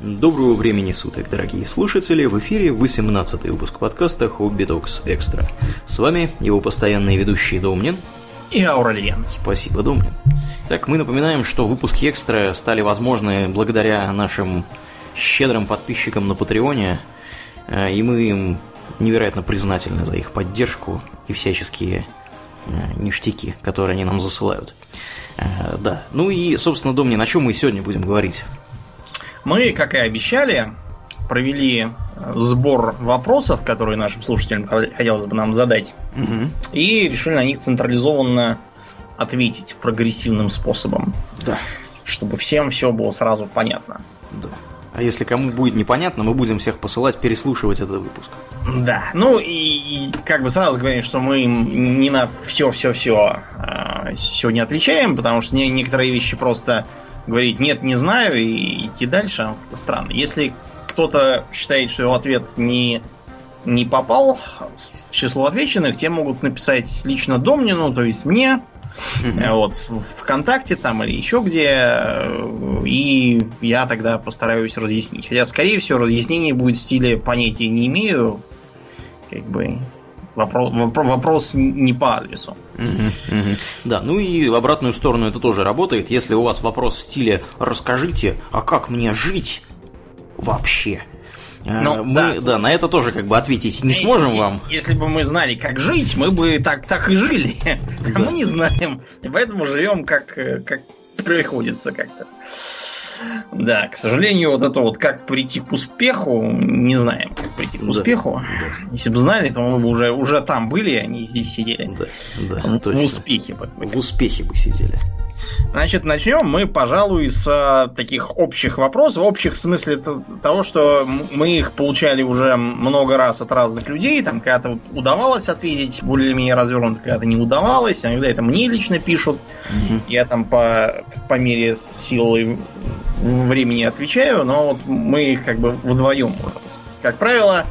Доброго времени суток, дорогие слушатели! В эфире 18 выпуск подкаста Hobby Dogs Extra. С вами его постоянные ведущие Домнин и Ауралиен. Спасибо, Домнин. Так, мы напоминаем, что выпуски Экстра стали возможны благодаря нашим щедрым подписчикам на Патреоне, э, и мы им невероятно признательны за их поддержку и всяческие э, ништяки, которые они нам засылают. Э, да. Ну и, собственно, Домнин, о чем мы сегодня будем говорить? Мы, как и обещали, провели сбор вопросов, которые нашим слушателям хотелось бы нам задать, угу. и решили на них централизованно ответить прогрессивным способом. Да. Чтобы всем все было сразу понятно. Да. А если кому будет непонятно, мы будем всех посылать переслушивать этот выпуск. Да, ну и, как бы сразу говорим, что мы не на все-все-все а, сегодня отвечаем, потому что некоторые вещи просто говорить нет, не знаю и идти дальше, это странно. Если кто-то считает, что его ответ не, не попал в число отвеченных, те могут написать лично Домнину, то есть мне, mm-hmm. вот, ВКонтакте там или еще где, э, и я тогда постараюсь разъяснить. Хотя, скорее всего, разъяснение будет в стиле понятия не имею, как бы Вопрос, вопрос не по адресу. Угу, угу. Да, ну и в обратную сторону это тоже работает. Если у вас вопрос в стиле «расскажите, а как мне жить вообще?» э, ну, мы, да. да, на это тоже как бы ответить не сможем если, вам. Если бы мы знали, как жить, мы бы так, так и жили. Да. А мы не знаем. И поэтому живем как, э, как приходится как-то. Да, к сожалению, вот это вот как прийти к успеху, не знаем, как прийти к успеху. Да. Если бы знали, то мы бы уже, уже там были, не здесь сидели. Да, да, в, точно. в успехе бы. В успехе бы сидели. Значит, начнем мы, пожалуй, с а, таких общих вопросов. Общих в смысле того, что мы их получали уже много раз от разных людей. Там когда-то удавалось ответить более-менее развернуто, когда-то не удавалось. Иногда это мне лично пишут. Угу. Я там по, по мере силы времени отвечаю, но вот мы их как бы вдвоем можем. Как правило,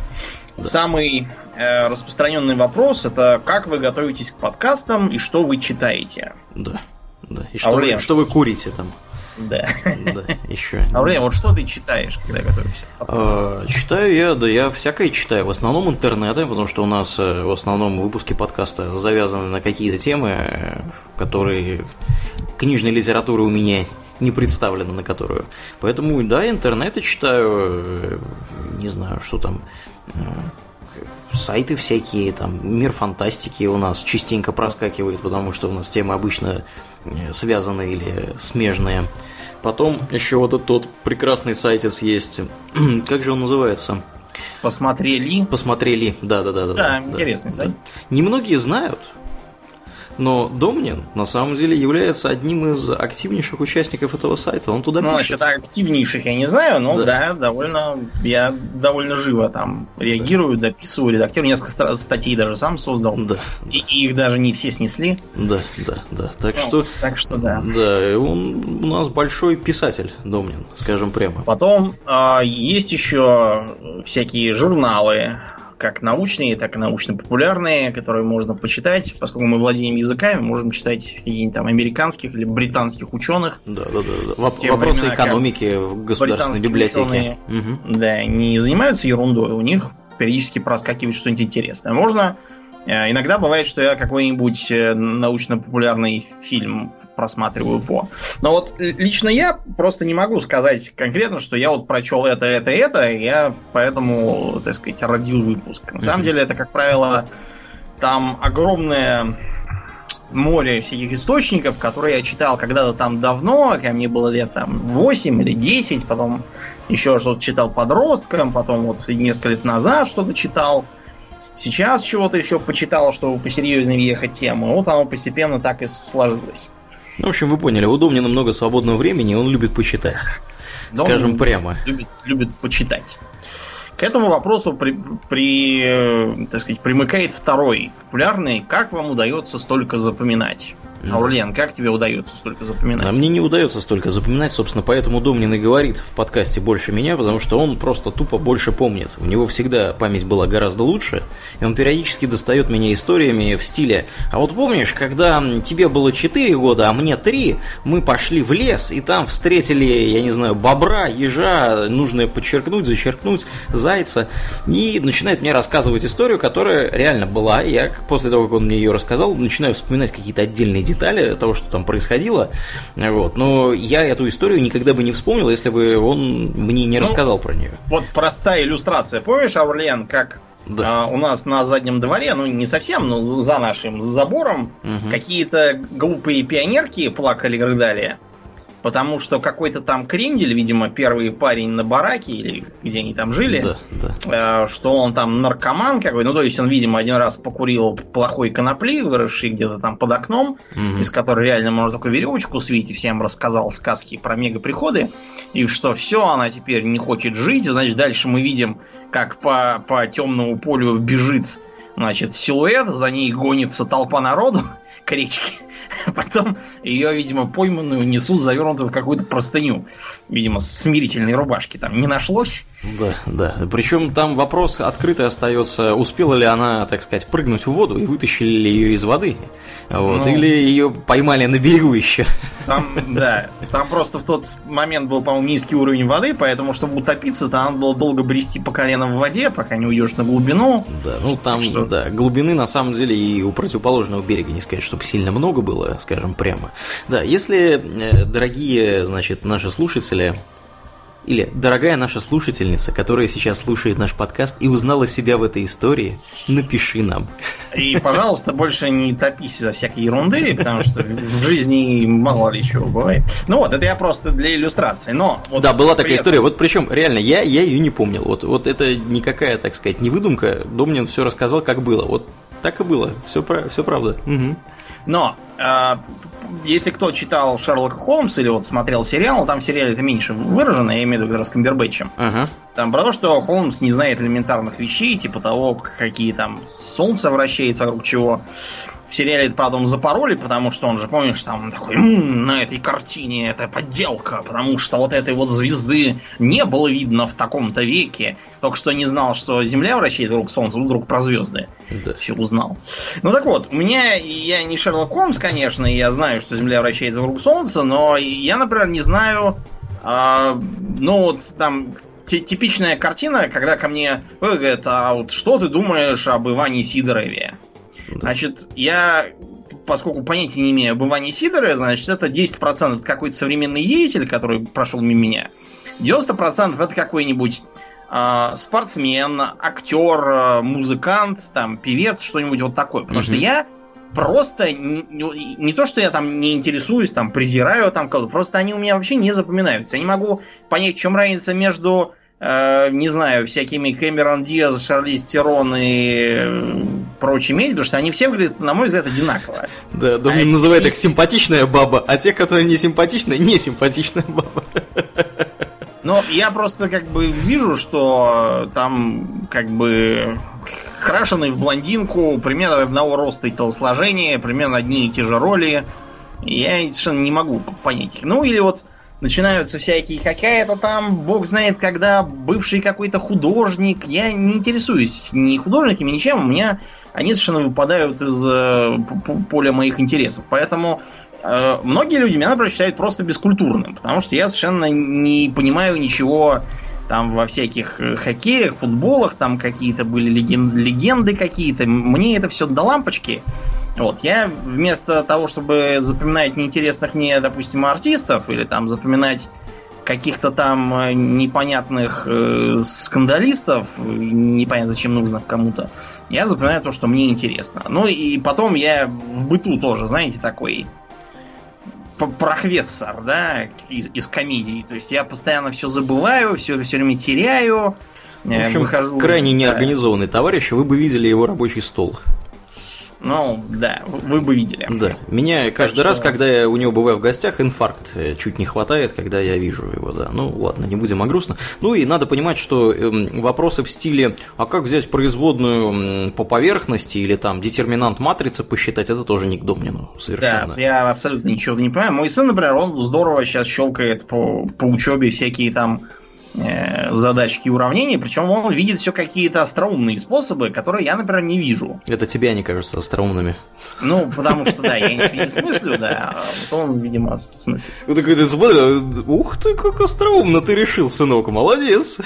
да. самый э, распространенный вопрос это как вы готовитесь к подкастам и что вы читаете. Да. Да. И что, Аурелиан, вы, что вы курите там? Да. Да, еще. Аурелиан, вот что ты читаешь, когда готовишься? А, читаю я, да я всякое читаю. В основном интернеты, потому что у нас э, в основном выпуски подкаста завязаны на какие-то темы, э, которые книжной литературы у меня не представлена, на которую. Поэтому, да, интернеты читаю, э, не знаю, что там, сайты всякие, там, мир фантастики у нас частенько проскакивает, потому что у нас темы обычно э, связаны или смежные. Потом еще вот этот тот прекрасный сайтец есть. как же он называется? Посмотрели. Посмотрели, да, да, да, да. Да, интересный да, сайт. Да. Немногие знают, но Домнин на самом деле является одним из активнейших участников этого сайта. Он туда ну, пишет. насчет активнейших я не знаю, но да. да, довольно я довольно живо там реагирую, да. дописываю, редактирую. Несколько статей даже сам создал. Да. И, и их даже не все снесли. Да, да, да. Так ну, что. Так что да. Да, он у нас большой писатель, Домнин, скажем прямо. Потом э, есть еще всякие журналы как научные, так и научно-популярные, которые можно почитать. Поскольку мы владеем языками, можем читать каких-нибудь там американских или британских ученых. Да, да, да. да. Вопросы времена, экономики в государственной библиотеке. Ученые, угу. Да, не занимаются ерундой, у них периодически проскакивает что-нибудь интересное. Можно Иногда бывает, что я какой-нибудь э, научно-популярный фильм просматриваю по. Но вот лично я просто не могу сказать конкретно, что я вот прочел это, это, это, и я поэтому, так сказать, родил выпуск. На самом деле это, как правило, там огромное море всяких источников, которые я читал когда-то там давно, когда мне было лет там 8 или 10, потом еще что-то читал подростком, потом вот несколько лет назад что-то читал. Сейчас чего-то еще почитал, чтобы посерьезнее ехать тему. Вот оно постепенно так и сложилось. Ну, в общем, вы поняли, у Домнина много свободного времени, и он любит почитать. Дом Скажем прямо. Любит, любит почитать. К этому вопросу при, при, так сказать, примыкает второй популярный. Как вам удается столько запоминать? Аурлен, как тебе удается столько запоминать? А мне не удается столько запоминать, собственно, поэтому Домнин и говорит в подкасте больше меня, потому что он просто тупо больше помнит. У него всегда память была гораздо лучше, и он периодически достает меня историями в стиле «А вот помнишь, когда тебе было 4 года, а мне 3, мы пошли в лес, и там встретили, я не знаю, бобра, ежа, нужно подчеркнуть, зачеркнуть, зайца, и начинает мне рассказывать историю, которая реально была, я после того, как он мне ее рассказал, начинаю вспоминать какие-то отдельные детали того, что там происходило. Вот. Но я эту историю никогда бы не вспомнил, если бы он мне не ну, рассказал про нее. Вот простая иллюстрация. Помнишь, Аурлиен, как да. А, у нас на заднем дворе, ну не совсем, но за нашим забором, угу. какие-то глупые пионерки плакали, рыдали потому что какой-то там крендель, видимо, первый парень на бараке, или где они там жили, да, да. Э, что он там наркоман какой, ну то есть он, видимо, один раз покурил плохой конопли, выросший где-то там под окном, угу. из которой реально можно только веревочку свить, и всем рассказал сказки про мегаприходы, и что все, она теперь не хочет жить, значит, дальше мы видим, как по, по темному полю бежит, значит, силуэт, за ней гонится толпа народу к речке. Потом ее, видимо, пойманную несут завернутую в какую-то простыню. Видимо, смирительной рубашки там не нашлось. Да, да. Причем там вопрос открытый остается, успела ли она, так сказать, прыгнуть в воду и вытащили ли ее из воды. Вот, ну, или ее поймали на берегу еще. Там, да, там просто в тот момент был, по-моему, низкий уровень воды, поэтому, чтобы утопиться, там надо было долго брести по колено в воде, пока не уйдешь на глубину. Да, ну там, что... да, глубины на самом деле и у противоположного берега не сказать, чтобы сильно много было, скажем прямо. Да, если, э, дорогие, значит, наши слушатели или «Дорогая наша слушательница, которая сейчас слушает наш подкаст и узнала себя в этой истории, напиши нам». И, пожалуйста, больше не топись за всякой ерунды, потому что в жизни мало ли чего бывает. Ну вот, это я просто для иллюстрации. Но вот да, была такая этом... история. Вот причем, реально, я, я ее не помнил. Вот, вот это никакая, так сказать, не выдумка. Домнин все рассказал, как было. Вот так и было. Все, все правда. Угу. Но если кто читал Шерлока Холмса или вот смотрел сериал, там в сериале это меньше выражено, я имею в виду как раз Камбербэтчем. Uh-huh. Там про то, что Холмс не знает элементарных вещей, типа того, какие там солнце вращается вокруг чего в сериале правда, он запороли, потому что он же, помнишь, там такой, м-м, на этой картине это подделка, потому что вот этой вот звезды не было видно в таком-то веке. Только что не знал, что Земля вращается вокруг Солнца, вдруг про звезды. Да. Все узнал. Ну так вот, у меня, я не Шерлок Холмс, конечно, я знаю, что Земля вращается вокруг Солнца, но я, например, не знаю, а, ну вот там типичная картина, когда ко мне говорят, а вот что ты думаешь об Иване Сидорове? Значит, я, поскольку понятия не имею об Иване Сидорове, значит, это 10% это какой-то современный деятель, который прошел мимо меня. 90% это какой-нибудь э, спортсмен, актер, э, музыкант, там, певец, что-нибудь вот такое. Потому mm-hmm. что я просто не, не то, что я там не интересуюсь, там, презираю там кого-то, просто они у меня вообще не запоминаются. Я не могу понять, в чем разница между Э, не знаю, всякими Кэмерон Диаз, Шарлиз Терон и э, прочими, потому что они все выглядят, на мой взгляд, одинаково. Да, Домнин а называет их симпатичная баба, а те, которые не симпатичные, не симпатичная баба. Но я просто как бы вижу, что там как бы крашеный в блондинку, примерно одного роста и телосложения, примерно одни и те же роли. Я совершенно не могу понять их. Ну или вот начинаются всякие какая-то там, бог знает когда, бывший какой-то художник. Я не интересуюсь ни художниками, ничем. У меня они совершенно выпадают из э, поля моих интересов. Поэтому э, многие люди меня, например, считают просто бескультурным, потому что я совершенно не понимаю ничего там во всяких э, хоккеях, футболах, там какие-то были леген- легенды какие-то. Мне это все до лампочки. Вот, я вместо того, чтобы запоминать неинтересных мне, допустим, артистов, или там запоминать каких-то там э, непонятных э, скандалистов, непонятно зачем нужно кому-то, я запоминаю то, что мне интересно. Ну и потом я в быту тоже, знаете, такой профессор, да, из, из комедии. То есть я постоянно все забываю, все, все время теряю. В общем, выхожу, крайне неорганизованный да. товарищ, вы бы видели его рабочий стол. Ну, да, вы бы видели. Да. Меня каждый что- раз, когда я у него бываю в гостях, инфаркт э, чуть не хватает, когда я вижу его, да. Ну, ладно, не будем о грустно. Ну и надо понимать, что эм, вопросы в стиле, а как взять производную по поверхности или там детерминант матрицы посчитать, это тоже не к Домнину Да, совершенно. я абсолютно ничего не понимаю. Мой сын, например, он здорово сейчас щелкает по, по учебе всякие там задачки и уравнения, причем он видит все какие-то остроумные способы, которые я, например, не вижу. Это тебе они кажутся остроумными. Ну, потому что, да, я ничего не смыслю, да, а вот он, видимо, смыслит. Вот такой ты смотришь, а, ух ты, как остроумно ты решил, сынок, молодец.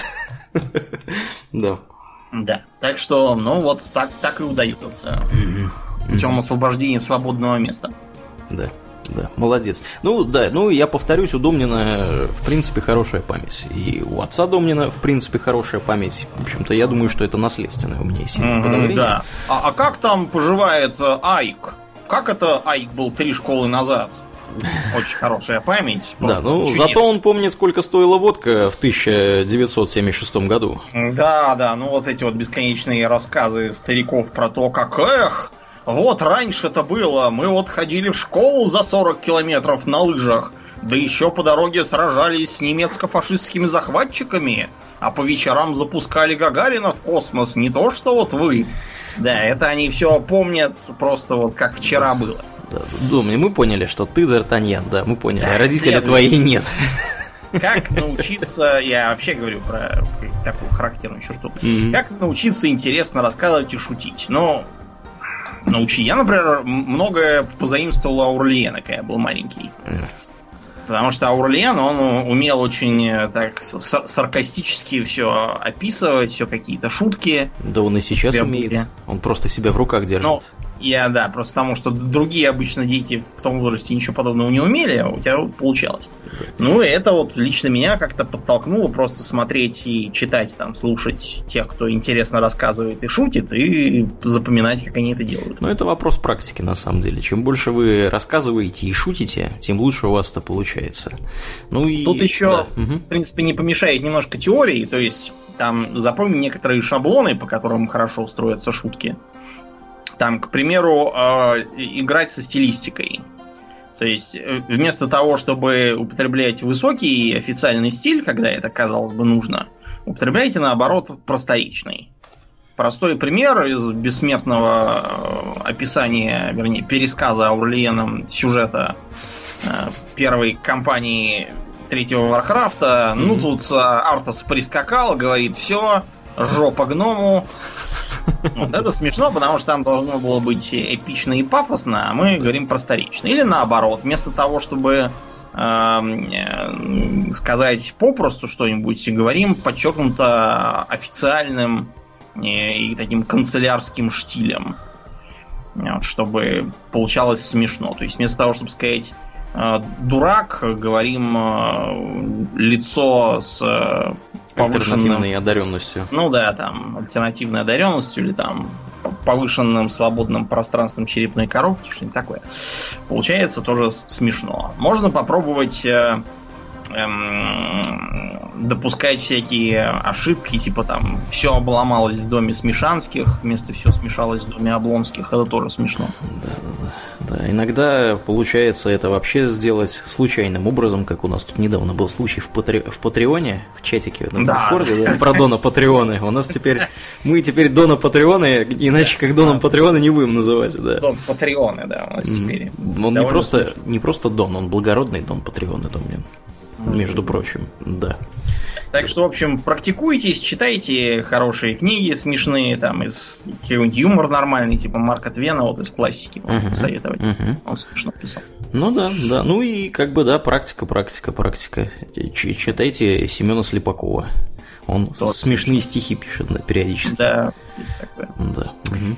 Да. Да, так что, ну, вот так, так и удается. Путем освобождения свободного места. Да, да, молодец. Ну, да, ну, я повторюсь, у Домнина, в принципе, хорошая память. И у отца Домнина, в принципе, хорошая память. В общем-то, я думаю, что это наследственное у меня есть подозрение. да. А, а как там поживает э, Айк? Как это Айк был три школы назад? Очень хорошая память. Да, ну, чудесная. зато он помнит, сколько стоила водка в 1976 году. Да, да, ну вот эти вот бесконечные рассказы стариков про то, как эх, вот раньше это было, мы вот ходили в школу за 40 километров на лыжах, да еще по дороге сражались с немецко-фашистскими захватчиками, а по вечерам запускали Гагарина в космос, не то что вот вы. Да, это они все помнят просто вот как вчера было. Да, Домнин, мы поняли, что ты Д'Артаньян, да, мы поняли. Да, а родители твои нет. Как научиться, я вообще говорю про такую характерную черту, Мгм. как научиться интересно рассказывать и шутить? Ну, научи. Я, например, многое позаимствовал Аурлиена, когда я был маленький. Потому что Аурлиен, он умел очень э, так саркастически все описывать, все какие-то шутки. Да он и сейчас умеет. были. Он просто себя в руках держит. Ну, я, да, просто потому что другие обычно дети в том возрасте ничего подобного не умели, а у тебя получалось. Ну, и это вот лично меня как-то подтолкнуло просто смотреть и читать, там, слушать тех, кто интересно рассказывает и шутит, и запоминать, как они это делают. Но это вопрос практики, на самом деле. Чем больше вы рассказываете и шутите, тем лучше у вас это получается. Ну и... Тут еще, да, в принципе, не помешает немножко теории, то есть там запомни некоторые шаблоны, по которым хорошо устроятся шутки. Там, к примеру, э, играть со стилистикой. То есть, э, вместо того, чтобы употреблять высокий официальный стиль, когда это, казалось бы, нужно, употребляйте, наоборот, просторечный. Простой пример из бессмертного э, описания, вернее, пересказа Аурлиеном сюжета э, первой кампании третьего Варкрафта. Ну, Мгм. тут Артас прискакал, говорит, все, жопа гному. Вот это смешно, потому что там должно было быть эпично и пафосно, а мы говорим просторечно. Или наоборот, вместо того, чтобы эм, э, сказать попросту что-нибудь, говорим подчеркнуто официальным э, и таким канцелярским штилем. Вот, чтобы получалось смешно. То есть вместо того, чтобы сказать дурак, говорим э, лицо с э, Альтернативной одаренностью. ну да, там, альтернативной одаренностью или там повышенным свободным пространством черепной коробки, что-нибудь такое. Получается тоже смешно. Можно попробовать э, эм, допускать всякие ошибки, типа там все обломалось в доме Смешанских, вместо все смешалось в доме Облонских. Это тоже смешно. Да, иногда получается это вообще сделать случайным образом, как у нас тут недавно был случай в, Патре- в Патреоне, в чатике на Да. Дискорде, да, про Дона Патреоны. У нас теперь, мы теперь Дона Патреоны, иначе как Доном Патреона не будем называть, да. Дом Патреоны, да, у нас теперь. Он не просто, не просто Дон, он благородный Дон Патреоны, Домнин. Между прочим, да. Так что, в общем, практикуйтесь, читайте хорошие книги смешные, там, из какой-нибудь юмор нормальный, типа Марка Твена, вот из классики, можно Мгм. посоветовать. Мгм. Он смешно писал. Ну да, да. Ну и как бы да, практика, практика, практика. Ч- читайте Семена Слепакова. Он Вот. смешные стихи пишет да, периодически. Да, есть такое. Да. мгм.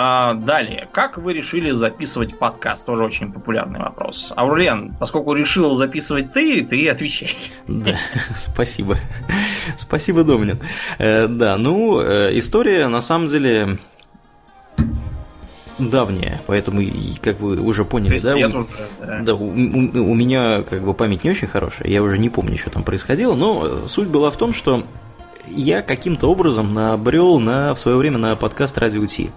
А, далее, как вы решили записывать подкаст? Тоже очень популярный вопрос. Аурлен, поскольку решил записывать ты, ты отвечай. Да, спасибо. Спасибо, Домнин. Э, Да, ну, э, история на самом деле давняя, поэтому, как вы уже поняли, да, у- уже. да. Да, у, у- у меня как бы память не очень хорошая, я уже не помню, что там происходило, но суть была в том, что я каким-то образом набрел на, в свое время на подкаст Радио Ти. Э,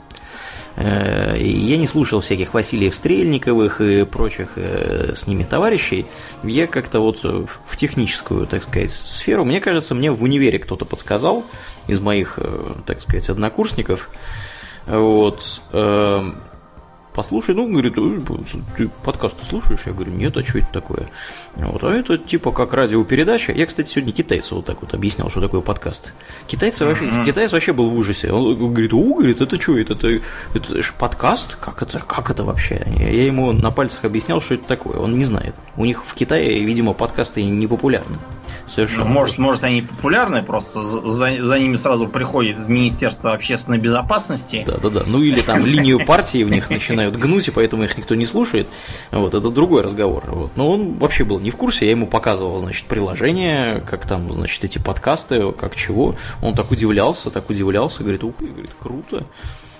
я не слушал всяких Василиев Стрельниковых и прочих э, с ними товарищей. Я как-то вот в техническую, так сказать, сферу, мне кажется, мне в универе кто-то подсказал из моих, э, так сказать, однокурсников. Вот послушай, ну, говорит, ты подкасты слушаешь? Я говорю, нет, а что это такое? Вот, а это типа как радиопередача. Я, кстати, сегодня китайцу вот так вот объяснял, что такое подкаст. Китайцы вообще, mm-hmm. китаец вообще был в ужасе. Он говорит, о, говорит, это что, это, это, это ж подкаст? Как это, как это вообще? Я ему на пальцах объяснял, что это такое. Он не знает. У них в Китае, видимо, подкасты не популярны. Совершенно. Ну, может, может, они популярны, просто за, за ними сразу приходит из Министерства общественной безопасности. Да, да, да. Ну или там линию партии в них начинают гнуть, и поэтому их никто не слушает. Вот, это другой разговор. Вот. Но он вообще был не в курсе, я ему показывал, значит, приложение, как там, значит, эти подкасты, как чего. Он так удивлялся, так удивлялся, говорит, ух, говорит, круто.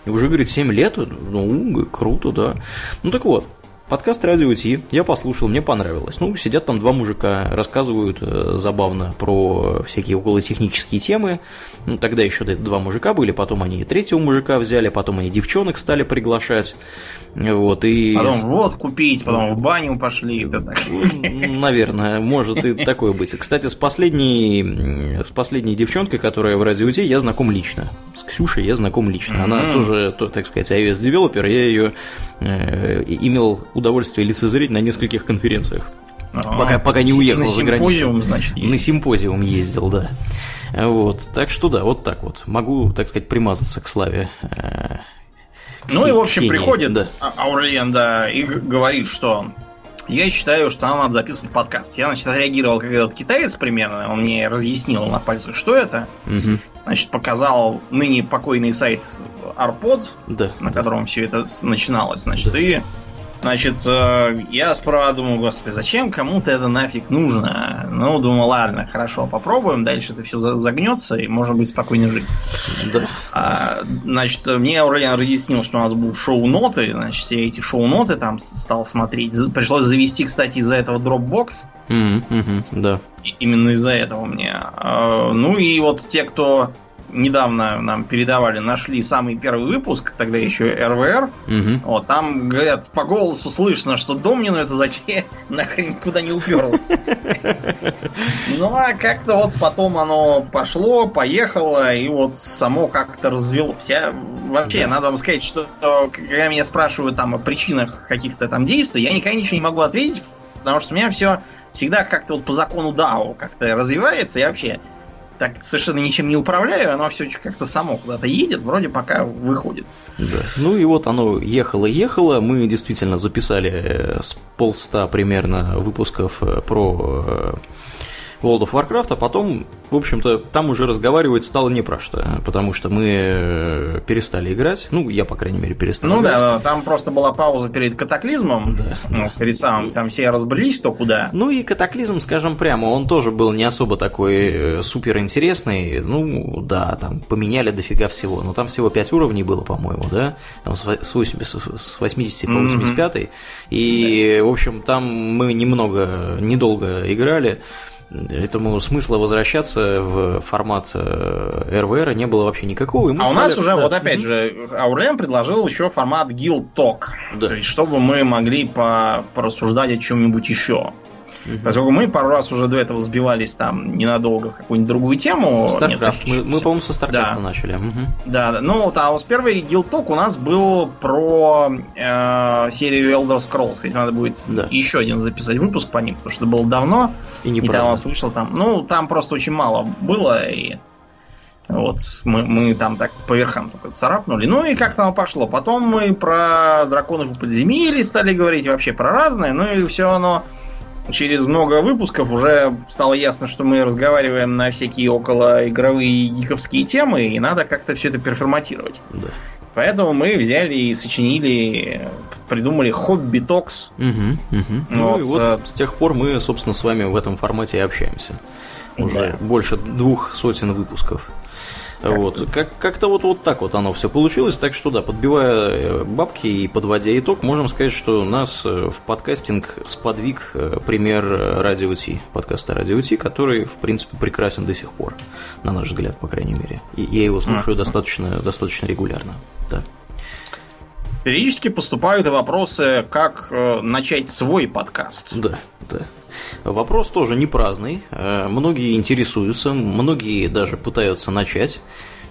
И уже, говорит, 7 лет, ну, круто, да. Ну так вот, Подкаст Радио Ти я послушал, мне понравилось. Ну, сидят там два мужика, рассказывают э, забавно про всякие околотехнические темы. Ну, тогда еще два мужика были, потом они и третьего мужика взяли, потом они девчонок стали приглашать. Вот, и... Потом вот купить, потом в баню пошли. Да, так. Наверное, может и такое быть. Кстати, с последней, с последней девчонкой, которая в Радио Ти, я знаком лично. С Ксюшей я знаком лично. Она mm-hmm. тоже, так сказать, iOS-девелопер, я ее э, имел удовольствие лицезреть на нескольких конференциях. А, пока, пока не уехал за границу. На симпозиум, значит, ездил. На симпозиум ездил, да. Вот. Так что да, вот так вот. Могу, так сказать, примазаться к славе. Ну и, в общем, приходит да. А, Аурлиен, да, и говорит, что я считаю, что нам надо записывать подкаст. Я, значит, отреагировал как этот китаец примерно. Он мне разъяснил на пальцах, что это. Угу. Значит, показал ныне покойный сайт Arpod, да, на котором все это начиналось. Значит, да. и Значит, э, я справа думаю, господи, зачем кому-то это нафиг нужно? Ну, думаю, ладно, хорошо, попробуем, дальше это все загнется, и можно быть спокойно жить. Да. А, значит, мне Аурлиан разъяснил, что у нас будут шоу-ноты, значит, я эти шоу-ноты там стал смотреть. Пришлось завести, кстати, из-за этого Dropbox. Mm-hmm, да. И, именно из-за этого мне. А, ну и вот те, кто недавно нам передавали, нашли самый первый выпуск, тогда еще РВР. Угу. Вот, там, говорят, по голосу слышно, что Домнину это затея нахрен никуда не уперлось. Ну, а как-то вот потом оно пошло, поехало, и вот само как-то развелось. Я вообще, надо вам сказать, что когда меня спрашивают там о причинах каких-то там действий, я никогда ничего не могу ответить, потому что у меня все всегда как-то вот по закону Дао как-то развивается, и вообще так совершенно ничем не управляю, оно все как-то само куда-то едет, вроде пока выходит. Да. Ну и вот оно ехало-ехало, мы действительно записали э, с полста примерно выпусков э, про э, World of Warcraft, а потом, в общем-то, там уже разговаривать стало не про что, потому что мы э, перестали играть. Ну, я, по крайней мере, перестал ну, играть. Да, там просто была пауза перед катаклизмом. Да. Ну, перед самым, там все разбрелись кто куда. Ну и катаклизм, скажем прямо, он тоже был не особо такой э, супер интересный. Ну, да, там поменяли дофига всего. Но там всего 5 уровней было, по-моему, да? Там с 80, с 80 по 85. Mm-hmm. И, да. в общем, там мы немного, недолго играли. Этому смысла возвращаться в формат РВР э, не было вообще никакого. а стали... у нас уже, да. вот опять же, Аурлен предложил еще формат Guild Talk. Да. То есть, чтобы мы могли по порассуждать о чем-нибудь еще. Угу. Поскольку мы пару раз уже до этого сбивались там ненадолго в какую-нибудь другую тему. StarCraft. мы, мы, по-моему, со StarCraft да. начали. Угу. Да, да. Ну, вот, а вот первый Talk у нас был про э, серию Elder Scrolls. Хоть надо будет да. еще один записать выпуск по ним, потому что это было давно. И не там у нас вышел там. Ну, там просто очень мало было, и вот мы, мы там так по верхам только царапнули. Ну и как там пошло. Потом мы про драконов и подземелья стали говорить, вообще про разное. Ну и все оно через много выпусков уже стало ясно, что мы разговариваем на всякие около игровые гиковские темы, и надо как-то все это перформатировать. Да. Поэтому мы взяли и сочинили, придумали Хобби Токс. Угу, угу. Ну и вот э, с тех пор мы, собственно, с вами в этом формате и общаемся. Уже да. больше двух сотен выпусков. Вот. Как- как-то вот, вот так вот оно все получилось. Так что да, подбивая э, бабки и подводя итог, можем сказать, что нас э, в подкастинг сподвиг э, пример Радио Ти, подкаста Радио Ти, который, в принципе, прекрасен до сих пор, на наш взгляд, по крайней мере. И я его слушаю достаточно, достаточно регулярно. Да. Периодически поступают и вопросы, как э, начать свой подкаст. Да, да. Вопрос тоже не праздный. Э, многие интересуются, многие даже пытаются начать.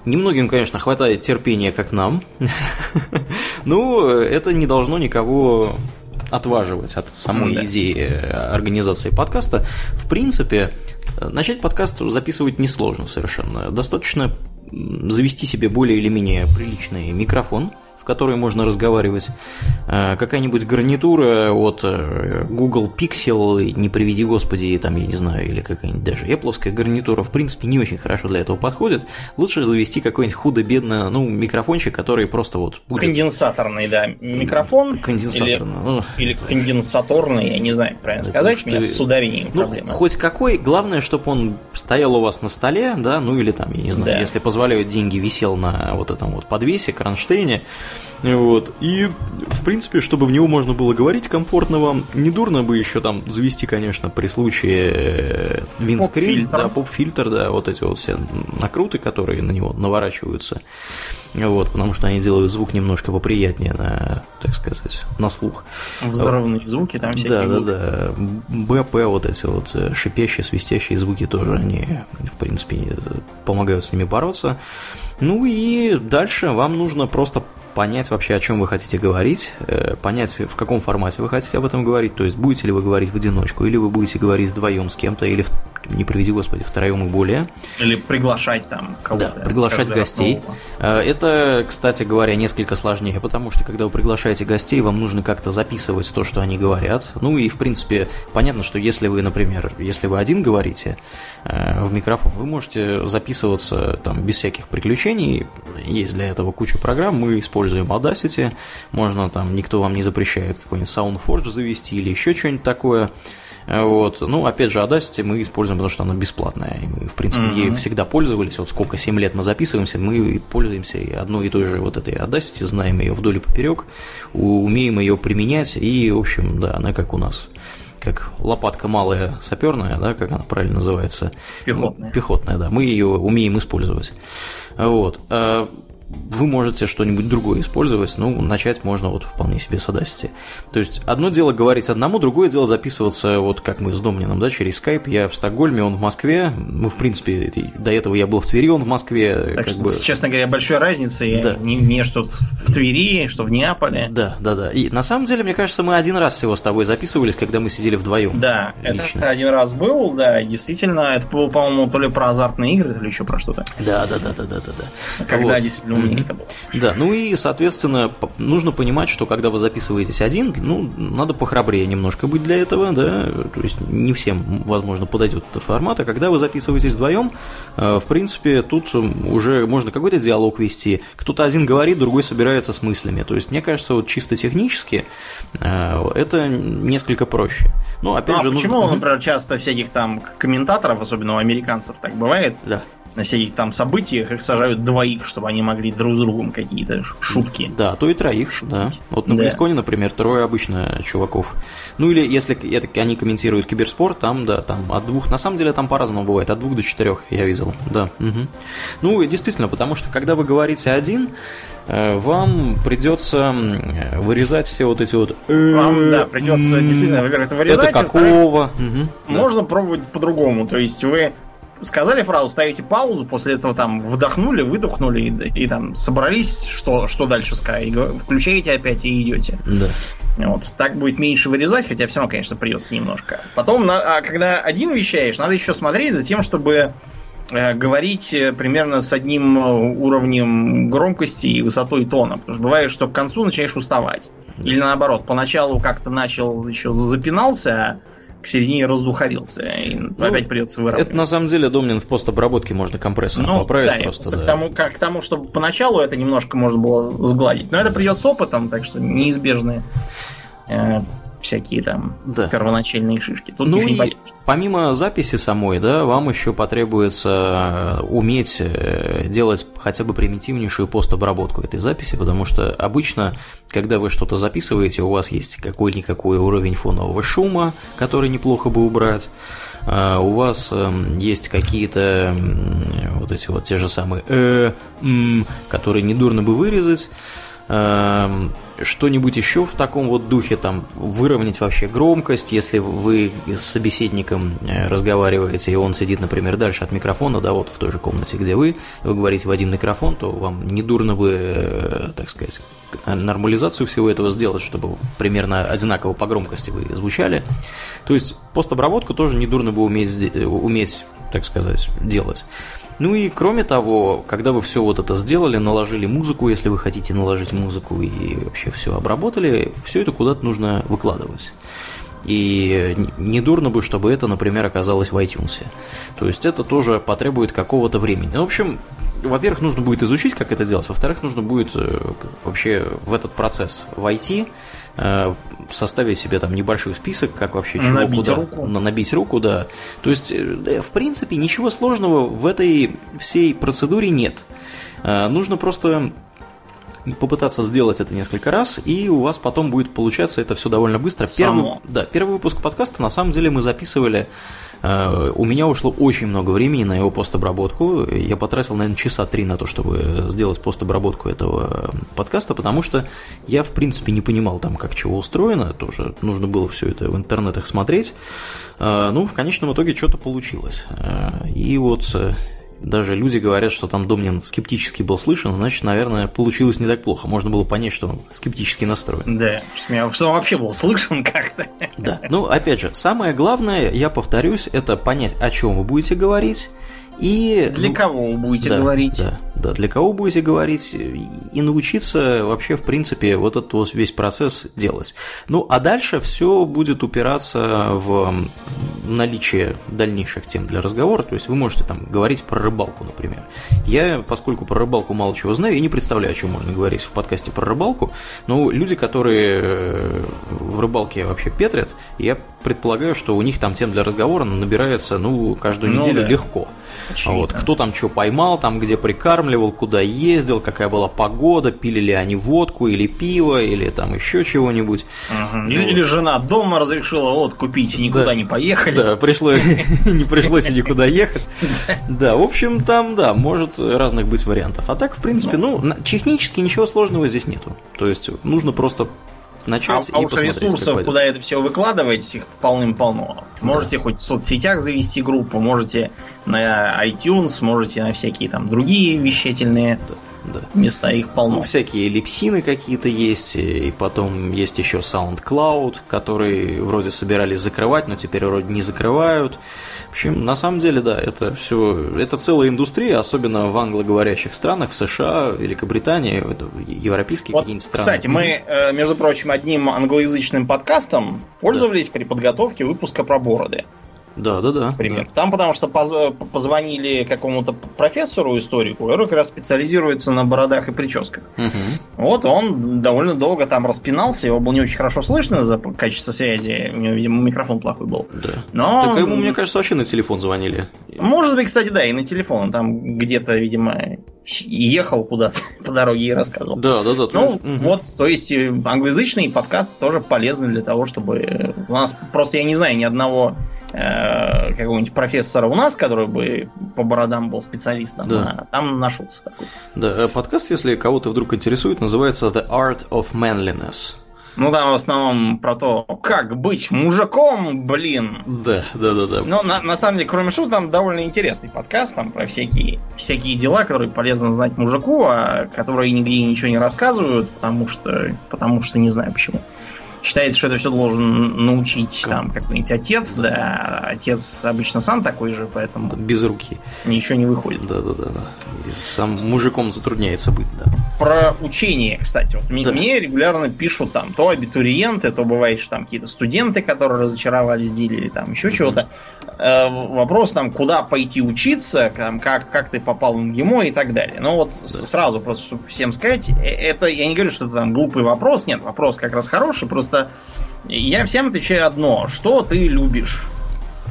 Немногим, конечно, хватает терпения, как нам. Но это не должно никого отваживать от самой да. идеи организации подкаста. В принципе, начать подкаст записывать несложно совершенно. Достаточно завести себе более или менее приличный микрофон – в которой можно разговаривать. Э, какая-нибудь гарнитура от э, Google Pixel, не приведи господи, там, я не знаю, или какая-нибудь даже Apple гарнитура, в принципе, не очень хорошо для этого подходит. Лучше завести какой-нибудь худо-бедно, ну, микрофончик, который просто вот будет... Конденсаторный, да, микрофон. Конденсаторный. Или, ну... или конденсаторный, я не знаю, правильно Это сказать, у меня с ударением ну, проблема. Хоть какой, главное, чтобы он стоял у вас на столе, да, ну или там, я не знаю, да. если позволяют деньги, висел на вот этом вот подвесе, кронштейне, вот. И, в принципе, чтобы в него можно было говорить комфортно вам, недурно бы еще там завести, конечно, при случае винскрин, да, поп-фильтр, да, вот эти вот все накруты, которые на него наворачиваются. Вот, потому что они делают звук немножко поприятнее на, так сказать, на слух. Взрывные звуки там всякие. Да, да, да. БП, вот эти вот э, шипящие, свистящие звуки тоже, они, в принципе, помогают с ними бороться. Ну и дальше вам нужно просто понять вообще, о чем вы хотите говорить, э, понять, в каком формате вы хотите об этом говорить, то есть будете ли вы говорить в одиночку, или вы будете говорить вдвоем с кем-то, или, не приведи господи, втроем и более. Или приглашать там кого-то. Да, приглашать гостей. Э, это, кстати говоря, несколько сложнее, потому что, когда вы приглашаете гостей, вам нужно как-то записывать то, что они говорят. Ну и, в принципе, понятно, что если вы, например, если вы один говорите э, в микрофон, вы можете записываться там без всяких приключений, есть для этого куча программ, мы используем используем Audacity, можно там, никто вам не запрещает какой-нибудь SoundForge завести или еще что-нибудь такое. Вот. Ну, опять же, Audacity мы используем, потому что она бесплатная. И мы, в принципе, mm-hmm. ей всегда пользовались. Вот сколько, 7 лет мы записываемся, мы пользуемся одной и той же вот этой Audacity, знаем ее вдоль и поперек, умеем ее применять, и, в общем, да, она как у нас как лопатка малая саперная, да, как она правильно называется? Пехотная. Пехотная, да. Мы ее умеем использовать. Вот. Вы можете что-нибудь другое использовать, ну, начать можно вот вполне себе с Audacity. То есть, одно дело говорить одному, другое дело записываться, вот как мы с Домнином, да, через Skype, я в Стокгольме, он в Москве, мы, в принципе, до этого я был в Твери, он в Москве. Так что, бы... честно говоря, большой разницы, да. не, не что в Твери, что в Неаполе. Да, да, да. И на самом деле, мне кажется, мы один раз всего с тобой записывались, когда мы сидели вдвоем. Да, лично. это один раз был, да, действительно, это было, по-моему, то ли про азартные игры, то ли еще про что-то. Да, да, да, да, да, да. да. Когда вот. действительно умнее это было. Да, ну и, соответственно, нужно понимать, что когда вы записываетесь один, ну, надо похрабрее немножко быть для этого, да, то есть не всем, возможно, подойдет этот формат, а когда вы записываетесь вдвоем, э, в принципе, тут уже можно какой-то диалог вести, кто-то один говорит, другой собирается с мыслями, то есть, мне кажется, вот чисто технически э, это несколько проще. Ну, опять ну, а же, почему, нужно... например, часто всяких там комментаторов, особенно у американцев, так бывает? Да на всяких там событиях их сажают двоих, чтобы они могли друг с другом какие-то шутки. Да, то и троих, шутить. да. Вот на да. например, трое обычно чуваков. Ну или если это, они комментируют киберспорт, там, да, там от двух, на самом деле там по-разному бывает, от двух до четырех я видел, да. Угу. Ну, действительно, потому что когда вы говорите один, э, вам придется вырезать все вот эти вот... Вам, да, придется действительно, во-первых, это вырезать. Это какого? Можно пробовать по-другому, то есть вы сказали фразу, ставите паузу, после этого там вдохнули, выдохнули и, и там собрались, что, что дальше сказать, включаете опять и идете. Да. Вот. Так будет меньше вырезать, хотя все равно, конечно, придется немножко. Потом, на, а когда один вещаешь, надо еще смотреть за тем, чтобы э, говорить э, примерно с одним э, уровнем громкости и высотой тона. Потому что бывает, что к концу начинаешь уставать. Или наоборот, поначалу как-то начал еще запинался, к середине раздухарился, и ну, опять придется выравнивать. Это на самом деле, Домнин, в постобработке можно компрессор ну, поправить да, просто. Да. К, тому, как, к тому, чтобы поначалу это немножко можно было сгладить. Но это придет с опытом, так что неизбежные э, всякие там да. первоначальные шишки. Тут ну и не помимо записи самой, да, вам еще потребуется э, уметь э, делать хотя бы примитивнейшую постобработку этой записи, потому что обычно, когда вы что-то записываете, у вас есть какой-никакой уровень фонового шума, который неплохо бы убрать. А у вас эм, есть какие-то вот эти вот те же самые э, м, которые недурно бы вырезать. Эм, что-нибудь еще в таком вот духе, там, выровнять вообще громкость, если вы с собеседником э, разговариваете, и он сидит, например, дальше от микрофона, да, вот в той же комнате, где вы, вы говорите в один микрофон, то вам недурно бы, э, так сказать, нормализацию всего этого сделать, чтобы примерно одинаково по громкости вы звучали. То есть постобработку тоже недурно бы уметь, уметь так сказать, делать. Ну и кроме того, когда вы все вот это сделали, наложили музыку, если вы хотите наложить музыку и вообще все обработали, все это куда-то нужно выкладывать. И не дурно бы, чтобы это, например, оказалось в iTunes. То есть это тоже потребует какого-то времени. Ну, в общем, во-первых, нужно будет изучить, как это делать. Во-вторых, нужно будет э, вообще в этот процесс войти, составить себе там небольшой список, как вообще чего набить куда. руку. Набить руку, да. То есть, э, в принципе, ничего сложного в этой всей процедуре нет. Нужно просто попытаться сделать это несколько раз, и у вас потом будет получаться это все довольно быстро. Само. Первый, да, первый выпуск подкаста на самом деле мы записывали. Э, у меня ушло очень много времени на его постобработку. Я потратил, наверное, часа три на то, чтобы сделать постобработку этого подкаста, потому что я, в принципе, не понимал там, как чего устроено. Тоже нужно было все это в интернетах смотреть. Э, ну, в конечном итоге что-то получилось. Э, и вот даже люди говорят, что там Домнин скептически был слышен, значит, наверное, получилось не так плохо. Можно было понять, что он скептически настроен. Да, что он вообще был слышен как-то. Да, ну, опять же, самое главное, я повторюсь, это понять, о чем вы будете говорить, и... Для ну, кого вы будете да, говорить? Да, да, для кого будете говорить и научиться вообще, в принципе, вот этот вот весь процесс делать. Ну, а дальше все будет упираться в наличие дальнейших тем для разговора. То есть вы можете там говорить про рыбалку, например. Я, поскольку про рыбалку мало чего знаю, я не представляю, о чем можно говорить в подкасте про рыбалку. Но люди, которые э, в рыбалке вообще петрят, я предполагаю, что у них там тем для разговора набирается, ну, каждую Ну неделю да. легко. Очевидно. Вот, кто там что поймал, там где прикармливал, куда ездил, какая была погода, пили ли они водку или пиво, или там еще чего-нибудь. Ну, Или жена дома разрешила вот купить и никуда Да. не поехали. Да, пришлось, не пришлось никуда ехать. Да, в общем, там, да, может разных быть вариантов. А так, в принципе, ну, на- технически ничего сложного здесь нету. То есть нужно просто начать а и уж посмотреть, как ресурсов, куда это все выкладывать, их полным-полно. Можете хоть в соцсетях завести группу, можете на iTunes, можете на всякие там другие вещательные Да. места, их Ну, полно. всякие липсины какие-то есть, и потом есть еще SoundCloud, который вроде собирались закрывать, но теперь вроде не закрывают. В общем, на самом деле, да, это все, это целая индустрия, особенно в англоговорящих странах, в США, Великобритании, европейские Вот, какие-нибудь страны. кстати, мы, э, между прочим, одним англоязычным подкастом пользовались при подготовке выпуска про бороды. Да, да, да. Например. Там потому что поз- позвонили какому-то профессору, историку, который как раз специализируется на бородах и прическах. да. Мгм. Вот он довольно долго там распинался, его было не очень хорошо слышно за качество связи, у него, видимо, микрофон плохой был. Да. Но, Так ему, мне кажется, вообще на телефон звонили. может быть, кстати, да, и на телефон, он там где-то, видимо, ехал куда-то по дороге и рассказывал. Да, да, да. Ну, есть, мгм. вот, то есть англоязычные подкасты тоже полезны для того, чтобы э, у нас просто я не знаю ни одного э, какого-нибудь профессора у нас, который бы по бородам был специалистом, Да. а там нашелся такой. Да, э, подкаст, если кого-то вдруг интересует, называется The Art of Manliness. Ну да, в основном про то, как быть мужиком, блин. Да, да, да, да. Но на, на самом деле, кроме шуток, там довольно интересный подкаст там про всякие, всякие дела, которые полезно знать мужику, а которые нигде ничего не рассказывают, потому что, потому что не знаю почему. Считается, что это все должен научить Как? там какой-нибудь отец, да. Отец обычно сам такой же, поэтому Без руки. ничего не выходит. Да, да, да, да. И сам мужиком затрудняется быть, да. Про учение, кстати, вот мне, Да. мне регулярно пишут там то абитуриенты, то бывает, что там какие-то студенты, которые разочаровались в деле или там еще чего-то. Э, вопрос там, куда пойти учиться, там, как, как ты попал в МГИМО и так далее. Ну вот с- сразу просто, чтобы всем сказать, э, это я не говорю, что это там глупый вопрос, нет, вопрос как раз хороший, просто я всем отвечаю одно, что ты любишь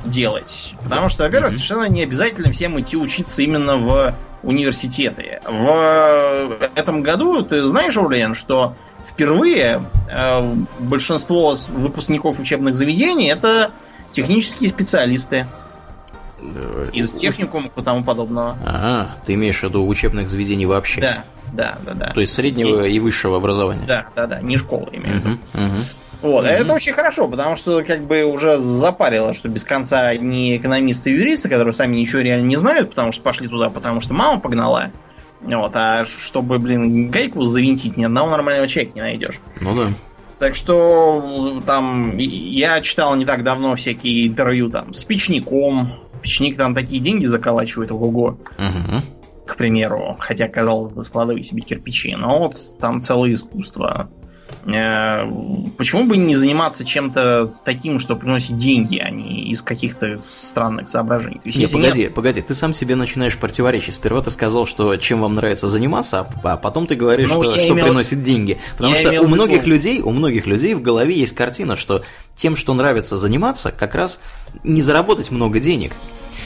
делать. Потому что, во-первых, Мгм. совершенно не обязательно всем идти учиться именно в университеты. В этом году, ты знаешь, Урлен, что впервые э, большинство выпускников учебных заведений это технические специалисты Э, из техникумов и тому подобного. Ага, ты имеешь в виду учебных заведений вообще? Да. Да, да, да. То есть среднего и, и высшего образования. Да, да, да, не школы имею в виду. Угу, угу. Вот, mm-hmm. это очень хорошо, потому что как бы уже запарило, что без конца не экономисты и юристы, которые сами ничего реально не знают, потому что пошли туда, потому что мама погнала. Вот, а чтобы, блин, гайку завинтить, ни одного нормального человека не найдешь. Ну да. Так что там я читал не так давно всякие интервью там с печником. Печник там такие деньги заколачивает, ого-го. Угу. К примеру. Хотя, казалось бы, складывай себе кирпичи. Но вот там целое искусство. Э, почему бы не заниматься чем-то таким, что приносит деньги, а не из каких-то странных соображений? есть, нет, погоди, нет... погоди, ты сам себе начинаешь противоречить. Сперва ты сказал, что чем вам нравится заниматься, а потом ты говоришь, ну, что, что имел... приносит деньги. Потому я что у многих виду... людей, у многих людей в голове есть картина, что тем, что нравится заниматься, как раз не заработать много денег.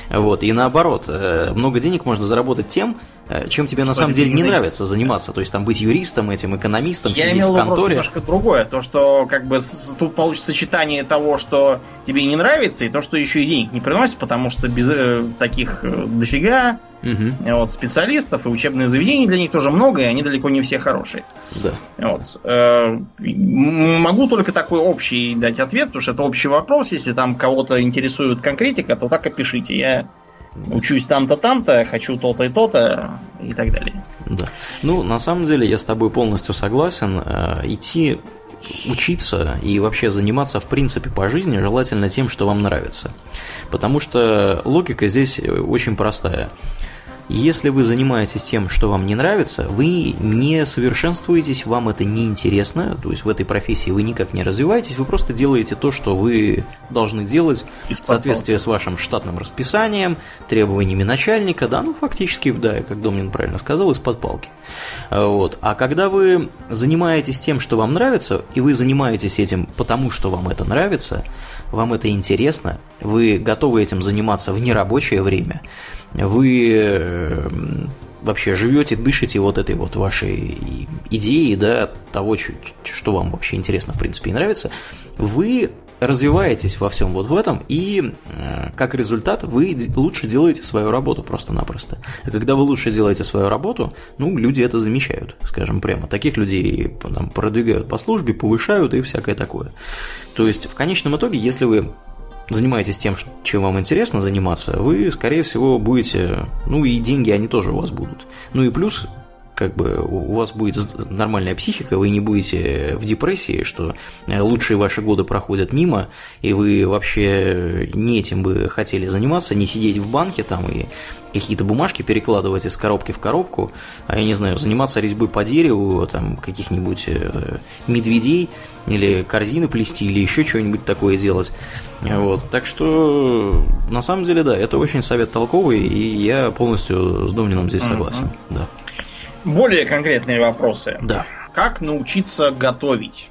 Вот, и наоборот, э, много денег можно заработать тем, чем тебе что на самом деле не нравится заниматься. То есть там быть юристом, этим экономистом, Я имел в конторе. немножко другое. То, что как бы тут получится сочетание того, что тебе не нравится, и то, что еще и денег не приносит, потому что без э, таких э, дофига угу. вот, специалистов и учебных заведений для них тоже много, и они далеко не все хорошие. Да. Вот. Э, могу только такой общий дать ответ, потому что это общий вопрос. Если там кого-то интересует конкретика, то так и пишите. Я учусь там-то, там-то, хочу то-то и то-то и так далее. Да. Ну, на самом деле, я с тобой полностью согласен. Э, идти учиться и вообще заниматься в принципе по жизни желательно тем, что вам нравится. Потому что логика здесь очень простая. Если вы занимаетесь тем, что вам не нравится, вы не совершенствуетесь, вам это не интересно, то есть в этой профессии вы никак не развиваетесь, вы просто делаете то, что вы должны делать в соответствии с вашим штатным расписанием, требованиями начальника, да, ну фактически, да, как Домнин правильно сказал, из-под палки. Вот. А когда вы занимаетесь тем, что вам нравится, и вы занимаетесь этим потому, что вам это нравится, вам это интересно, вы готовы этим заниматься в нерабочее время, вы э, вообще живете, дышите вот этой вот вашей идеей, да, того, что вам вообще интересно, в принципе, и нравится, вы развиваетесь во всем вот в этом, и э, как результат вы лучше делаете свою работу просто-напросто. А когда вы лучше делаете свою работу, ну, люди это замечают, скажем прямо. Таких людей там, продвигают по службе, повышают и всякое такое. То есть, в конечном итоге, если вы занимаетесь тем, чем вам интересно заниматься, вы, скорее всего, будете, ну и деньги, они тоже у вас будут. Ну и плюс, как бы у вас будет нормальная психика, вы не будете в депрессии, что э, лучшие ваши годы проходят мимо, и вы вообще не этим бы хотели заниматься, не сидеть в банке там и какие-то бумажки перекладывать из коробки в коробку, а я не знаю, заниматься резьбой по дереву, там каких-нибудь э, медведей или корзины плести или еще что-нибудь такое делать. Вот. Так что на самом деле, да, это очень совет толковый, и я полностью с Домнином здесь согласен. Mm-hmm. Да. Более конкретные вопросы. Да. Как научиться готовить?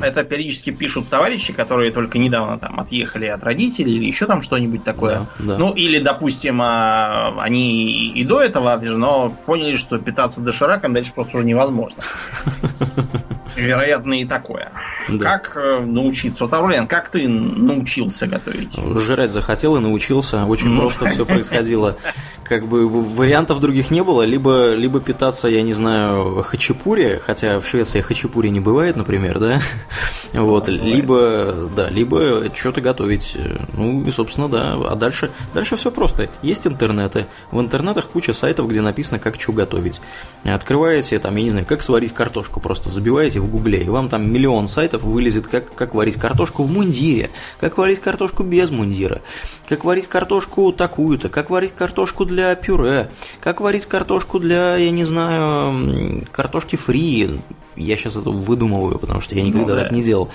Это периодически пишут товарищи, которые только недавно там отъехали от родителей или еще там что-нибудь такое. Да, да. Ну, или, допустим, а, они и до этого, но поняли, что питаться дошираком дальше просто уже невозможно. Вероятно, и такое. Да. Как э, научиться? Вот, Аурлен, как ты научился готовить? Жрать захотел и научился. Очень ну. просто все происходило. Как бы вариантов других не было. Либо, либо питаться, я не знаю, хачапури, хотя в Швеции хачапури не бывает, например, да? Вот, либо, да, либо что-то готовить. Ну и, собственно, да. А дальше, дальше все просто. Есть интернеты. В интернетах куча сайтов, где написано, как что готовить. Открываете, там, я не знаю, как сварить картошку. Просто забиваете в гугле, и вам там миллион сайтов вылезет, как, как варить картошку в мундире, как варить картошку без мундира, как варить картошку такую-то, как варить картошку для пюре, как варить картошку для, я не знаю, картошки фри. Я сейчас это выдумываю, потому что я никогда ну, да. так не делал.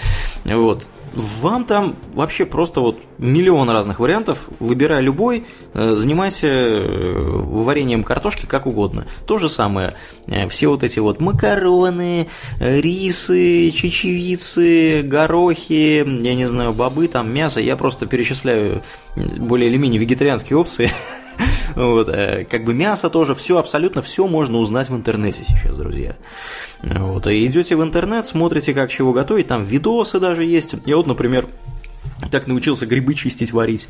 Вот вам там вообще просто вот миллион разных вариантов, выбирай любой, э, занимайся э, вареньем картошки как угодно. То же самое, э, все вот эти вот макароны, рисы, чечевицы, горохи, я не знаю, бобы, там мясо, я просто перечисляю более или менее вегетарианские опции. Вот, как бы мясо тоже, все, абсолютно все можно узнать в интернете сейчас, друзья. Вот, и идете в интернет, смотрите, как чего готовить, там видосы даже есть. Я вот, например, так научился грибы чистить, варить,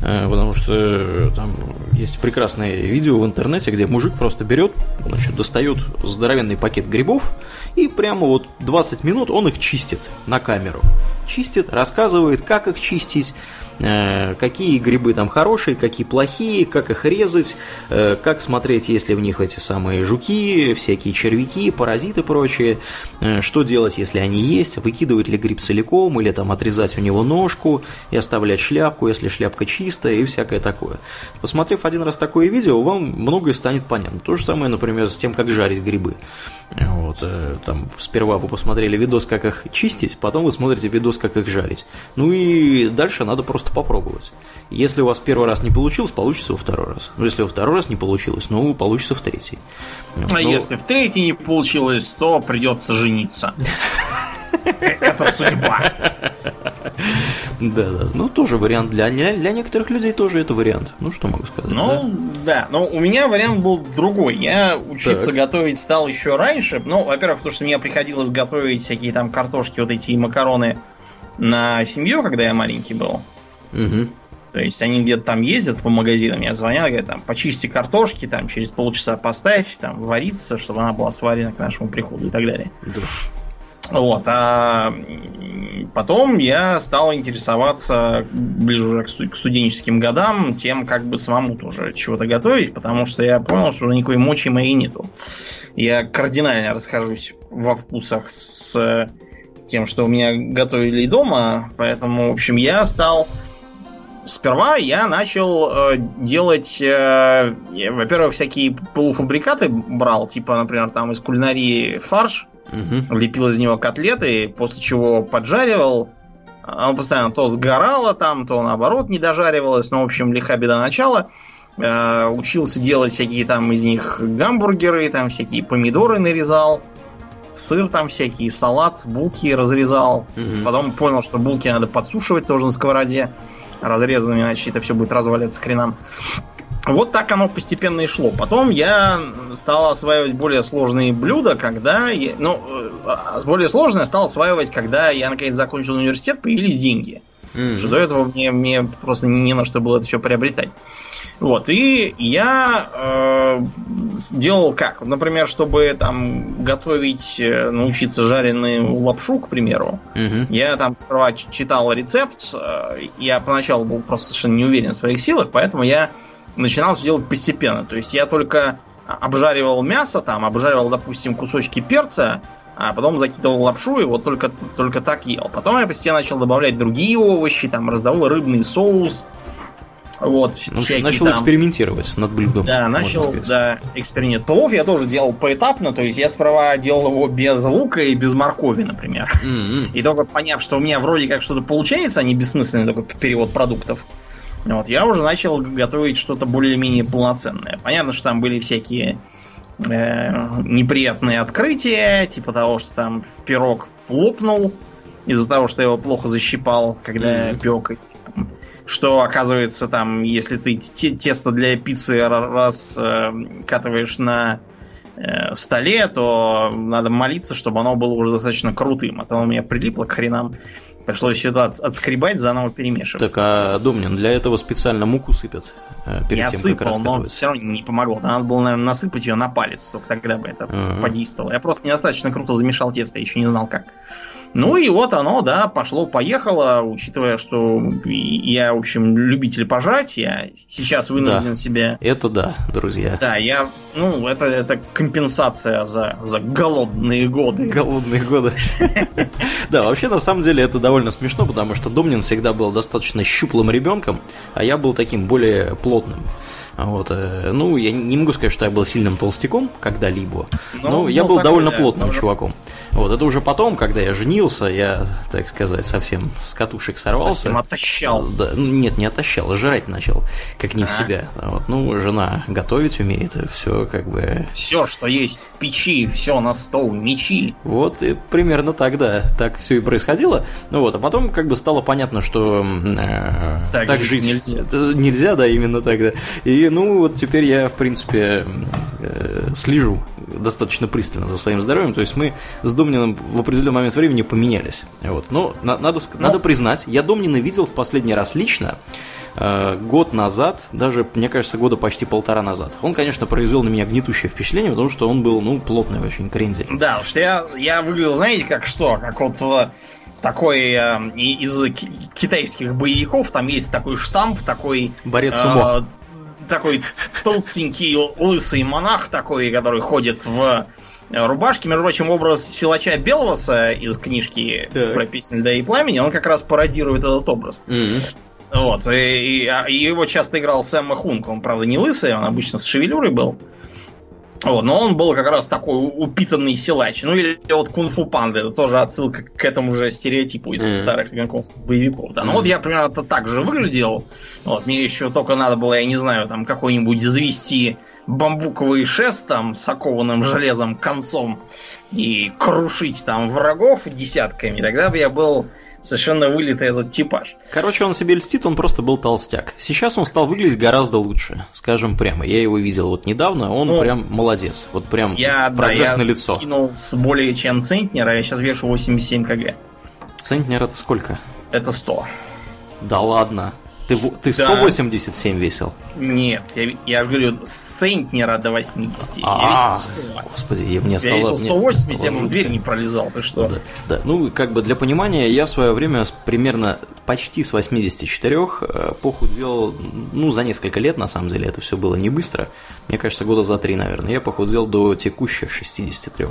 э, потому что э, там есть прекрасное видео в интернете, где мужик просто берет, значит, достает здоровенный пакет грибов и прямо вот 20 минут он их чистит на камеру. Чистит, рассказывает, как их чистить, Э, какие грибы там хорошие, какие плохие, как их резать, э, как смотреть, если в них эти самые жуки, всякие червяки, паразиты и прочее, э, что делать, если они есть, выкидывать ли гриб целиком, или там отрезать у него ножку и оставлять шляпку, если шляпка чистая и всякое такое. Посмотрев один раз такое видео, вам многое станет понятно. То же самое, например, с тем, как жарить грибы. Вот, там сперва вы посмотрели видос, как их чистить, потом вы смотрите видос, как их жарить. Ну и дальше надо просто просто попробовать. Если у вас первый раз не получилось, получится во второй раз. Но если во второй раз не получилось, ну, получится в третий. А Но... если в третий не получилось, то придется жениться. Это судьба. Да, да. Ну, тоже вариант для, для некоторых людей тоже это вариант. Ну, что могу сказать. Ну, да. да. Но у меня вариант был другой. Я учиться так. готовить стал еще раньше. Ну, во-первых, потому что мне приходилось готовить всякие там картошки, вот эти макароны на семью, когда я маленький был. Угу. То есть они где-то там ездят по магазинам, я звонят, говорят, там, почисти картошки, там, через полчаса поставь, там, вариться, чтобы она была сварена к нашему приходу и так далее. Да. Вот, а потом я стал интересоваться ближе уже к студенческим годам тем, как бы самому тоже чего-то готовить, потому что я понял, что никакой мочи моей нету. Я кардинально расхожусь во вкусах с тем, что у меня готовили дома, поэтому, в общем, я стал сперва я начал э, делать, э, во-первых, всякие полуфабрикаты брал, типа, например, там из кулинарии фарш, угу. лепил из него котлеты, после чего поджаривал. Оно постоянно то сгорало там, то наоборот не дожаривалось. Ну, в общем, лиха беда начала. Э, учился делать всякие там из них гамбургеры, там всякие помидоры нарезал сыр там всякий, салат, булки разрезал. Угу. Потом понял, что булки надо подсушивать тоже на сковороде разрезанными, иначе это все будет разваливаться хренам. Вот так оно постепенно и шло. Потом я стал осваивать более сложные блюда, когда... Я, ну, э, более сложное стал осваивать, когда я наконец закончил университет, появились деньги. Mm-hmm. Что до этого мне, мне просто не на что было это все приобретать. Вот, и я э, делал как? Например, чтобы там готовить, э, научиться жареную лапшу, к примеру, угу. я там сперва читал рецепт, э, я поначалу был просто совершенно не уверен в своих силах, поэтому я начинал все делать постепенно. То есть я только обжаривал мясо, там, обжаривал, допустим, кусочки перца, а потом закидывал лапшу и вот только, только так ел. Потом я постепенно начал добавлять другие овощи, там, раздавал рыбный соус, вот, ну, начал там... экспериментировать над блюдом. Да, начал, да, эксперимент. Плов я тоже делал поэтапно, то есть я справа делал его без лука и без моркови, например. Mm-hmm. И только поняв, что у меня вроде как что-то получается, а не бессмысленный только перевод продуктов, вот, я уже начал готовить что-то более-менее полноценное. Понятно, что там были всякие э, неприятные открытия, типа того, что там пирог лопнул из-за того, что я его плохо защипал, когда mm-hmm. пек что оказывается там, если ты тесто для пиццы раскатываешь на э, столе, то надо молиться, чтобы оно было уже достаточно крутым. А то оно у меня прилипло к хренам. Пришлось все это отскребать, заново перемешивать. Так, а, Домнин, для этого специально муку сыпят э, перед Я тем, сыпал, как но все равно не помогло. Надо было, наверное, насыпать ее на палец, только тогда бы это uh-huh. подействовало. Я просто недостаточно круто замешал тесто, еще не знал как. Ну и вот оно, да, пошло-поехало, учитывая, что я, в общем, любитель пожрать, я сейчас вынужден да, себе... Это да, друзья. Да, я, ну, это, это компенсация за, за голодные годы. Голодные годы. Да, вообще, на самом деле, это довольно смешно, потому что Домнин всегда был достаточно щуплым ребенком, а я был таким более плотным. Вот, э, ну, я не могу сказать, что я был сильным толстяком когда-либо, но, но я был довольно плотным да, чуваком. Вот, это уже потом, когда я женился, я, так сказать, совсем с катушек сорвался. Совсем отощал. Да, ну, нет, не отощал, жрать начал, как не а? в себя. Вот, ну, жена готовить умеет, все как бы... Все, что есть в печи, все на стол, мечи. Вот, и примерно так, да, так все и происходило. Ну вот, а потом как бы стало понятно, что э, так, так жить нельзя. нельзя, да, именно так, да. И ну вот теперь я, в принципе, э, слежу достаточно пристально за своим здоровьем, то есть мы с Домниным в определенный момент времени поменялись. Вот. Но на, надо, Но... надо признать, я Домнина видел в последний раз лично э, год назад, даже, мне кажется, года почти полтора назад. Он, конечно, произвел на меня гнетущее впечатление, потому что он был, ну, плотный очень крендель. Да, уж я, я выглядел, знаете, как что? Как вот в такой э, из китайских боевиков, там есть такой штамп, такой... Борец сумо. Э, такой толстенький лысый монах такой, который ходит в рубашке. Между прочим, образ силача Белваса из книжки так. про песнь «Льда и пламени», он как раз пародирует этот образ. Mm-hmm. Вот, и, и, а, и его часто играл Сэм Махунг. Он, правда, не лысый, он обычно с шевелюрой был. Вот, но он был как раз такой упитанный силач. Ну или вот кунг-фу панда, это тоже отсылка к этому же стереотипу из mm-hmm. старых гонконгских боевиков. Да. Ну mm-hmm. вот я примерно так же выглядел. Вот, мне еще только надо было, я не знаю, там какой-нибудь завести бамбуковый шест там с окованным железом концом и крушить там врагов десятками. Тогда бы я был совершенно вылитый этот типаж. Короче, он себе льстит, он просто был толстяк. Сейчас он стал выглядеть гораздо лучше, скажем прямо. Я его видел вот недавно, он ну, прям молодец. Вот прям я, прогресс да, на лицо. Я скинул с более чем центнера, я сейчас вешу 87 кг. Центнер это сколько? Это 100. Да ладно. Ты, ты 187 да. весил? Нет, я, я же говорю, с центнера до 80. А, я весил 100. Господи, я, мне стало... Я весил 180, мне, я в дверь не пролезал, ты что? Да, да, ну, как бы для понимания, я в свое время примерно почти с 84 э, похудел, ну, за несколько лет, на самом деле, это все было не быстро. Мне кажется, года за три, наверное. Я похудел до текущих 63.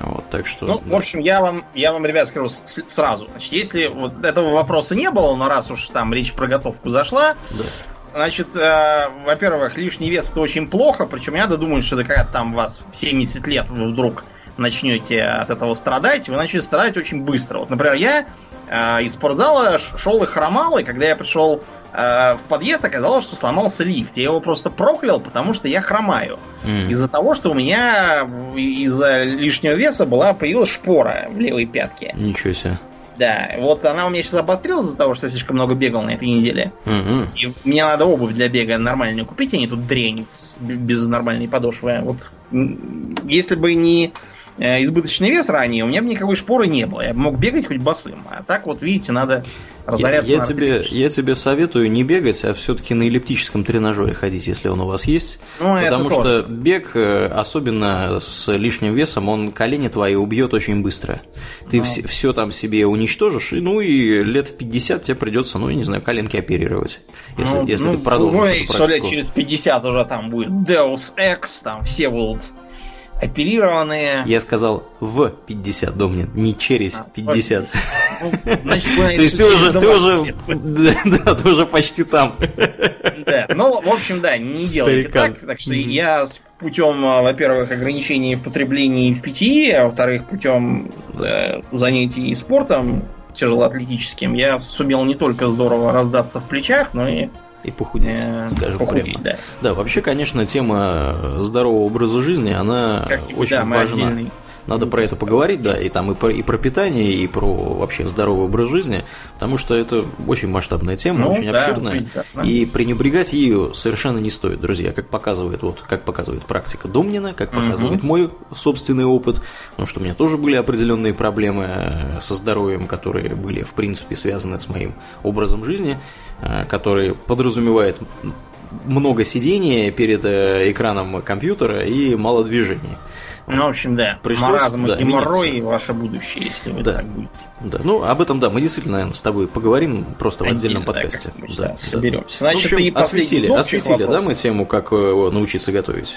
Вот, так что. Ну, да. в общем, я вам, я вам, ребят, скажу сразу. Значит, если вот этого вопроса не было, но раз уж там речь про готовку зашла, да. значит, э, во-первых, лишний вес это очень плохо, причем я думаю, что это когда там вас в 70 лет вы вдруг начнете от этого страдать, вы начнете страдать очень быстро. Вот, например, я э, из спортзала шел и хромал, и когда я пришел в подъезд оказалось, что сломался лифт. Я его просто проклял, потому что я хромаю. Mm. Из-за того, что у меня из-за лишнего веса была появилась шпора в левой пятке. Ничего себе. Да, вот она у меня сейчас обострилась из-за того, что я слишком много бегал на этой неделе. Mm-hmm. И мне надо обувь для бега нормальную купить, а не тут дрень без нормальной подошвы. Вот если бы не Э, избыточный вес ранее, у меня бы никакой шпоры не было. Я бы мог бегать хоть босым. А так вот, видите, надо разоряться. Я, я, тебе, я тебе советую не бегать, а все-таки на эллиптическом тренажере ходить, если он у вас есть. Ну, потому что бег, э, особенно с лишним весом, он колени твои убьет очень быстро. Ты ну. все, все там себе уничтожишь, и, ну и лет в 50 тебе придется, ну, я не знаю, коленки оперировать. Если, ну, если ну, ты продолжишь. Ну, что лет через 50 уже там будет Deus Ex, там все будут оперированные. Я сказал в 50, Домнин, не через 50. А, ну, значит, То есть ты уже, ты уже, да, ты уже почти там. Да, ну, в общем, да, не делайте так. Так что я с путем, а, во-первых, ограничений в потреблении в питье, а во-вторых, путем э, занятий спортом тяжелоатлетическим, я сумел не только здорово раздаться в плечах, но и и похудеть, э, скажем похудеть, прямо. Да. да, вообще, конечно, тема здорового образа жизни, она как, очень да, важна. Отдельный надо про это поговорить, да, и там и про, и про питание, и про вообще здоровый образ жизни, потому что это очень масштабная тема, ну, очень да, обширная, да. и пренебрегать ею совершенно не стоит, друзья, как показывает, вот, как показывает практика Домнина, как показывает угу. мой собственный опыт, потому что у меня тоже были определенные проблемы э, со здоровьем, которые были, в принципе, связаны с моим образом жизни, э, который подразумевает много сидения перед э, экраном компьютера и мало движения. Ну, в общем, да. Пришлось, Маразм да, и геморрой – ваше будущее, если вы да. так будете. Да, ну, об этом, да, мы действительно, наверное, с тобой поговорим просто Отдельно, в отдельном подкасте. Да, да, соберемся. Значит, в общем, и осветили, осветили да, мы тему, как э, научиться готовить?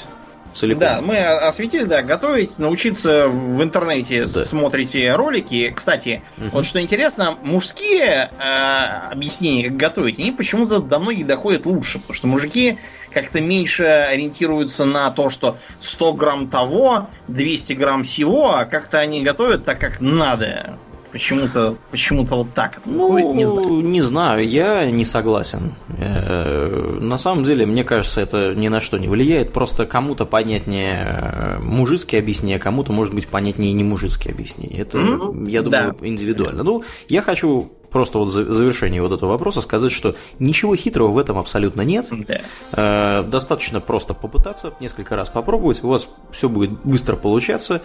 Целиком. Да, мы осветили, да, готовить, научиться в интернете да. смотрите ролики. Кстати, угу. вот что интересно, мужские э, объяснения, как готовить, они почему-то до многих доходят лучше, потому что мужики как-то меньше ориентируются на то, что 100 грамм того, 200 грамм всего, а как-то они готовят так, как надо. Почему-то почему вот так это ну, выходит, не знаю. Не знаю, я не согласен. Э, на самом деле, мне кажется, это ни на что не влияет. Просто кому-то понятнее э, мужицкие объяснения, кому-то, может быть, понятнее не мужицкие объяснения. Это, mm-hmm. я думаю, да. индивидуально. Ну, я хочу просто вот завершение вот этого вопроса сказать, что ничего хитрого в этом абсолютно нет. Да. Э, достаточно просто попытаться, несколько раз попробовать, у вас все будет быстро получаться.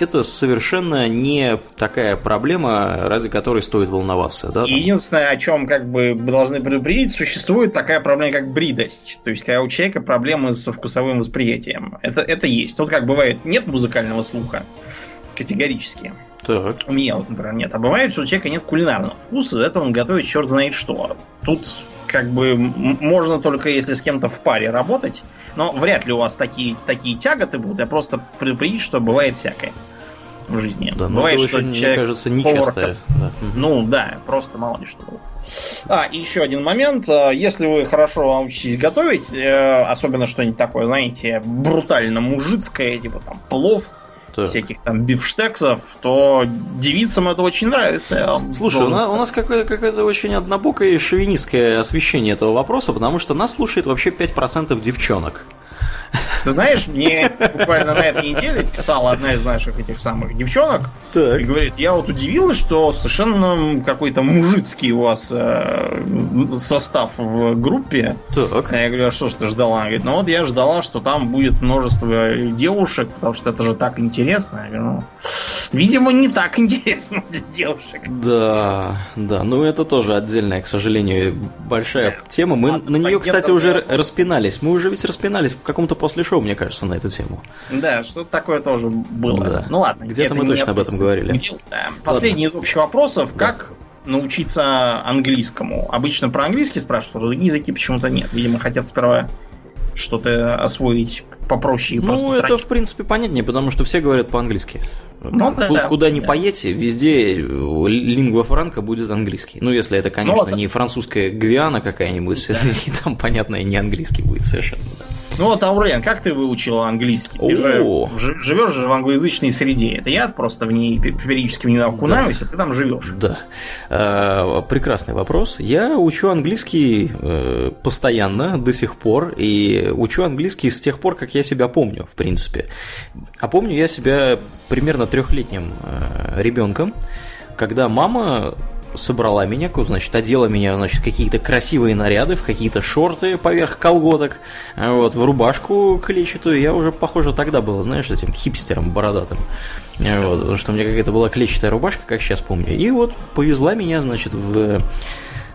Это совершенно не такая проблема, ради которой стоит волноваться. Да, Единственное, о чем как бы вы должны предупредить, существует такая проблема, как бридость. То есть, когда у человека проблемы со вкусовым восприятием. Это, это есть. Тут как бывает, нет музыкального слуха категорически. Так. У меня вот, например, нет. А бывает, что у человека нет кулинарного вкуса, из-за этого он готовит черт знает что. Тут как бы можно только если с кем-то в паре работать, но вряд ли у вас такие, такие тяготы будут. Я просто предупредить, что бывает всякое в жизни. Да, бывает, что очень, человек мне кажется, нечастое. Да. Ну да, просто мало ли что было. А, и еще один момент. Если вы хорошо учитесь готовить, э, особенно что-нибудь такое, знаете, брутально мужицкое, типа там плов, так. всяких там бифштексов, то девицам это очень нравится. Слушай, у нас, у нас какое- какое-то очень однобокое шовинистское освещение этого вопроса, потому что нас слушает вообще 5% девчонок. Ты знаешь, мне буквально на этой неделе писала одна из наших этих самых девчонок так. и говорит, я вот удивилась, что совершенно какой-то мужицкий у вас э, состав в группе. Так. Я говорю, а что ж ты ждала? Она говорит, ну вот я ждала, что там будет множество девушек, потому что это же так интересно. Говорю, ну, видимо, не так интересно для девушек. Да, да, ну это тоже отдельная, к сожалению, большая да. тема. Мы Ладно, на нее, кстати, уже распинались. Мы уже ведь распинались в каком-то после шоу, мне кажется, на эту тему. Да, что-то такое тоже было. Да. Ну ладно. Где-то мы точно об этом говорили. Да. Последний ладно. из общих вопросов. Да. Как научиться английскому? Обычно про английский спрашивают, а другие языки почему-то нет. Видимо, хотят сперва что-то освоить попроще и Ну, это, в принципе, понятнее, потому что все говорят по-английски. Ну, да, Куда да, ни да. поедете, везде лингва франка будет английский. Ну, если это, конечно, ну, не французская Гвиана какая-нибудь, да. и там, понятно, и не английский будет совершенно. Да. Ну вот, Аурен, как ты выучил английский? Ты же живешь же в англоязычной среде. Это я просто в ней периодически не окунаюсь, да. а ты там живешь. Да. Э, прекрасный вопрос. Я учу английский э, постоянно, до сих пор, и учу английский с тех пор, как я себя помню, в принципе. А помню я себя примерно трехлетним э, ребенком, когда мама собрала меня, значит, одела меня, значит, какие-то красивые наряды, в какие-то шорты поверх колготок, вот, в рубашку клетчатую. Я уже, похоже, тогда был, знаешь, этим хипстером бородатым. Вот, потому что у меня какая-то была клетчатая рубашка, как сейчас помню. И вот повезла меня, значит, в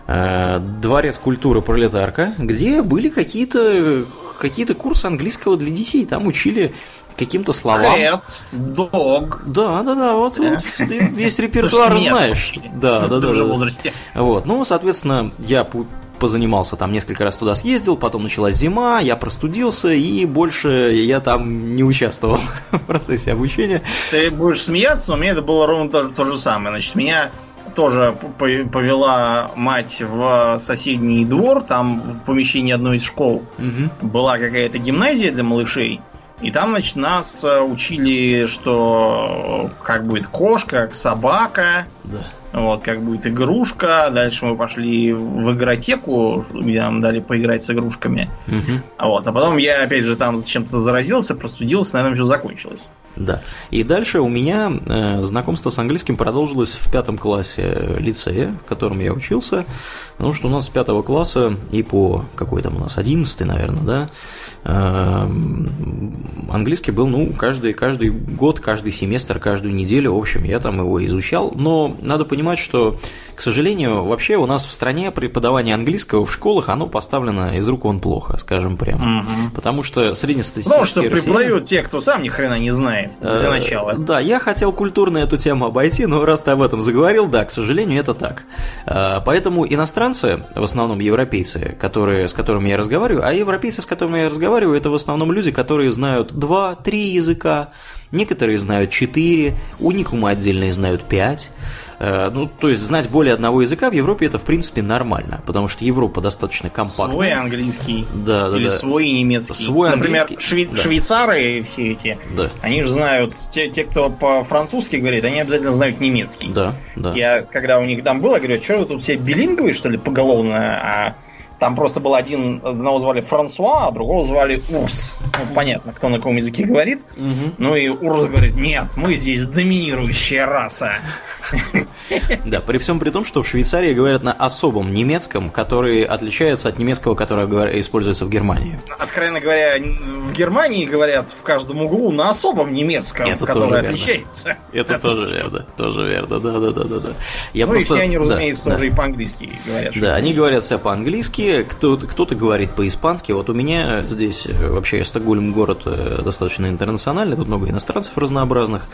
э, дворец культуры пролетарка, где были какие-то какие-то курсы английского для детей. Там учили каким-то словам. Cat, dog. Да, да, да, вот, вот ты весь репертуар знаешь. Да, да, да. В возрасте. Вот, ну, соответственно, я позанимался там несколько раз туда съездил, потом началась зима, я простудился, и больше я там не участвовал в процессе обучения. Ты будешь смеяться, у меня это было ровно то, то же самое. Значит, меня тоже повела мать в соседний двор, там в помещении одной из школ угу. была какая-то гимназия для малышей. И там, значит, нас э, учили, что как будет кошка, как собака, да. вот, как будет игрушка. Дальше мы пошли в игротеку, где нам дали поиграть с игрушками. Угу. Вот, а потом я, опять же, там зачем-то заразился, простудился, наверное, все закончилось. Да. И дальше у меня э, знакомство с английским продолжилось в пятом классе лицея, в котором я учился. Потому что у нас с пятого класса и по какой там у нас, одиннадцатый, наверное, да, английский был, ну, каждый, каждый год, каждый семестр, каждую неделю, в общем, я там его изучал, но надо понимать, что, к сожалению, вообще у нас в стране преподавание английского в школах, оно поставлено из рук вон плохо, скажем прямо, угу. потому что среднестатистический Потому что преподают те, кто сам ни хрена не знает, для э, начала. Да, я хотел культурно эту тему обойти, но раз ты об этом заговорил, да, к сожалению, это так. Э, поэтому иностранцы, в основном европейцы, которые, с которыми я разговариваю, а европейцы, с которыми я разговариваю, разговариваю, это в основном люди, которые знают 2-3 языка, некоторые знают 4, уникумы отдельные знают 5. Э, ну, то есть знать более одного языка в Европе это в принципе нормально, потому что Европа достаточно компактная. Свой английский. Да, да, или да. свой немецкий. Свой Например, швей... да. швейцары все эти, да. они же знают, те, те, кто по-французски говорит, они обязательно знают немецкий. Да, да. Я, когда у них там был, я говорю, что вы тут все билинговые, что ли, поголовно, а там просто был один, одного звали Франсуа, а другого звали Урс. Ну, понятно, кто на каком языке говорит. Ну и Урус говорит, нет, мы здесь доминирующая раса. Да, при всем при том, что в Швейцарии говорят на особом немецком, который отличается от немецкого, которое используется в Германии. Откровенно говоря, в Германии говорят в каждом углу на особом немецком, Это который отличается. Это, Это тоже верно, тоже верно, да, да, да, да, да. Я ну просто... и все они, разумеется, да, тоже да. и по-английски говорят. Да, они говорят все по-английски, кто-то, кто-то говорит по-испански. Вот у меня здесь э, вообще Стокгольм город э, достаточно интернациональный, тут много иностранцев разнообразных.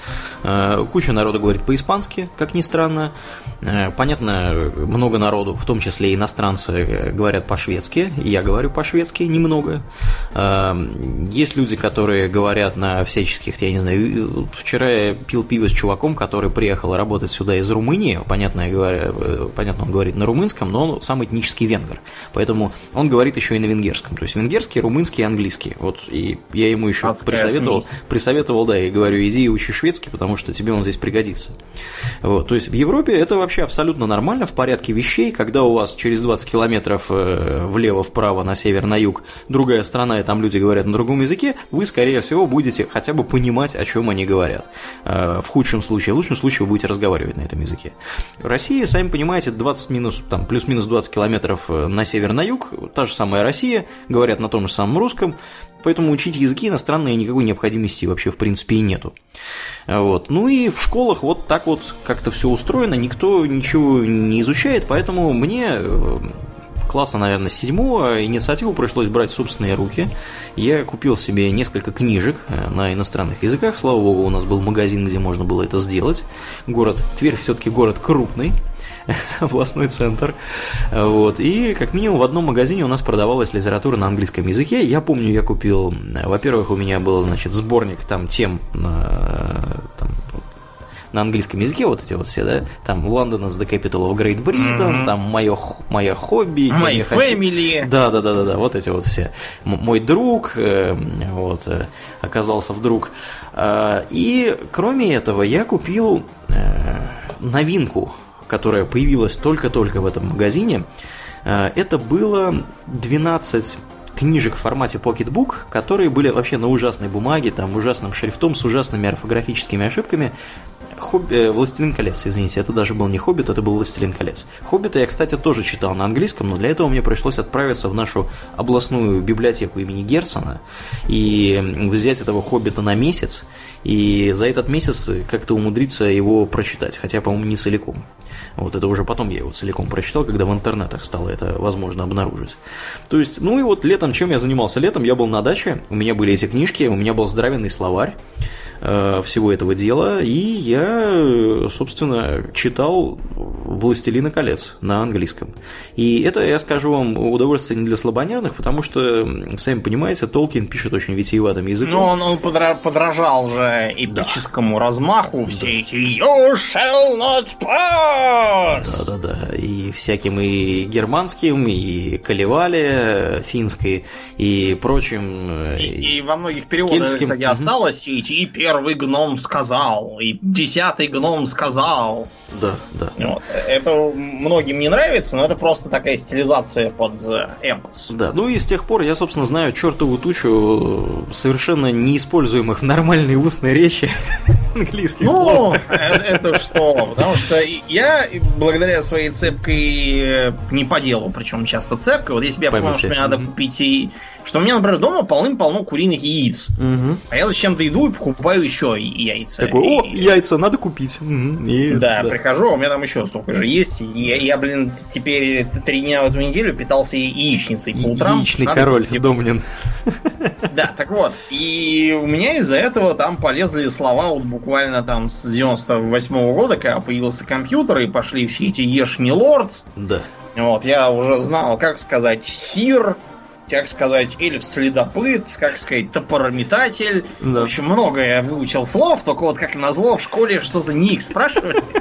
Э, куча народа говорит по-испански, как ни странно. Понятно, много народу, в том числе иностранцы, говорят по-шведски. Я говорю по-шведски немного. Есть люди, которые говорят на всяческих, я не знаю, вчера я пил пиво с чуваком, который приехал работать сюда из Румынии. Понятно, я говорю, понятно, он говорит на румынском, но он сам этнический венгер. Поэтому он говорит еще и на венгерском. То есть венгерский, румынский и английский. Вот и я ему еще Адская присоветовал, смесь. присоветовал, да, и говорю, иди и учи шведский, потому что тебе он здесь пригодится. Вот, то есть в Европе это вообще абсолютно нормально, в порядке вещей, когда у вас через 20 километров э, влево-вправо, на север, на юг другая страна, и там люди говорят на другом языке, вы, скорее всего, будете хотя бы понимать, о чем они говорят. Э, в худшем случае, в лучшем случае вы будете разговаривать на этом языке. В России, сами понимаете, 20 минус, там, плюс-минус 20 километров э, на север, на юг, та же самая Россия, говорят на том же самом русском, поэтому учить языки иностранные никакой необходимости вообще в принципе и нету. Вот. Ну и в школах вот так вот как-то все устроено, никто ничего не изучает, поэтому мне э, класса, наверное, седьмого инициативу пришлось брать в собственные руки. Я купил себе несколько книжек э, на иностранных языках. Слава богу, у нас был магазин, где можно было это сделать. Город Тверь все-таки город крупный. областной центр. Вот. И как минимум в одном магазине у нас продавалась литература на английском языке. Я помню, я купил, во-первых, у меня был, значит, сборник там тем на, там, на английском языке вот эти вот все, да, там London is the capital of Great Britain, mm-hmm. там мое, мое хобби, My family. Да, да, да, да, да, вот эти вот все. М- мой друг, э, вот, э, оказался вдруг. Э, и кроме этого я купил э, новинку которая появилась только-только в этом магазине, э, это было 12 книжек в формате Pocketbook, которые были вообще на ужасной бумаге, там ужасным шрифтом, с ужасными орфографическими ошибками, Хобби... Э, Властелин колец, извините, это даже был не Хоббит, это был Властелин колец. Хоббита я, кстати, тоже читал на английском, но для этого мне пришлось отправиться в нашу областную библиотеку имени Герсона и взять этого Хоббита на месяц, и за этот месяц как-то умудриться его прочитать, хотя, по-моему, не целиком. Вот это уже потом я его целиком прочитал, когда в интернетах стало это возможно обнаружить. То есть, ну и вот летом, чем я занимался летом, я был на даче, у меня были эти книжки, у меня был здоровенный словарь, Э, всего этого дела, и я, собственно, читал «Властелина колец» на английском. И это, я скажу вам, удовольствие не для слабонервных, потому что, сами понимаете, Толкин пишет очень витиеватым языком. Ну, он, он подражал же эпическому да. размаху, все да. эти «You shall not pass!» Да-да-да, и всяким и германским, и Калевале финской, и прочим. Э, и, и во многих переводах, кельтским. кстати, осталось, и, и первый гном сказал, и десятый гном сказал. Да, да. Вот. Это многим не нравится, но это просто такая стилизация под э, эпос. Да, ну и с тех пор я, собственно, знаю чертову тучу совершенно неиспользуемых в нормальной устной речи английских ну, слов. Ну, это что? Потому что я, благодаря своей цепкой, э, не по делу, причем часто цепкой, вот если бы я понял, что мне надо купить и что у меня, например, дома полным-полно куриных яиц. Угу. А я зачем-то иду и покупаю еще яйца. Такой, о, и... яйца надо купить. Угу. И, да, да, прихожу, а у меня там еще столько же есть. Я, я блин, теперь три дня в эту неделю питался яичницей по утрам. Яичный король, типа... Домнин. Да, так вот. И у меня из-за этого там полезли слова вот буквально там с 98 -го года, когда появился компьютер, и пошли все эти ешь милорд. Да. Вот, я уже знал, как сказать сир, как сказать, эльф-следопыт, как сказать, топорометатель. Да. В общем, много я выучил слов, только вот как назло в школе что-то ник спрашивали.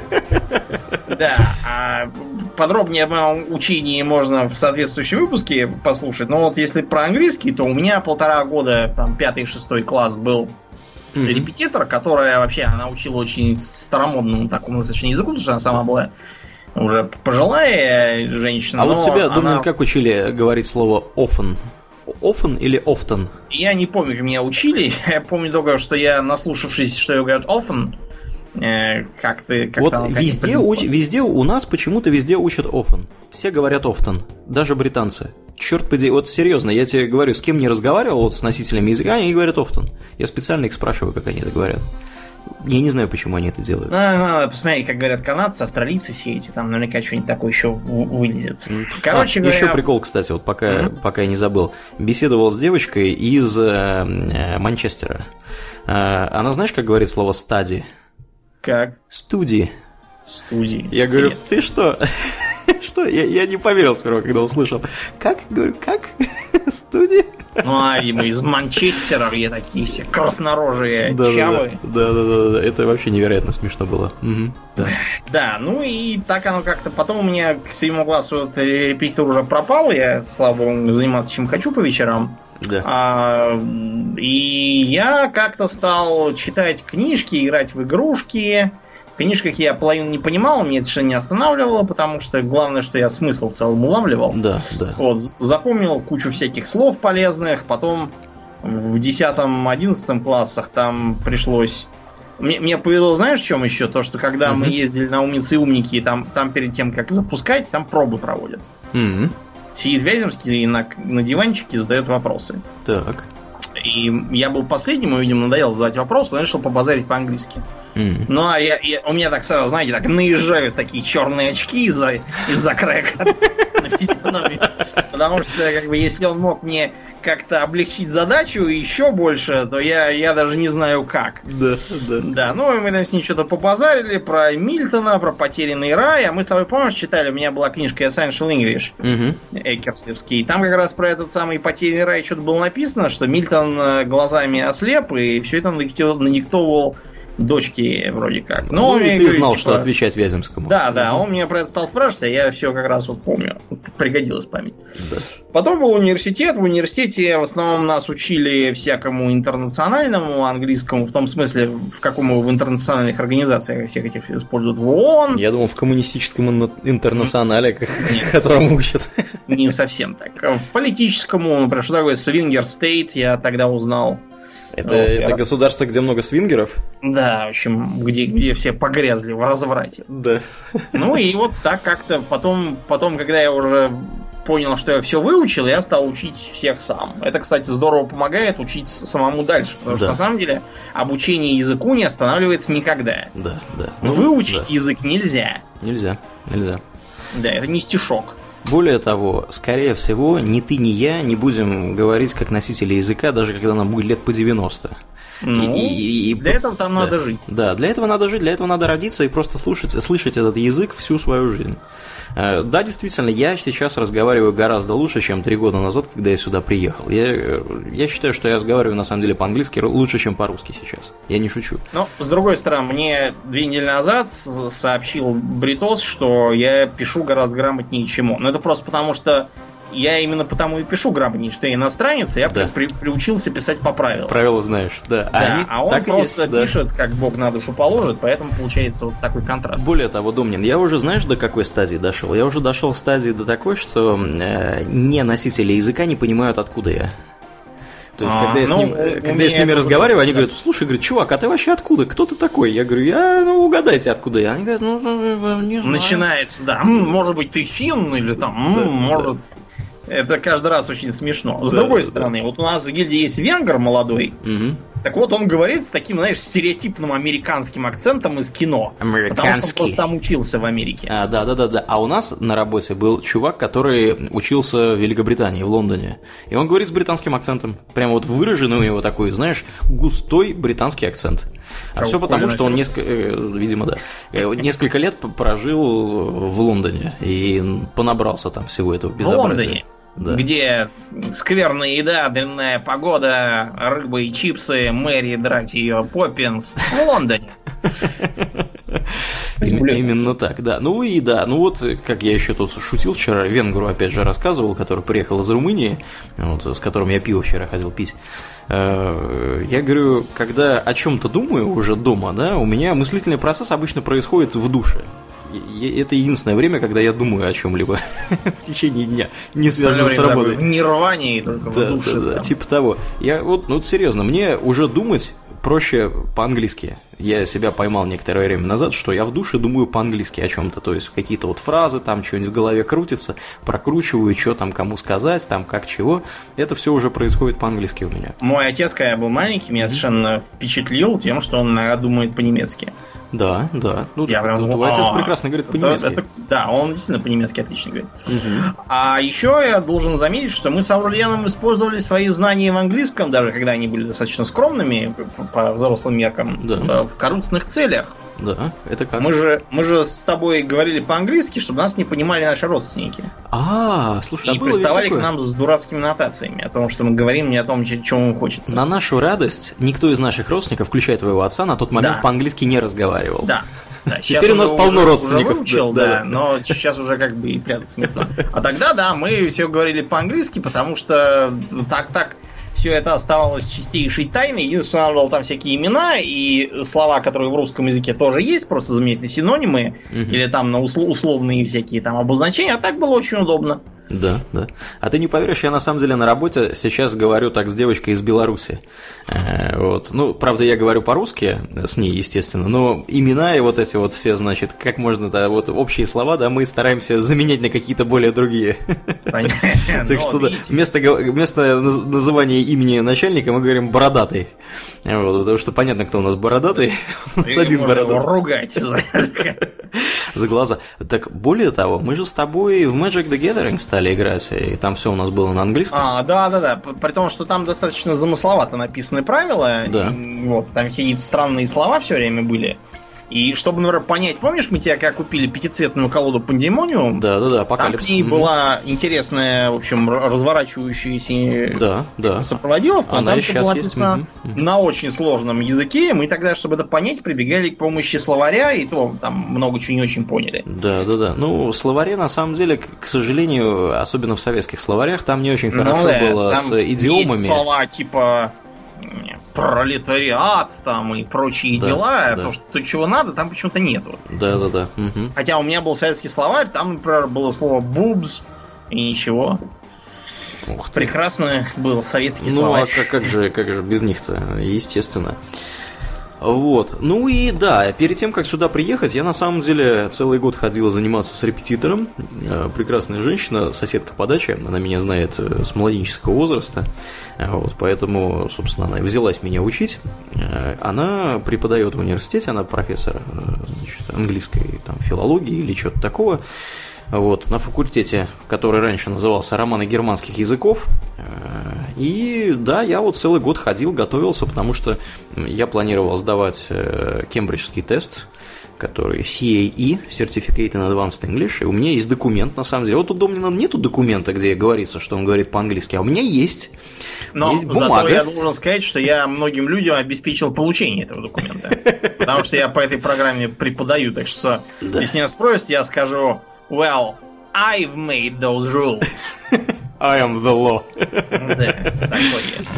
Да, а подробнее о моем учении можно в соответствующем выпуске послушать. Но вот если про английский, то у меня полтора года, там, пятый, шестой класс был mm-hmm. репетитор, которая вообще, она учила очень старомодному такому достаточно языку, потому что она сама была уже пожилая женщина. А вот тебя, она... думаю, как учили говорить слово often? Often или often? я не помню, как меня учили. Я помню только, что я, наслушавшись, что говорят often, э, как ты... Как вот везде, уч, везде у нас почему-то везде учат often. Все говорят often, даже британцы. Черт подери, вот серьезно, я тебе говорю, с кем не разговаривал вот с носителями языка, они говорят often. Я специально их спрашиваю, как они это говорят. Я не знаю, почему они это делают. Надо, надо посмотреть, как говорят канадцы, австралийцы все эти, там наверняка что-нибудь такое еще вылезет. Короче а, говоря... Еще прикол, кстати, вот пока, mm-hmm. пока я не забыл. Беседовал с девочкой из э, э, Манчестера. Э, она знаешь, как говорит слово стади? Как? Студии. Студии. Я говорю, ты что? Что? Я, я не поверил сперва, когда услышал. Как? Говорю, как? Студия? Ну, а мы из Манчестера, где такие все краснорожие да, чавы. Да, да, да, да, это вообще невероятно смешно было. Угу. Да. да, ну и так оно как-то... Потом у меня к седьмому классу вот репетитор уже пропал, я, слава богу, заниматься чем хочу по вечерам. Да. А, и я как-то стал читать книжки, играть в игрушки, книжках я половину не понимал, мне это что не останавливало, потому что главное, что я смысл в целом улавливал. Да, да. Вот, запомнил кучу всяких слов полезных, потом в 10-11 классах там пришлось... Мне, мне повезло, знаешь, в чем еще? То, что когда угу. мы ездили на умницы и умники, там, там перед тем, как запускать, там пробы проводят. Угу. Сидит Вяземский на, на диванчике задает вопросы. Так. И я был последним, и, видимо, надоел задать вопрос, но я решил побазарить по-английски. Mm. Ну, а я, я, у меня так сразу, знаете, так наезжают такие черные очки из-за из-за крека на физиономии. Потому что, как бы, если он мог мне как-то облегчить задачу еще больше, то я, я даже не знаю как. Да, да. Да, ну, мы там с ним что-то побазарили про Мильтона, про потерянный рай, а мы с тобой, помнишь, читали, у меня была книжка Essential English, угу. Экерслевский, там как раз про этот самый потерянный рай что-то было написано, что Мильтон э, глазами ослеп, и все это надиктовал дочки вроде как. Но ну, ты говорит, знал, типа, что отвечать Вяземскому. Да, да, он меня про это стал спрашивать, а я все как раз вот помню. Пригодилась память. Да. Потом был университет. В университете в основном нас учили всякому интернациональному английскому, в том смысле, в каком в интернациональных организациях всех этих используют в ООН. Я думал, в коммунистическом интернационале, которым учат. Не совсем так. В политическом, например, что такое свингер стейт, я тогда узнал. Это, вот, это я... государство, где много свингеров? Да, в общем, где, где все погрязли в разврате. Да. Ну и вот так как-то потом, потом, когда я уже понял, что я все выучил, я стал учить всех сам. Это, кстати, здорово помогает учить самому дальше. Потому да. что на самом деле обучение языку не останавливается никогда. Да, да. Ну, Выучить да. язык нельзя. Нельзя, нельзя. Да, это не стишок. Более того, скорее всего, ни ты, ни я не будем говорить как носители языка, даже когда нам будет лет по 90. Ну, и, и, для этого там да, надо жить. Да, для этого надо жить, для этого надо родиться и просто слушать, слышать этот язык всю свою жизнь. Э, да, действительно, я сейчас разговариваю гораздо лучше, чем три года назад, когда я сюда приехал. Я, э, я считаю, что я разговариваю на самом деле по-английски лучше, чем по-русски сейчас. Я не шучу. Ну, с другой стороны, мне две недели назад сообщил Бритос, что я пишу гораздо грамотнее, чем он. Но это просто потому, что я именно потому и пишу грамотнее, что я иностранец, я да. при, приучился писать по правилам. Правила знаешь, да. да Они а он просто есть, пишет, да. как Бог на душу положит, поэтому получается вот такой контраст. Более того, Домнин, я уже знаешь, до какой стадии дошел? Я уже дошел в стадии до такой, что э, не носители языка не понимают, откуда я. То есть, а, когда я, ну, с, ним, э, когда я с ними разговариваю, они говорят, слушай, говорят, чувак, а ты вообще откуда? Кто ты такой? Я говорю, я, ну, угадайте, откуда я. Они говорят, ну, не знаю. Начинается, да. Может быть, ты фин или там, да, может, это каждый раз очень смешно. С да, другой да, стороны, да. вот у нас в гильдии есть венгер молодой. Угу. Так вот, он говорит с таким, знаешь, стереотипным американским акцентом из кино. Потому что он просто там учился в Америке. А, да, да, да, да. А у нас на работе был чувак, который учился в Великобритании, в Лондоне. И он говорит с британским акцентом. Прямо вот выраженный у него такой, знаешь, густой британский акцент. А все потому, что он несколько, э, видимо, да, э, несколько лет прожил в Лондоне и понабрался там всего этого безобразия. В Лондоне? Да. где скверная еда, длинная погода, рыба и чипсы, Мэри драть ее Поппинс в Лондоне. Именно так, да. Ну и да, ну вот, как я еще тут шутил вчера, венгру опять же рассказывал, который приехал из Румынии, вот, с которым я пиво вчера ходил пить. Э, я говорю, когда о чем-то думаю уже дома, да, у меня мыслительный процесс обычно происходит в душе это единственное время, когда я думаю о чем-либо в течение дня, не связанном с работой. В нирвании только да, в душе. Да, да, типа того. Я вот, ну серьезно, мне уже думать проще по-английски. Я себя поймал некоторое время назад, что я в душе думаю по-английски о чем-то. То есть какие-то вот фразы, там что-нибудь в голове крутится, прокручиваю, что там кому сказать, там как чего. Это все уже происходит по-английски у меня. Мой отец, когда я был маленький, меня совершенно впечатлил тем, что он думает по-немецки. Да, да. Ну, я прям, твой отец прекрасно говорит по-немецки. Это, да, он действительно по-немецки отлично говорит. Угу. А еще я должен заметить, что мы с Аурлианом использовали свои знания в английском, даже когда они были достаточно скромными по взрослым меркам, да. В корыстных целях. Да, это как? Мы же, мы же с тобой говорили по-английски, чтобы нас не понимали наши родственники. А, слушай, И а приставали к нам с дурацкими нотациями о том, что мы говорим не о том, чем им хочется. На нашу радость никто из наших родственников, включая твоего отца, на тот момент да. по-английски не разговаривал. Да. Да, Теперь у нас полно уже, родственников. Уже выучил, да, да, да, но сейчас уже как бы и прятаться не знаю. А тогда, да, мы все говорили по-английски, потому что так, так, все это оставалось чистейшей тайной. Единственное, устанавливал там всякие имена и слова, которые в русском языке тоже есть, просто заметные синонимы, угу. или там на условные всякие там обозначения, а так было очень удобно. Да, да. А ты не поверишь, я на самом деле на работе сейчас говорю так с девочкой из Беларуси. Э, вот. Ну, правда, я говорю по-русски с ней, естественно, но имена и вот эти вот все, значит, как можно, да, вот общие слова, да, мы стараемся заменять на какие-то более другие. Так что вместо, вместо называния имени начальника мы говорим бородатый. Вот, потому что понятно, кто у нас бородатый. У нас один бородатый. ругать за глаза. Так более того, мы же с тобой в Magic the Gathering стали играть, и там все у нас было на английском. А, да, да, да. При том, что там достаточно замысловато написаны правила. Да. Вот, там какие-то странные слова все время были. И чтобы, например, понять, помнишь, мы тебя как купили пятицветную колоду Пандемониум? Да, да, да, апокалипсис. Там к ней была интересная, в общем, разворачивающаяся да, да. сопроводиловка. Она там сейчас была есть. на очень сложном языке. Мы тогда, чтобы это понять, прибегали к помощи словаря, и то там много чего не очень поняли. Да, да, да. Ну, в словаре, на самом деле, к сожалению, особенно в советских словарях, там не очень ну хорошо ну, да, было с идиомами. Есть слова типа пролетариат там и прочие да, дела, да. то, что, то, чего надо, там почему-то нету. Да, да, да. Угу. Хотя у меня был советский словарь, там, например, было слово бубс и ничего. Ух ты. Прекрасно был советский ну, словарь. Ну, а как, как, же, как же без них-то, естественно. Вот. Ну и да, перед тем, как сюда приехать, я на самом деле целый год ходила заниматься с репетитором. Э, прекрасная женщина, соседка по даче, она меня знает э, с младенческого возраста. Э, вот, поэтому, собственно, она взялась меня учить. Она преподает в университете, она профессор значит, английской там, филологии или чего-то такого вот, на факультете, который раньше назывался «Романы германских языков». Э, и да, я вот целый год ходил, готовился, потому что я планировал сдавать э, кембриджский тест, который CAE, Certificate in Advanced English, и у меня есть документ, на самом деле. Вот у Домнина нету документа, где говорится, что он говорит по-английски, а у меня есть. Но есть бумага. зато я должен сказать, что я многим людям обеспечил получение этого документа. Потому что я по этой программе преподаю, так что если меня спросят, я скажу Well, I've made those rules. I am the law.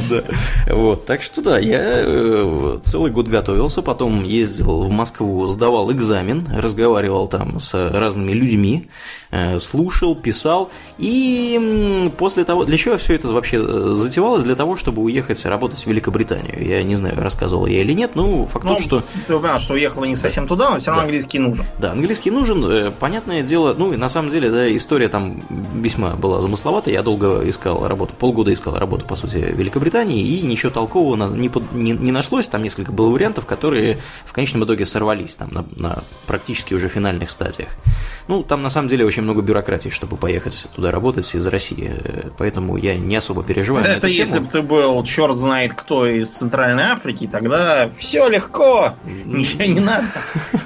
Да, Вот, так что да, я э, целый год готовился, потом ездил в Москву, сдавал экзамен, разговаривал там с разными людьми, э, слушал, писал, и после того, для чего все это вообще э, затевалось? Для того, чтобы уехать работать в Великобританию. Я не знаю, рассказывал я или нет, но факт ну, что... Ты понял, что уехала не совсем туда, но все равно да. английский нужен. Да, английский нужен, понятное дело, ну и на самом деле, да, история там весьма была замысловатая, я долго искал работу, полгода искал работу, по сути, в Великобритании, и ничего толкового не, не, не нашлось. Там несколько было вариантов, которые в конечном итоге сорвались там, на, на практически уже финальных стадиях. Ну, там на самом деле очень много бюрократии, чтобы поехать туда работать из России, поэтому я не особо переживаю. Это если бы ты был черт знает кто из Центральной Африки, тогда все легко, ничего не надо,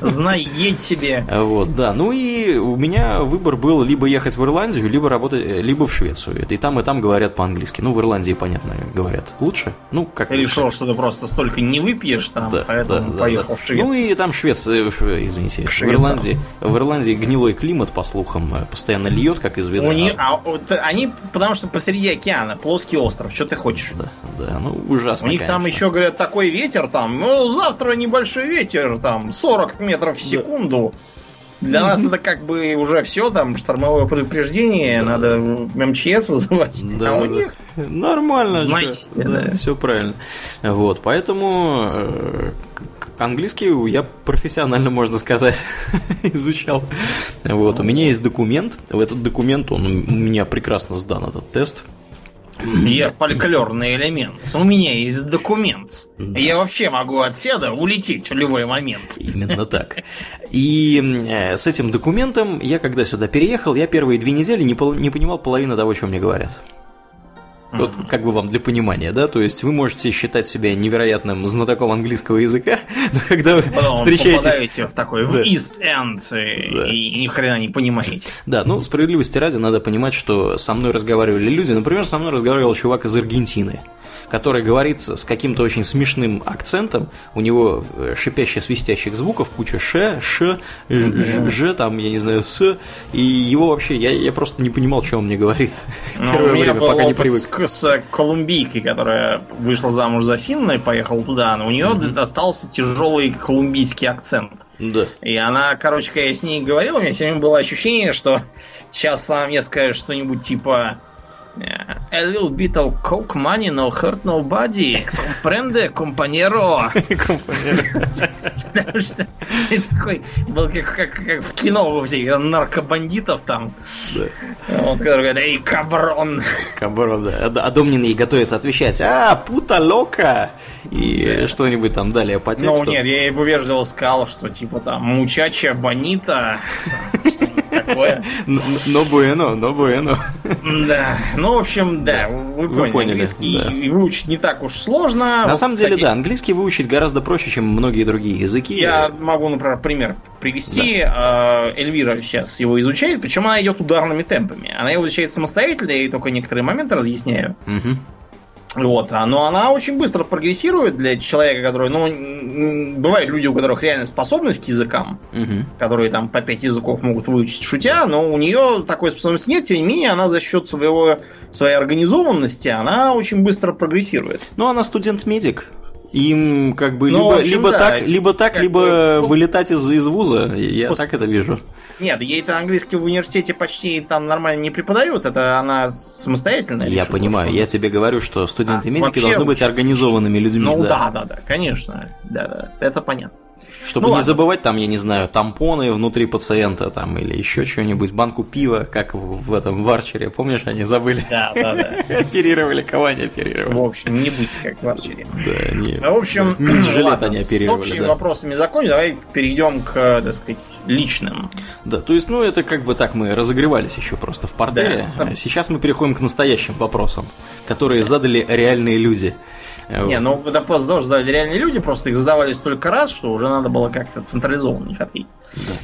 знай, едь себе. Вот, да. Ну и у меня выбор был либо ехать в Ирландию, либо работать, либо в Швецию. И там и там говорят по-английски. Ну, в Ирландии, понятно, говорят лучше. Ну, как решил, что ты просто столько не выпьешь там, да, поэтому да, поехал да. в Швецию. Ну и там Швеция, э, извините, в Ирландии, в Ирландии гнилой климат, по слухам, э, постоянно льет, как из ведра. У них, а, вот, они, потому что посреди океана, плоский остров, что ты хочешь? Да, да, ну ужасно. У них конечно. там еще, говорят, такой ветер там, ну, завтра небольшой ветер, там, 40 метров в секунду. Да. Для нас это как бы уже все, там, штормовое предупреждение, надо МЧС вызывать. Да, а у них Нормально. Знаете, да. да, все правильно. Вот, поэтому э, английский я профессионально, можно сказать, изучал. Вот, у меня есть документ. В этот документ он у меня прекрасно сдан этот тест. Я фольклорный элемент. У меня есть документ. Да. Я вообще могу отседа улететь в любой момент. Именно так. И э, с этим документом я, когда сюда переехал, я первые две недели не, пол- не понимал половины того, что мне говорят. Вот как бы вам для понимания, да, то есть вы можете считать себя невероятным знатоком английского языка, но когда вы Потом встречаетесь... попадаете в такой, в Да. East End, и, Да. и ни хрена не понимаете. Да, ну, справедливости ради, надо понимать, что со мной разговаривали люди. Например, со мной разговаривал чувак из Аргентины, который говорит с каким-то очень смешным акцентом. У него э, шипяще-свистящих звуков, куча ш, ш, ж, ж, там, я не знаю, с. И его вообще, я, я просто не понимал, что он мне говорит. Ну, Первое у меня время, был пока не привык. с, с колумбийкой, которая вышла замуж за Финна и поехала туда, но у нее достался тяжелый колумбийский акцент. Да. И она, короче, я с ней говорил, у меня все время было ощущение, что сейчас она мне скажет что-нибудь типа A little bit of coke money, no hurt nobody. Comprende, compañero. Потому что такой был как, в кино у всех наркобандитов там. Вот, который говорит, эй, каброн. Кабаров, да. А- Домнин готовится отвечать, а, пута лока, и что-нибудь там далее по Ну, тексту. нет, я ему вежливо сказал, что типа там мучача, бонита, что-нибудь такое. Но буэно, но буэно. Да, ну, в общем, да, вы поняли, поняли, английский да. и выучить не так уж сложно. На Вот, самом деле, да, английский выучить гораздо проще, чем многие другие языки. Я могу, например, пример привести. Э, Эльвира сейчас его изучает, причем она идет ударными темпами. Она его изучает самостоятельно, я ей только некоторые моменты разъясняю. Вот, а, но она очень быстро прогрессирует для человека, который, ну, бывают люди, у которых реально способность к языкам, Мгм. которые там по пять языков могут выучить шутя, но у нее такой способности нет, тем не менее, она за счет своего, своей организованности, она очень быстро прогрессирует. Ну, она студент-медик. Им как бы Ну, либо, общем, либо да. так, либо так, Как либо бы, ну, вылетать из, из вуза. Я пос- так это вижу. Нет, ей-то английский в университете почти там нормально не преподают, это она самостоятельная. Я решила, понимаю, что- я тебе говорю, что студенты-медики А, вообще должны быть организованными людьми. Ну да. да, да, да, конечно. Да, да, это понятно. Чтобы Ну не ладно. забывать там, я не знаю, тампоны внутри пациента там или еще что-нибудь, банку пива, как в, этом варчере, помнишь, они забыли? Да, да, да. Оперировали, кого они оперировали? В общем, не будьте как в Арчере. Да, не. Ну, В общем, Мини-жилет ладно, они с оперировали, общими да. вопросами закончим. Давай перейдем к, так сказать, личным. Да, то есть, ну, это как бы так, мы разогревались еще просто в портере. Да. Сейчас мы переходим к настоящим вопросам, которые задали реальные люди. Не, ну просто тоже задали реальные люди, просто их задавали столько раз, что уже надо было как-то централизованно их ответить.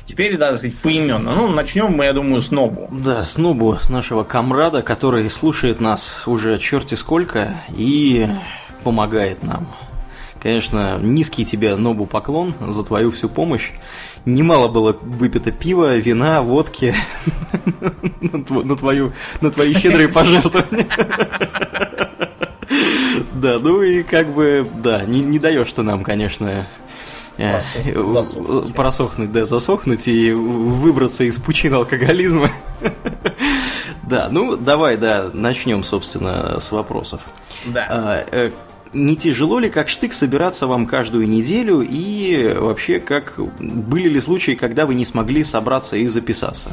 Теперь, да, так сказать, поименно. Ну, начнем мы, я думаю, с Нобу. Да, с Нобу, с нашего комрада, который слушает нас уже черти сколько и помогает нам. Конечно, низкий тебе, Нобу, поклон за твою всю помощь. Немало было выпито пива, вина, водки на твою, на твои щедрые пожертвования. Да, ну и как бы, да, не, не даешь ты нам, конечно, э, Просохнуть, засохнуть. просохнуть, да, засохнуть и выбраться из пучин алкоголизма. Да, ну давай, да, начнем, собственно, с вопросов. Да. А, э, Не тяжело ли, как штык, собираться вам каждую неделю и вообще, как были ли случаи, когда вы не смогли собраться и записаться?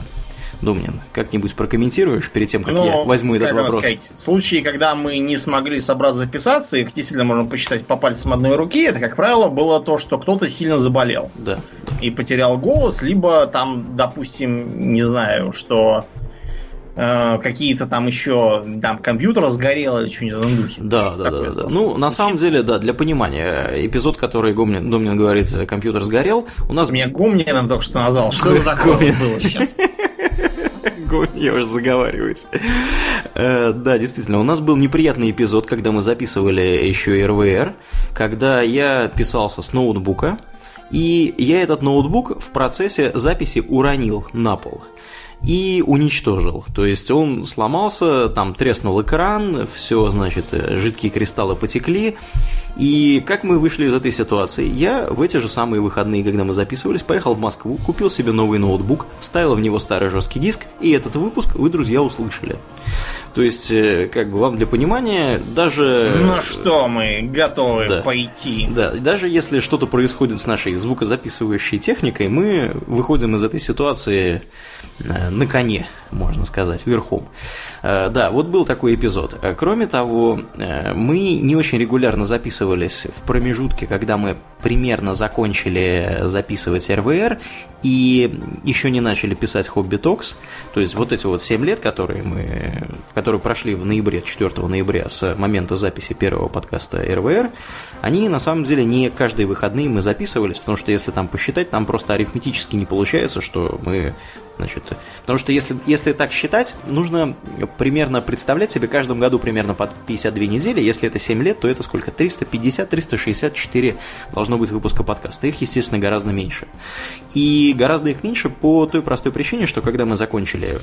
Домнин, как-нибудь прокомментируешь перед тем, как я возьму этот Ну, вопрос? сказать, случаи, когда мы не смогли собраться записаться, их действительно можно посчитать по пальцам одной руки, это, как правило, было то, что кто-то сильно заболел Да. и потерял голос, либо там, допустим, не знаю, что э, какие-то там еще там компьютер сгорел или что-нибудь в духе. Да, да, да, да. Ну, на самом деле, да, для понимания, эпизод, который Гомнин, Домнин говорит, компьютер сгорел, у нас... Меня Гомнина только что назвал. Что это такое было сейчас? Я уже заговариваюсь. Э, Да, действительно, у нас был неприятный эпизод, когда мы записывали еще РВР, когда я писался с ноутбука, и я этот ноутбук в процессе записи уронил на пол. И уничтожил. То есть он сломался, там треснул экран, все, значит, жидкие кристаллы потекли. И как мы вышли из этой ситуации? Я в эти же самые выходные, когда мы записывались, поехал в Москву, купил себе новый ноутбук, вставил в него старый жесткий диск, и этот выпуск вы, друзья, услышали. То есть, э, как бы вам для понимания, даже... Ну что, мы готовы Да. пойти. Да, даже если что-то происходит с нашей звукозаписывающей техникой, мы выходим из этой ситуации э, на коне, можно сказать, верхом. Э, Да, вот был такой эпизод. Э, Кроме того, э, мы не очень регулярно записывались в промежутке, когда мы примерно закончили записывать РВР и еще не начали писать Хобби Токс. То есть вот эти вот 7 лет, которые мы, которые прошли в ноябре, 4 ноября с момента записи первого подкаста РВР, они на самом деле не каждые выходные мы записывались, потому что если там посчитать, там просто арифметически не получается, что мы Значит, потому что если, если так считать, нужно примерно представлять себе каждом году примерно под 52 недели. Если это 7 лет, то это сколько? 350-364 должно быть выпуска подкаста. Их, естественно, гораздо меньше. И гораздо их меньше по той простой причине, что когда мы закончили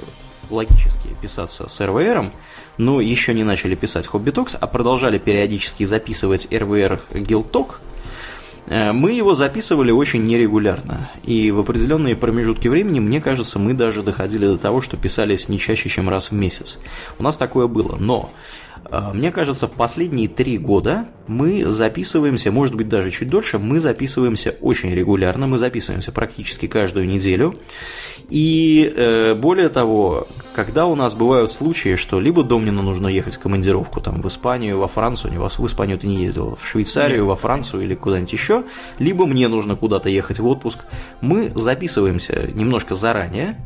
логически писаться с РВРом, но еще не начали писать Хобби Токс, а продолжали периодически записывать РВР Гилток, мы его записывали очень нерегулярно, и в определенные промежутки времени, мне кажется, мы даже доходили до того, что писались не чаще, чем раз в месяц. У нас такое было, но э, мне кажется, в последние три года мы записываемся, может быть, даже чуть дольше, мы записываемся очень регулярно, мы записываемся практически каждую неделю. И э, более того, когда у нас бывают случаи, что либо Домнину нужно ехать в командировку там, в Испанию, во Францию, не в в Испанию ты не ездил, в Швейцарию, во Францию или куда-нибудь еще, либо мне нужно куда-то ехать в отпуск, мы записываемся немножко заранее,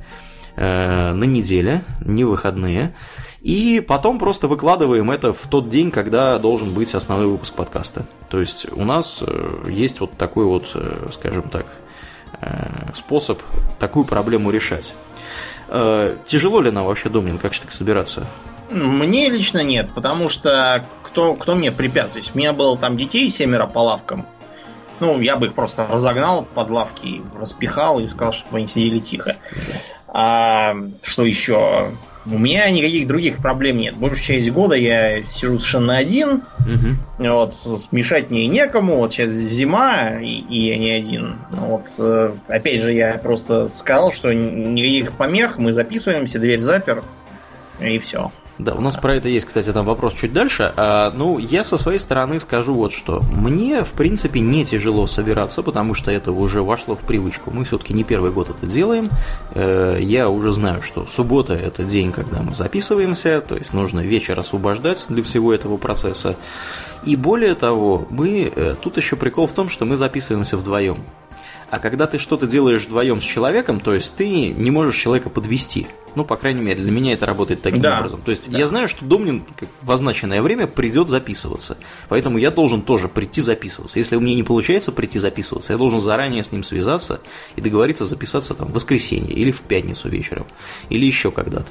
э, на неделе, не выходные, и потом просто выкладываем это в тот день, когда должен быть основной выпуск подкаста. То есть у нас э, есть вот такой вот, э, скажем так, э, способ такую проблему решать. Тяжело ли нам вообще, Домнин, как же так собираться? Мне лично нет, потому что кто, кто мне препятствует? У меня было там детей семеро по лавкам. Ну, я бы их просто разогнал под лавки, распихал и сказал, чтобы они сидели тихо. А что еще? У меня никаких других проблем нет. Большую часть года я сижу совершенно один. Мгм. Вот, смешать мне некому. Вот сейчас зима, и, и я не один. Вот, э, опять же, я просто сказал, что никаких помех, мы записываемся, дверь запер, и все. Да, у нас про это есть, кстати, там вопрос чуть дальше. А, ну, я со своей стороны скажу вот что. Мне, в принципе, не тяжело собираться, потому что это уже вошло в привычку. Мы все-таки не первый год это делаем. Э, Я уже знаю, что суббота – это день, когда мы записываемся, то есть нужно вечер освобождать для всего этого процесса. И более того, мы э, тут еще прикол в том, что мы записываемся вдвоем. А когда ты что-то делаешь вдвоем с человеком, то есть ты не можешь человека подвести. Ну, по крайней мере, для меня это работает таким Да. образом. То есть Да. я знаю, что Домнин в означенное время придет записываться. Поэтому я должен тоже прийти записываться. Если у меня не получается прийти записываться, я должен заранее с ним связаться и договориться записаться там в воскресенье или в пятницу вечером, или еще когда-то.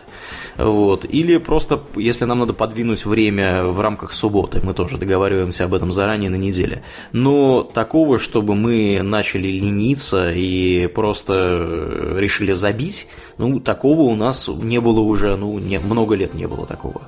Вот. Или просто, если нам надо подвинуть время в рамках субботы, мы тоже договариваемся об этом заранее на неделе. Но такого, чтобы мы начали лениться и просто э, решили забить, ну, такого у нас не было уже, ну, не, много лет не было такого.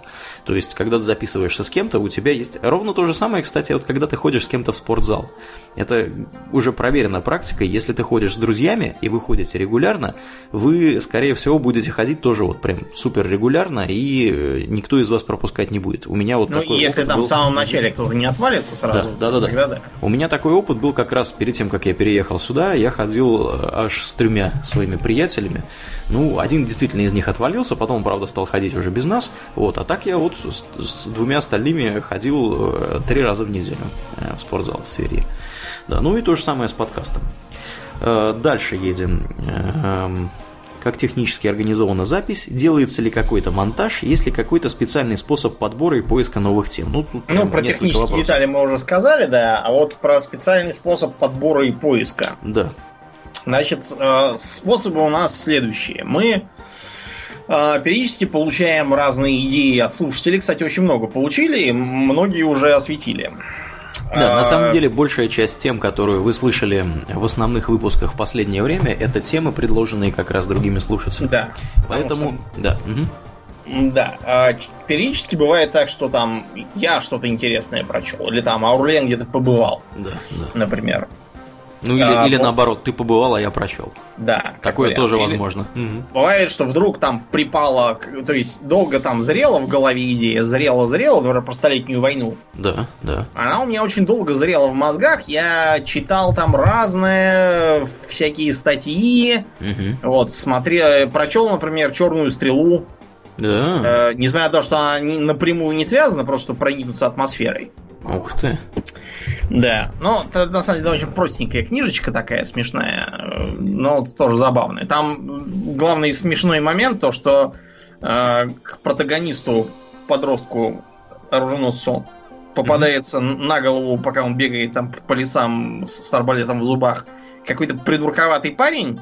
То есть, когда ты записываешься с кем-то, у тебя есть ровно то же самое, кстати, вот когда ты ходишь с кем-то в спортзал. Это уже проверена практика. Если ты ходишь с друзьями и вы ходите регулярно, вы, скорее всего, будете ходить тоже вот прям супер регулярно, и э, никто из вас пропускать не будет. У меня вот Ну, такой если опыт там был. в самом начале кто-то не отвалится сразу, Да, да, да, да. тогда да. У меня такой опыт был как раз перед тем, как я переехал сюда. Я ходил э, аж с тремя своими приятелями. Ну, один действительно из них отвалился, потом, правда, стал ходить уже без нас. Вот, а так я вот с, с двумя остальными ходил э, три раза в неделю э, в спортзал в Твери. Да, ну и то же самое с подкастом. Э, Дальше едем. Эм, Как технически организована запись? Делается ли какой-то монтаж? Есть ли какой-то специальный способ подбора и поиска новых тем? Ну, тут Ну, про технические вопросов. детали мы уже сказали, да, а вот про специальный способ подбора и поиска. Да. Значит, способы у нас следующие. Мы периодически получаем разные идеи от слушателей. Кстати, очень много получили, и многие уже осветили. Да, на самом деле большая часть тем, которые вы слышали в основных выпусках в последнее время, это темы, предложенные как раз другими слушателями. Да. Поэтому, что... да. Угу. Да. А, периодически бывает так, что там я что-то интересное прочел, или там Аурлен где-то побывал. Да, да. Например. Ну или, а, или наоборот, ты побывал, а я прочел. Да. Такое вариант. тоже или возможно. Бывает, что вдруг там припало, то есть долго там зрела в голове идея, зрела-зрела, говоря про столетнюю войну. Да, да. Она у меня очень долго зрела в мозгах. Я читал там разные всякие статьи. Угу. Вот, смотрел, прочел, например, Черную стрелу. Да. Э, несмотря на то, что она напрямую не связана, просто проникнуться атмосферой. Ух ты. Да, ну, это на самом деле очень простенькая книжечка такая смешная, но тоже забавная. Там главный смешной момент то, что э, к протагонисту, подростку, оруженосцу, попадается mm-hmm. на голову, пока он бегает там по лесам с, с арбалетом в зубах, какой-то придурковатый парень,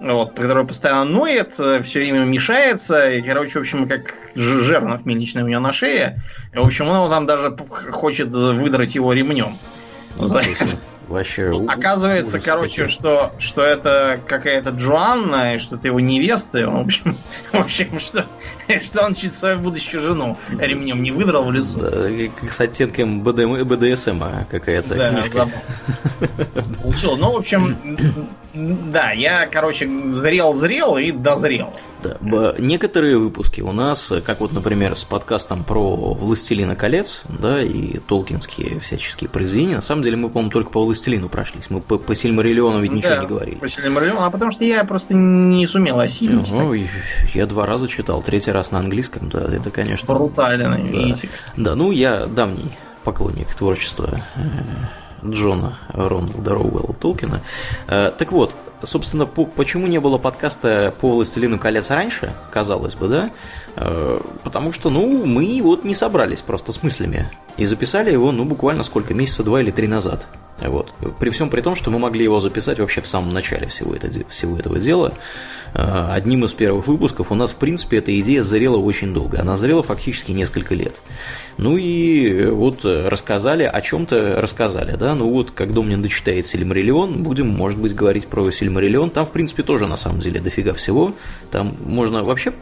вот, который постоянно ноет, э, все время мешается, и, короче, в общем, как жернов мельничный у него на шее. И, в общем, он там даже хочет выдрать его ремнем. Вообще. Оказывается, короче, какой. что, что это какая-то Джоанна, и что это его невеста, и он, в общем, в общем что, что он чуть свою будущую жену ремнем не выдрал в лесу. Как с оттенком БДСМ какая-то да, книжка. Получил. Ну, в общем, да, я, короче, зрел-зрел и дозрел. Да. Некоторые выпуски у нас, как вот, например, с подкастом про «Властелина колец», да, и толкинские всяческие произведения, на самом деле мы, по-моему, только по «Властелину» прошлись. Мы по, по Сильмариллиону ведь ничего да, не говорили. по Сильмариллиону, а потому что я просто не сумел осилить. Ну, я два раза читал, третий раз на английском, да, это, конечно... Брутально, да. видите. Да, ну, я давний поклонник творчества э, Джона Роналда Роуэлла Толкина. Э, так вот, собственно, по, почему не было подкаста по «Властелину колец» раньше, казалось бы, да? Э, потому что, ну, мы вот не собрались просто с мыслями. И записали его, ну, буквально сколько, месяца два или три назад. Вот. При всем при том, что мы могли его записать вообще в самом начале всего, это, всего этого дела. Э, одним из первых выпусков у нас, в принципе, эта идея зрела очень долго. Она зрела фактически несколько лет. Ну и вот рассказали, о чем-то рассказали, да, ну вот, у меня дочитает Сильмариллион, будем, может быть, говорить про Сильмариллион, там, в принципе, тоже, на самом деле, дофига всего, там можно вообще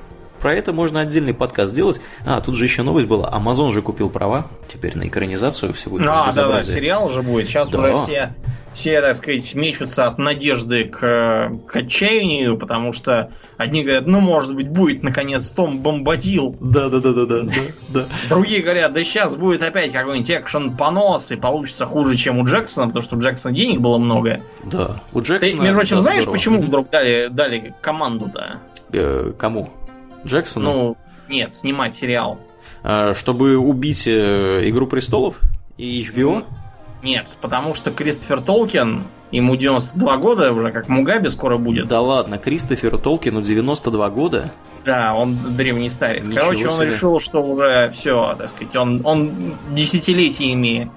про это можно отдельный подкаст сделать. А, тут же еще новость была. Amazon же купил права теперь на экранизацию всего этого А, да, да, сериал же будет. Сейчас да. уже все, все, так сказать, мечутся от надежды к, к отчаянию, потому что одни говорят, ну, может быть, будет, наконец, Том Бомбадил. Да, да, да, да, да, да. Другие говорят, да сейчас будет опять какой-нибудь экшен-понос, и получится хуже, чем у Джексона, потому что у Джексона денег было много. Да, у Джексона... Ты, между прочим, знаешь, здорово. почему вдруг дали, дали команду-то? Э, кому? Джексону? Ну, нет, снимать сериал. А, чтобы убить э, Игру престолов и HBO? Нет, потому что Кристофер Толкин, ему 92 года, уже как Мугаби скоро будет. Да ладно, Кристоферу Толкину 92 года? Да, он древний старец. Ничего Короче, он решил, что уже все, так сказать, он, он десятилетиями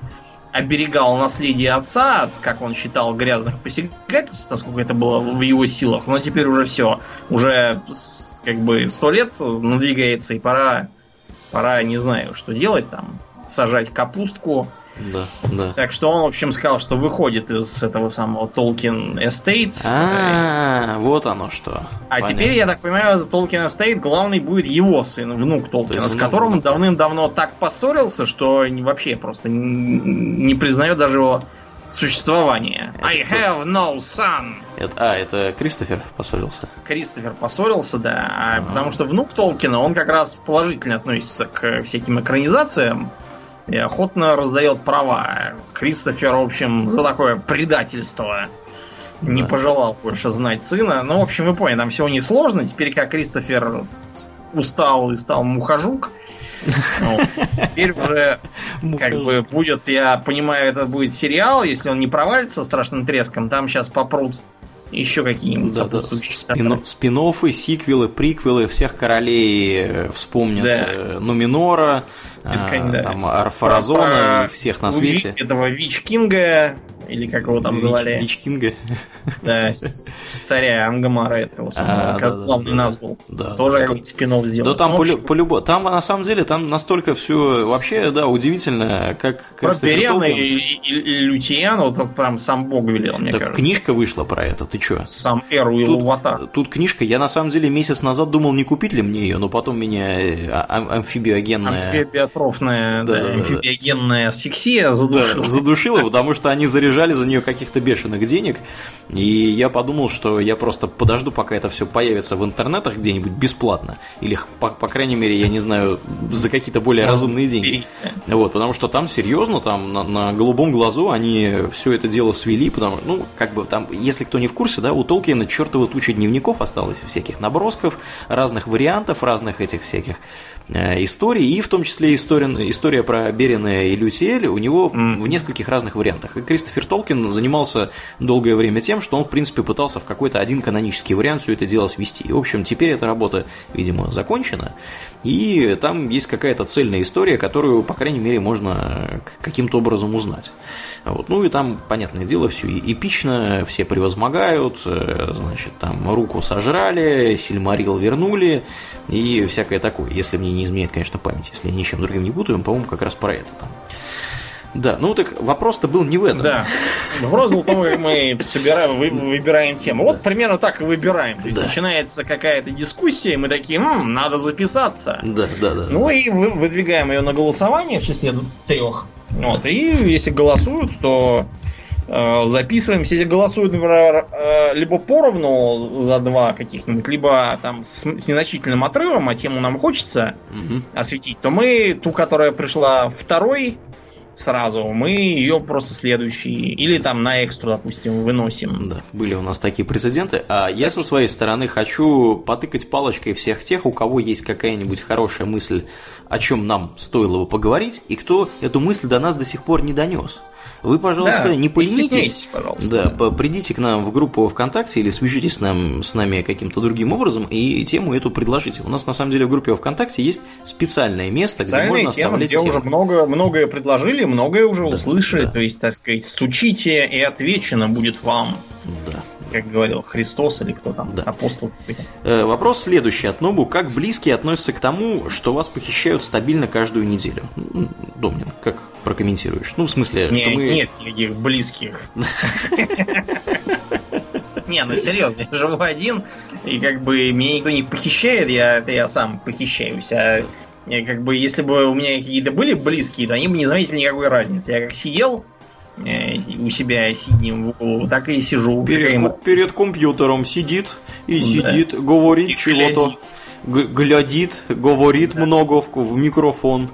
оберегал наследие отца от, как он считал, грязных посягательств, насколько это было в его силах, но теперь уже все, уже как бы сто лет надвигается, и пора, пора, не знаю, что делать там, сажать капустку. Да, да. Так что он, в общем, сказал, что выходит из этого самого Tolkien Estate. А, вот оно что. А теперь, я так понимаю, Tolkien Estate главный будет его сын, внук Толкина, с которым он давным-давно так поссорился, что вообще просто не признает даже его существование. Это I have no son. Это, а, это Кристофер поссорился? Кристофер поссорился, да. А, потому что внук Толкина, он как раз положительно относится к всяким экранизациям и охотно раздает права. Кристофер, в общем, за такое предательство да. не пожелал больше знать сына. Ну, в общем, вы поняли, там всего несложно. Теперь, как Кристофер устал и стал мухожук, ну, теперь уже как бы будет, я понимаю, это будет сериал, если он не провалится страшным треском, там сейчас попрут еще какие-нибудь да, да. Спин, спин сиквелы, приквелы всех королей э, вспомнят да. Э, Нуминора, Бесконечно, а, там Арфаразона и всех на свете. Этого Вич Кинга, или как его там звали? Вич Кинга. Да, царя Ангамара этого самого, а, как да, главный да, нас был. Да, Тоже какой-то спин сделал. Да там ну, по, по любому. Там на самом деле там настолько все вообще, да, удивительно, как Про Бериана и, и, и Лютиан, вот прям сам Бог велел, мне так кажется. книжка вышла про это, ты чё? Сам Эру и тут, Тут книжка, я на самом деле месяц назад думал, не купить ли мне ее, но потом меня э, а, амфибиогенная... Амфибиотрофная, да, да, амфибиогенная асфиксия задушила. Да, задушила, потому что они заряжали за нее каких-то бешеных денег, и я подумал, что я просто подожду, пока это все появится в интернетах где-нибудь бесплатно, или, по, по крайней мере, я не знаю, за какие-то более разумные деньги. Вот, потому что там серьезно, там на, на голубом глазу они все это дело свели, потому ну, как бы там, если кто не в курсе, да, у Толкина чертова туча дневников осталось, всяких набросков, разных вариантов, разных этих всяких Э, истории, и в том числе история, история про Берина и Люсиэль у него mm. в нескольких разных вариантах. И Кристофер Толкин занимался долгое время тем, что он, в принципе, пытался в какой-то один канонический вариант все это дело свести. И, в общем, теперь эта работа, видимо, закончена, и там есть какая-то цельная история, которую, по крайней мере, можно каким-то образом узнать. Вот. Ну и там, понятное дело, все эпично, все превозмогают, э, значит, там руку сожрали, Сильмарил вернули и всякое такое. Если мне не изменяет, конечно, память, если я ничем другим не путаю, по-моему, как раз про это там. Да, ну так вопрос-то был не в этом. Да. Вопрос был как мы собираем, вы, выбираем тему. Вот примерно так и выбираем. То есть да. начинается какая-то дискуссия, и мы такие, М, надо записаться. Да, да, да. Ну и вы, выдвигаем ее на голосование в числе трех. Вот, и если голосуют, то э, записываемся. Если голосуют, например, э, либо поровну за два каких-нибудь, либо там с, с незначительным отрывом, а тему нам хочется угу. осветить, то мы ту, которая пришла второй, сразу, мы ее просто следующий, или там на экстру, допустим, выносим. Да, были у нас такие прецеденты. А я со своей стороны хочу потыкать палочкой всех тех, у кого есть какая-нибудь хорошая мысль, о чем нам стоило бы поговорить, и кто эту мысль до нас до сих пор не донес. Вы, пожалуйста, да, не поленитесь. Да, придите к нам в группу ВКонтакте или свяжитесь с, нам, с нами каким-то другим образом и тему эту предложите. У нас на самом деле в группе ВКонтакте есть специальное место, Специальная где можно тема, оставлять где темы. уже много, многое предложили, многое уже да, услышали. Да. То есть, так сказать, стучите и отвечено будет вам. Да как говорил Христос или кто там, да. апостол. Э, вопрос следующий от Нобу. Как близкие относятся к тому, что вас похищают стабильно каждую неделю? Домнин, как прокомментируешь? Ну, в смысле, не, что мы... Нет никаких близких. Не, ну серьезно, я живу один, и как бы меня никто не похищает, я, я сам похищаюсь. А как бы если бы у меня какие-то были близкие, то они бы не заметили никакой разницы. Я как сидел, Э, у себя сидим в углу, так и сижу. Перед, перед компьютером сидит и да. сидит, говорит чего-то, глядит, говорит да. много в, в микрофон.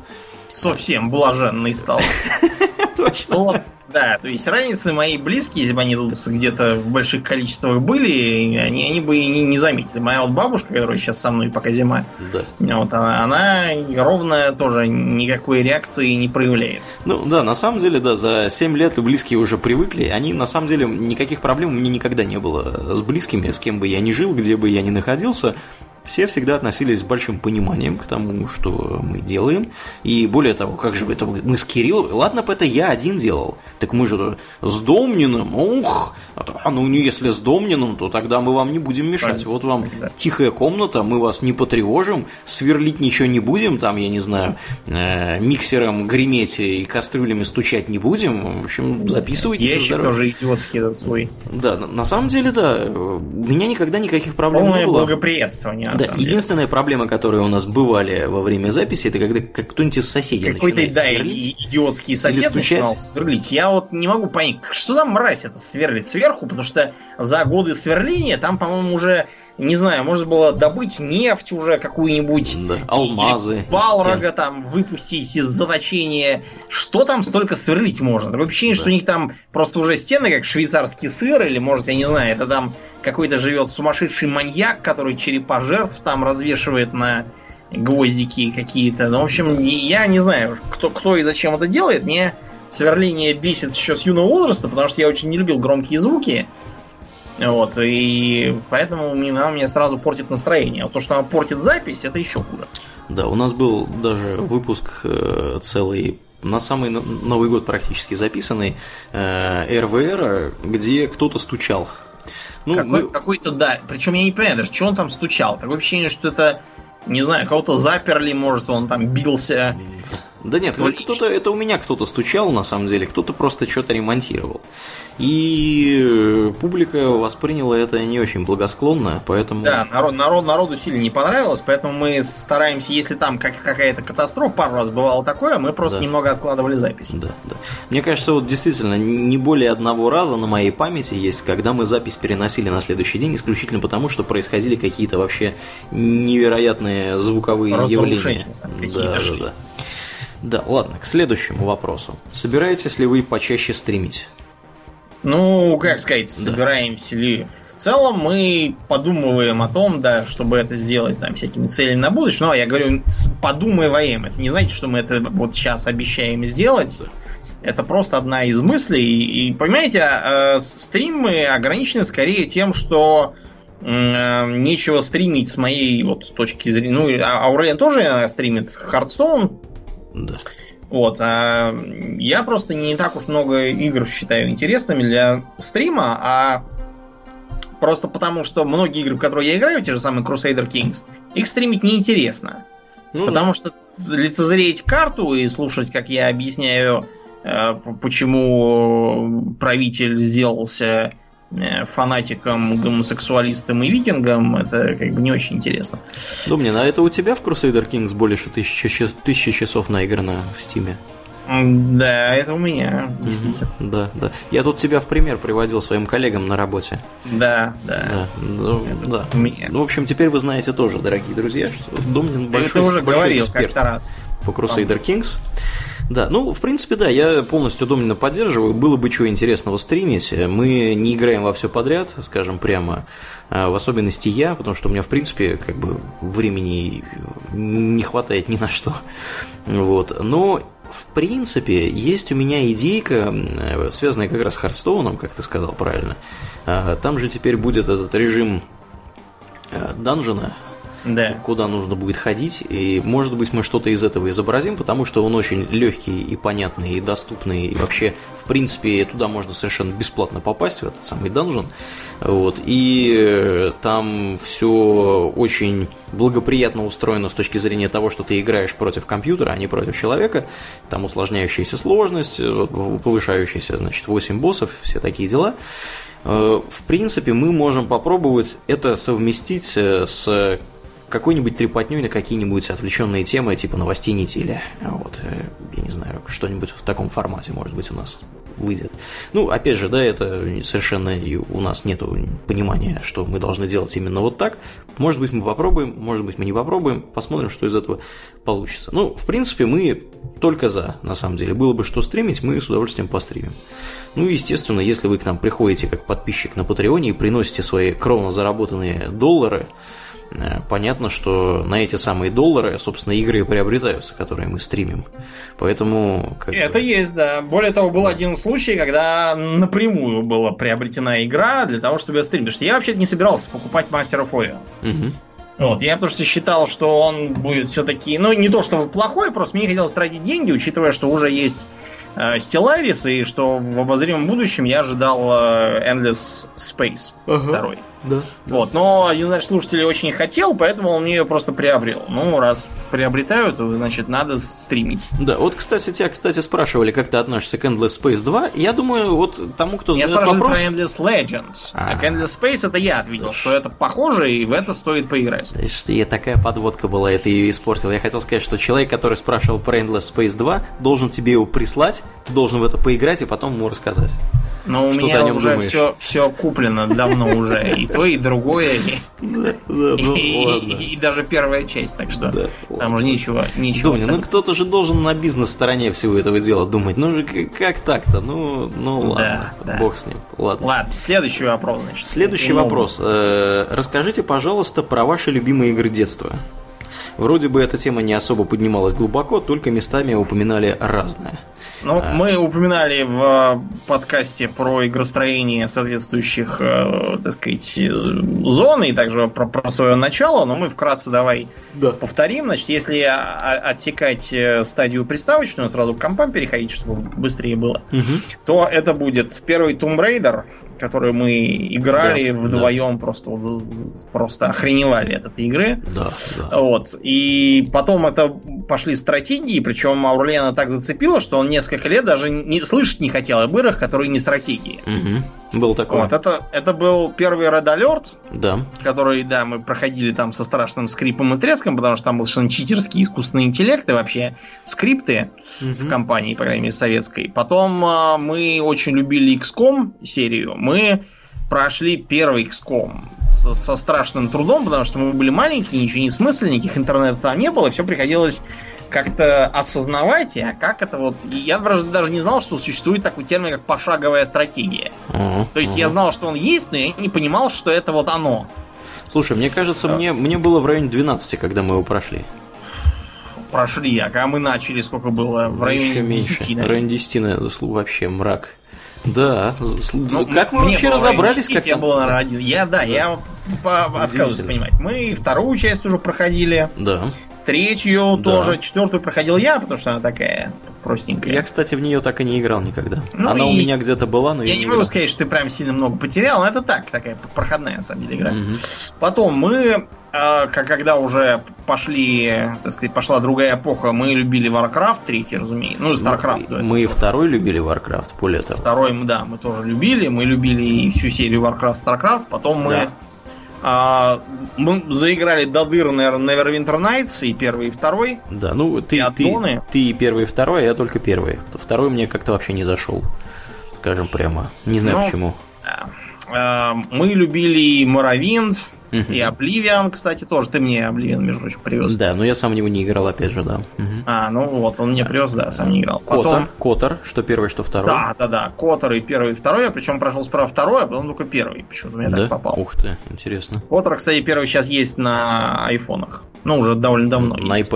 Совсем блаженный стал. Точно. Вот да, то есть разницы мои близкие, если бы они тут где-то в больших количествах были, они, они бы и не, не заметили. Моя вот бабушка, которая сейчас со мной пока зима, да. вот она, она ровно тоже никакой реакции не проявляет. Ну да, на самом деле, да, за 7 лет близкие уже привыкли. Они на самом деле никаких проблем у меня никогда не было с близкими, с кем бы я ни жил, где бы я ни находился все всегда относились с большим пониманием к тому, что мы делаем. И более того, как же это мы с Кириллом, ладно бы это я один делал, так мы же с Домниным, ух, а ну если с Домниным, то тогда мы вам не будем мешать. Вот вам тихая комната, мы вас не потревожим, сверлить ничего не будем, там, я не знаю, э, миксером греметь и кастрюлями стучать не будем. В общем, записывайте. Ящик тоже идиотский этот свой. Да, на самом деле, да, у меня никогда никаких проблем Полное не было. благоприятствование да, единственная деле. проблема, которая у нас бывали во время записи, это когда как кто-нибудь из соседей Какой-то, да, сверлить, идиотский сосед начинал сверлить. Я вот не могу понять, что за мразь это сверлит сверху, потому что за годы сверления там, по-моему, уже не знаю, можно было добыть нефть уже какую-нибудь. Да, алмазы. Балрога там выпустить из заточения. Что там столько сверлить можно? Такое ощущение, да. что у них там просто уже стены как швейцарский сыр, или может, я не знаю, это там какой-то живет сумасшедший маньяк, который черепа жертв там развешивает на гвоздики какие-то. Ну, в общем, я не знаю, кто, кто и зачем это делает. Мне сверление бесит еще с юного возраста, потому что я очень не любил громкие звуки. Вот, и поэтому она мне сразу портит настроение. А то, что она портит запись, это еще хуже. Да, у нас был даже выпуск э, целый на самый Новый год практически записанный э, РВР, где кто-то стучал. Ну, Какой, мы... Какой-то, да. Причем я не понимаю даже, что он там стучал. Такое ощущение, что это, не знаю, кого-то заперли, может, он там бился. Да нет, кто-то, это у меня кто-то стучал, на самом деле, кто-то просто что-то ремонтировал. И публика восприняла это не очень благосклонно, поэтому... Да, народ, народ, народу сильно не понравилось, поэтому мы стараемся, если там как, какая-то катастрофа, пару раз бывало такое, мы просто да. немного откладывали запись. Да, да. Мне кажется, вот действительно, не более одного раза на моей памяти есть, когда мы запись переносили на следующий день, исключительно потому, что происходили какие-то вообще невероятные звуковые явления. Да, да, да. Да, ладно, к следующему вопросу. Собираетесь ли вы почаще стримить? Ну, как сказать, да. собираемся ли? В целом мы подумываем о том, да, чтобы это сделать там всякими целями на будущее. Но я говорю, подумываем. Это не значит, что мы это вот сейчас обещаем сделать. Да. Это просто одна из мыслей. И, понимаете, э, стримы ограничены скорее тем, что э, нечего стримить с моей вот точки зрения. Ну, а Аурелиан тоже стримит Хардстоун. Да. Вот, а я просто не так уж много игр считаю интересными для стрима, а просто потому, что многие игры, в которые я играю, те же самые Crusader Kings, их стримить неинтересно. Ну, потому что лицезреть карту и слушать, как я объясняю, э, почему правитель сделался Э, фанатикам, гомосексуалистам и викингам, это как бы не очень интересно. Думнин, а это у тебя в Crusader Kings больше тысячи, тысячи часов наиграно в Стиме? Да, это у меня, действительно. Mm-hmm. Да, да. Я тут тебя в пример приводил своим коллегам на работе. Да, да. да. Ну, да. Меня. Ну, в общем, теперь вы знаете тоже, дорогие друзья, что Думнин большой, это уже большой говорил эксперт раз. по Crusader Kings. Да, ну, в принципе, да, я полностью Домнина поддерживаю. Было бы чего интересного стримить. Мы не играем во все подряд, скажем прямо. А, в особенности я, потому что у меня, в принципе, как бы времени не хватает ни на что. Вот. Но в принципе, есть у меня идейка, связанная как раз с Хардстоуном, как ты сказал правильно. А, там же теперь будет этот режим э, данжена, да. куда нужно будет ходить. И, может быть, мы что-то из этого изобразим, потому что он очень легкий и понятный, и доступный. И вообще, в принципе, туда можно совершенно бесплатно попасть, в этот самый данжен. Вот. И э, там все очень благоприятно устроено с точки зрения того, что ты играешь против компьютера, а не против человека. Там усложняющаяся сложность, повышающаяся, значит, 8 боссов, все такие дела. Э, в принципе, мы можем попробовать это совместить э, с какой-нибудь трепотню на какие-нибудь отвлеченные темы, типа новостей недели. Вот, э, я не знаю, что-нибудь в таком формате, может быть, у нас выйдет. Ну, опять же, да, это совершенно у нас нет понимания, что мы должны делать именно вот так. Может быть, мы попробуем, может быть, мы не попробуем, посмотрим, что из этого получится. Ну, в принципе, мы только за, на самом деле. Было бы что стримить, мы с удовольствием постримим. Ну, естественно, если вы к нам приходите как подписчик на Патреоне и приносите свои кровно заработанные доллары, понятно, что на эти самые доллары, собственно, игры и приобретаются, которые мы стримим. Поэтому... Как Это бы... есть, да. Более того, был один случай, когда напрямую была приобретена игра для того, чтобы я стримить. Потому что я вообще не собирался покупать Master of Orion. Угу. Вот, я просто считал, что он будет все-таки, ну, не то чтобы плохой, просто мне не хотелось тратить деньги, учитывая, что уже есть э, Stellaris, и что в обозримом будущем я ожидал э, Endless Space ага. второй. Да. Вот, но один из наших слушателей очень хотел, поэтому он мне ее просто приобрел. Ну, раз приобретают, то, значит, надо стримить. Да, вот, кстати, тебя, кстати, спрашивали, как ты относишься к Endless Space 2. Я думаю, вот тому, кто задает вопрос... Я спрашиваю про Endless Legends. А, а к Endless Space это я ответил, что это похоже, и в это стоит поиграть. Да что я такая подводка была, это ее испортил. Я хотел сказать, что человек, который спрашивал про Endless Space 2, должен тебе его прислать, ты должен в это поиграть и потом ему рассказать. Но у меня уже все, все куплено давно уже. И то, и другое. Ну и даже первая часть, так что там уже ничего ничего. ну кто-то же должен на бизнес-стороне всего этого дела думать. Ну же как так-то? Ну, ну ладно, бог с ним. Ладно. Ладно, следующий вопрос, значит. Следующий вопрос. Э, расскажите, пожалуйста, про ваши любимые игры детства. Вроде бы эта тема не особо поднималась глубоко, только местами упоминали разное. Ну, а... мы упоминали в подкасте про игростроение соответствующих, э, так сказать, зон и также про, про свое начало, но мы вкратце давай да. повторим. Значит, если отсекать э, стадию приставочную, сразу к компам переходить, чтобы быстрее было, угу. то это будет первый Tomb Raider, который мы играли да, вдвоем, да. просто вот, просто охреневали от этой игры. Да, да. Вот. И потом это пошли стратегии, причем Аурлиана так зацепила, что он несколько лет даже не слышать не хотел об играх, которые не стратегии. Угу. Был такой. Вот, это, это был первый Red Alert, да. который, да, мы проходили там со страшным скрипом и треском, потому что там был совершенно читерский искусственный интеллект и вообще скрипты угу. в компании, по крайней мере, советской. Потом э, мы очень любили XCOM серию. Мы прошли первый XCOM со, со страшным трудом, потому что мы были маленькие, ничего не смысла, никаких интернета там не было, и все приходилось как-то осознавать, а как это вот... Я даже не знал, что существует такой термин, как пошаговая стратегия. Uh-huh, То есть uh-huh. я знал, что он есть, но я не понимал, что это вот оно. Слушай, мне кажется, мне, мне было в районе 12, когда мы его прошли. Прошли, а когда мы начали, сколько было? В районе Еще 10, меньше. В районе 10, наверное, вообще мрак. Да. Ну, как мы вообще разобрались, как я был, наверное, один. Я, да, я отказываюсь понимать. Мы вторую часть уже проходили. Да. Третью да. тоже, четвертую проходил я, потому что она такая простенькая. Я, кстати, в нее так и не играл никогда. Ну она у меня где-то была, но я, я не, могу сказать, что ты прям сильно много потерял, но это так, такая проходная, на самом деле, игра. Угу. Потом мы а, когда уже пошли, так сказать, пошла другая эпоха, мы любили Warcraft третий, разумеется. Ну, и StarCraft. Мы, мы и второй любили Warcraft, более того. Второй, да, мы тоже любили. Мы любили всю серию Warcraft, StarCraft. Потом мы, да. А, мы заиграли до дыр, наверное, Neverwinter Nights и первый, и второй. Да, ну ты, и ты, ты первый и второй, а я только первый. Второй мне как-то вообще не зашел, скажем прямо. Не знаю ну, почему. А, мы любили Моровинд, и Обливиан, кстати, тоже. Ты мне Обливиан, между прочим, привез. Да, но я сам в него не играл, опять же, да. А, ну вот, он мне привез, да, сам не играл. Потом... Котор, Котор, что первый, что второй. Да, да, да. Котор и первый, и второй. Я причем прошел справа второй, а потом только первый. Почему-то мне да? так попал. Ух ты, интересно. Котор, кстати, первый сейчас есть на айфонах. Ну, уже довольно давно. На есть.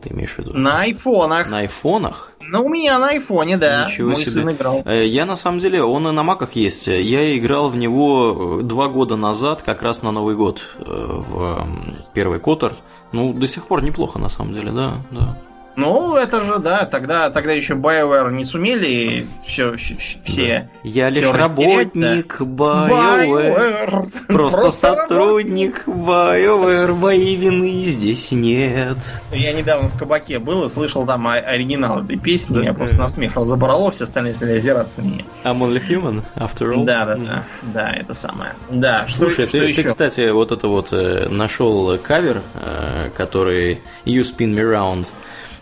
Ты имеешь в виду? На айфонах. На айфонах? Ну, у меня на айфоне, да. Ничего Мой себе. сын играл. Э, я на самом деле, он и на маках есть. Я играл в него э, два года назад, как раз на Новый год, э, в первый Котор. Ну, до сих пор неплохо, на самом деле, да, да. Ну, это же, да, тогда, тогда еще BioWare не сумели все, все Я лишь работник да. BioWare, BioWare. Просто, Просто сотрудник BioWare, моей вины здесь нет. Я недавно в кабаке был и слышал там оригинал этой песни, да. я просто на смех разобрало, все остальные стали озираться на меня. I'm only human, after all. Да, да, да, да, это самое. Да, Слушай, что, ты, что ты, кстати, вот это вот э, нашел кавер, э, который You Spin Me Round,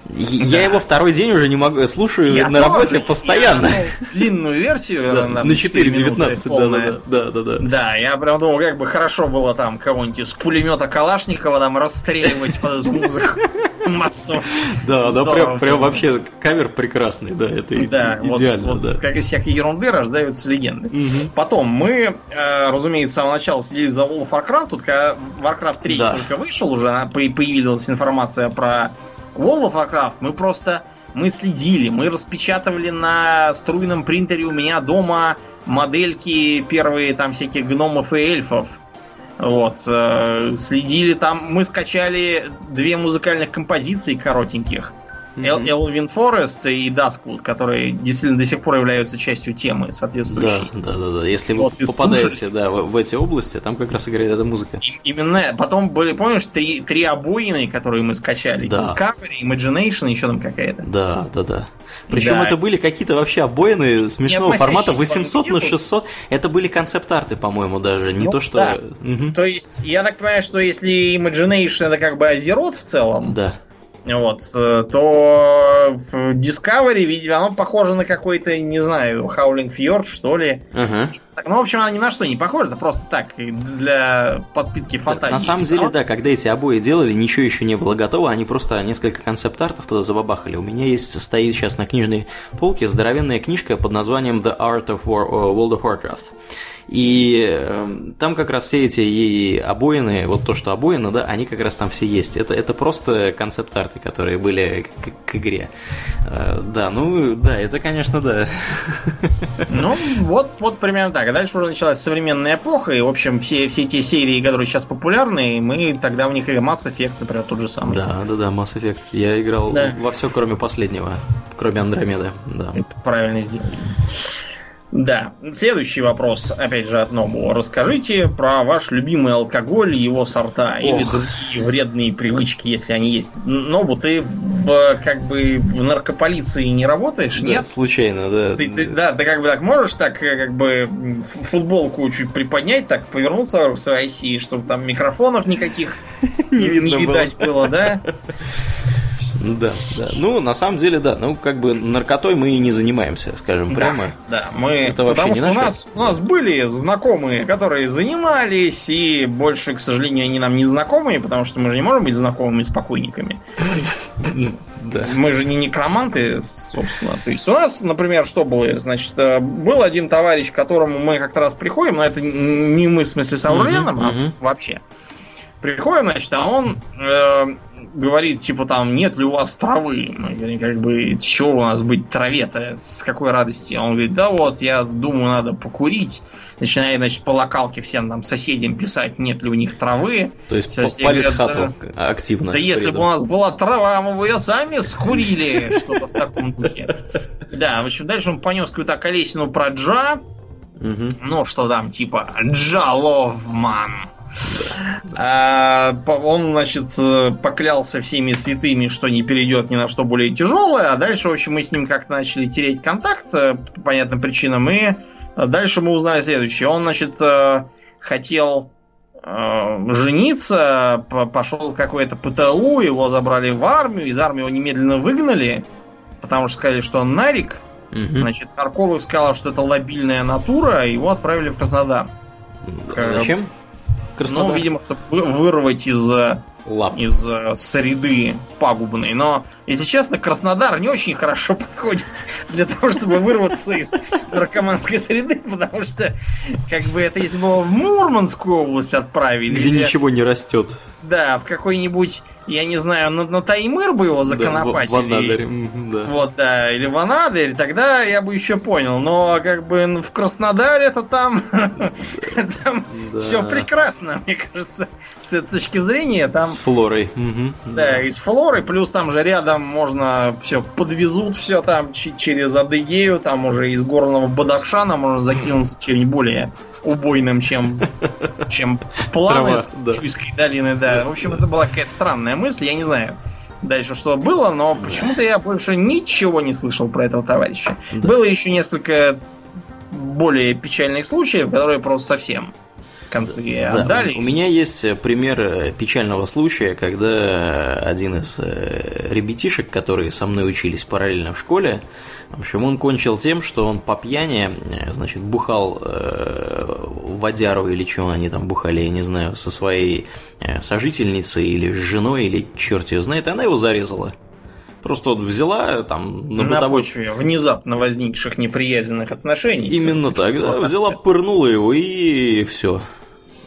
я его второй день уже не могу, слушаю я на работе постоянно. Я, ну, длинную версию, да, на 4.19, да, да, да, да. Да, я прям думал, как бы хорошо было там кого-нибудь из пулемета Калашникова там расстреливать под музыку массу. Да, да, прям, прям вообще кавер прекрасный, да, это да, идеально, вот, да. Как из всякой ерунды рождаются легенды. Угу. Потом мы, э, разумеется, с самого начала следили за World of Warcraft, тут когда Warcraft 3 да. только вышел, уже появилась информация про World of Warcraft мы просто мы следили, мы распечатывали на струйном принтере у меня дома модельки первые там всяких гномов и эльфов. Вот, э, следили там, мы скачали две музыкальных композиции коротеньких. Mm-hmm. Элвин Форест и Дасквуд, которые действительно до сих пор являются частью темы соответствующей. Да, да, да. да. Если вот, вы попадаете да, в, в эти области, там как раз играет эта музыка. И, именно. Потом были, помнишь, три, три обоины, которые мы скачали. Да. Discovery, Imagination, еще там какая-то. Да, да, да. Причем да. это были какие-то вообще обоины смешного формата 800 на 600. Это были концепт-арты, по-моему, даже. Не ну, то, что... Да. Угу. То есть, я так понимаю, что если Imagination это как бы Азерот в целом, да вот, э, то в Discovery, видимо, оно похоже на какой-то, не знаю, Howling Fjord, что ли. Uh-huh. Ну, в общем, оно ни на что не похоже, это просто так, для подпитки фантазии. На самом деле, да, когда эти обои делали, ничего еще не было готово, они просто несколько концепт-артов туда забабахали. У меня есть, стоит сейчас на книжной полке здоровенная книжка под названием The Art of War, uh, World of Warcraft. И э, там как раз все эти и обоины, вот то, что обоины, да, они как раз там все есть. Это, это просто концепт-арты, которые были к, к игре. Э, да, ну, да, это, конечно, да. Ну, вот, вот примерно так. А дальше уже началась современная эпоха, и, в общем, все, все те серии, которые сейчас популярны, мы тогда в них играли Mass Effect, например, тот же самый. Да, да, да, Mass Effect. Я играл да. во все, кроме последнего, кроме Андромеды. Да. Это правильно сделали. Да. Следующий вопрос, опять же, от Нобу. Расскажите про ваш любимый алкоголь, его сорта Ох. или другие вредные привычки, если они есть. Нобу, ты в, как бы в наркополиции не работаешь, да, нет? случайно, да. Ты, ты, да, ты как бы так можешь так, э, как бы футболку чуть приподнять, так повернуться в своей оси, чтобы там микрофонов никаких не, не видать было, да? Да, да. Ну, на самом деле, да. Ну, как бы наркотой мы и не занимаемся, скажем прямо. Да, мы. Это потому что у нас, у нас были знакомые, которые занимались, и больше, к сожалению, они нам не знакомые, потому что мы же не можем быть знакомыми с покойниками. Да. Мы же не некроманты, собственно. То есть у нас, например, что было? Значит, э, был один товарищ, к которому мы как-то раз приходим, но это не мы, в смысле, с Ауреном, а вообще. Приходим, значит, а он э, говорит, типа, там, нет ли у вас травы? Мы говорим, как бы, чего у нас быть траве-то? С какой радости? Он говорит, да вот, я думаю, надо покурить. Начинает, значит, по локалке всем там соседям писать, нет ли у них травы. То есть Соседи палит говорят, хату да, активно. Да если бы у нас была трава, мы бы ее сами скурили. Что-то в таком духе. Да, в общем, дальше он понес какую-то колесину про Джа. Ну, что там, типа, Джа Ловман. А, он, значит, поклялся всеми святыми, что не перейдет ни на что более тяжелое, а дальше, в общем, мы с ним как-то начали тереть контакт э, по понятным причинам, и дальше мы узнали следующее. Он, значит, э, хотел э, жениться, пошел какое-то ПТУ, его забрали в армию, из армии его немедленно выгнали, потому что сказали, что он нарик. Угу. Значит, нарколог сказал, что это лобильная натура, его отправили в Краснодар. А зачем? Краснодар. Ну, видимо, чтобы вырвать из э, Лап. из э, среды пагубной. Но, если честно, Краснодар не очень хорошо подходит для того, чтобы вырваться из наркоманской среды, потому что, как бы, это если бы в Мурманскую область отправили. Где или... ничего не растет. Да, в какой-нибудь, я не знаю, на, на Таймыр бы его законопатили. Да, в да. Вот, да, или в Анадырь, тогда я бы еще понял. Но, как бы, в Краснодаре это там, там все прекрасно, мне кажется, с этой точки зрения. Там, с флорой. Да, и с флорой, плюс там же рядом можно все подвезут все там через Адыгею, там уже из горного Бадахшана можно закинуться чем-нибудь более убойным, чем, чем планы Трава, с да. Чуйской долины, да. В общем, это была какая-то странная мысль, я не знаю дальше что было, но почему-то я больше ничего не слышал про этого товарища. Да. Было еще несколько более печальных случаев, которые просто совсем концы да, отдали. У меня есть э, пример э, печального случая, когда один из э, ребятишек, которые со мной учились параллельно в школе, в общем, он кончил тем, что он по пьяни, значит, бухал э, водяру или что они там бухали, я не знаю, со своей сожительницей или с женой, или черт ее знает, и она его зарезала. Просто вот взяла там на, на бытовой... почве внезапно возникших неприязненных отношений. Именно так, да. Взяла, пырнула его и все.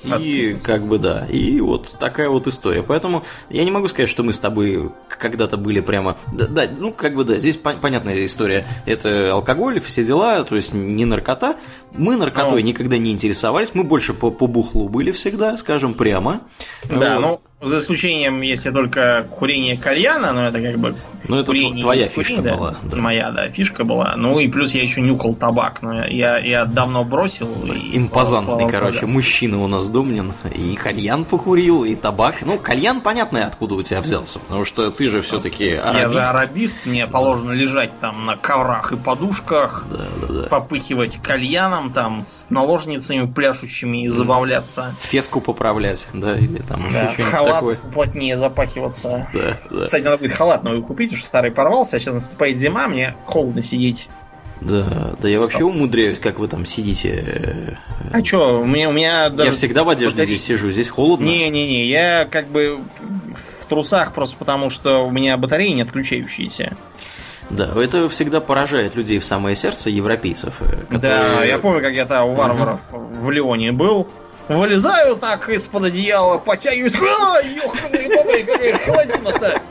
И как бы да, и вот такая вот история. Поэтому я не могу сказать, что мы с тобой когда-то были прямо... Да, да ну как бы да, здесь пон- понятная история. Это алкоголь, все дела, то есть не наркота. Мы наркотой ну, никогда не интересовались, мы больше по, по бухлу были всегда, скажем прямо. Да, вот. ну за исключением, если только курение кальяна, но это как бы... Ну, это твоя фишка курить, была. Да. Моя, да, фишка была. Ну, и плюс я еще нюхал табак, но я, я давно бросил. И, Импозантный, слава, слава короче, мужчина у нас Думнин. И кальян покурил, и табак. Ну, кальян, понятно, откуда у тебя взялся, потому что ты же все-таки арабист. Я же арабист, мне положено лежать там на коврах и подушках, да, да, да. попыхивать кальяном, там, с наложницами пляшущими и забавляться. Феску поправлять, да, или там да, еще что-нибудь халат такой. плотнее запахиваться. Да, да. Кстати, надо будет халат новый купить, потому что старый порвался, а сейчас наступает зима, мне холодно сидеть. Да, да я Стоп. вообще умудряюсь, как вы там сидите. А чё, у меня, у меня даже... Я всегда в одежде батареи... здесь сижу, здесь холодно. Не-не-не, я как бы в трусах просто потому, что у меня батареи не отключающиеся. Да, это всегда поражает людей в самое сердце европейцев. э, Да, которые- я помню, как я там у варваров в Леоне был. Вылезаю так из-под одеяла, потягиваюсь. А, ёханые бабы, какая холодина-то.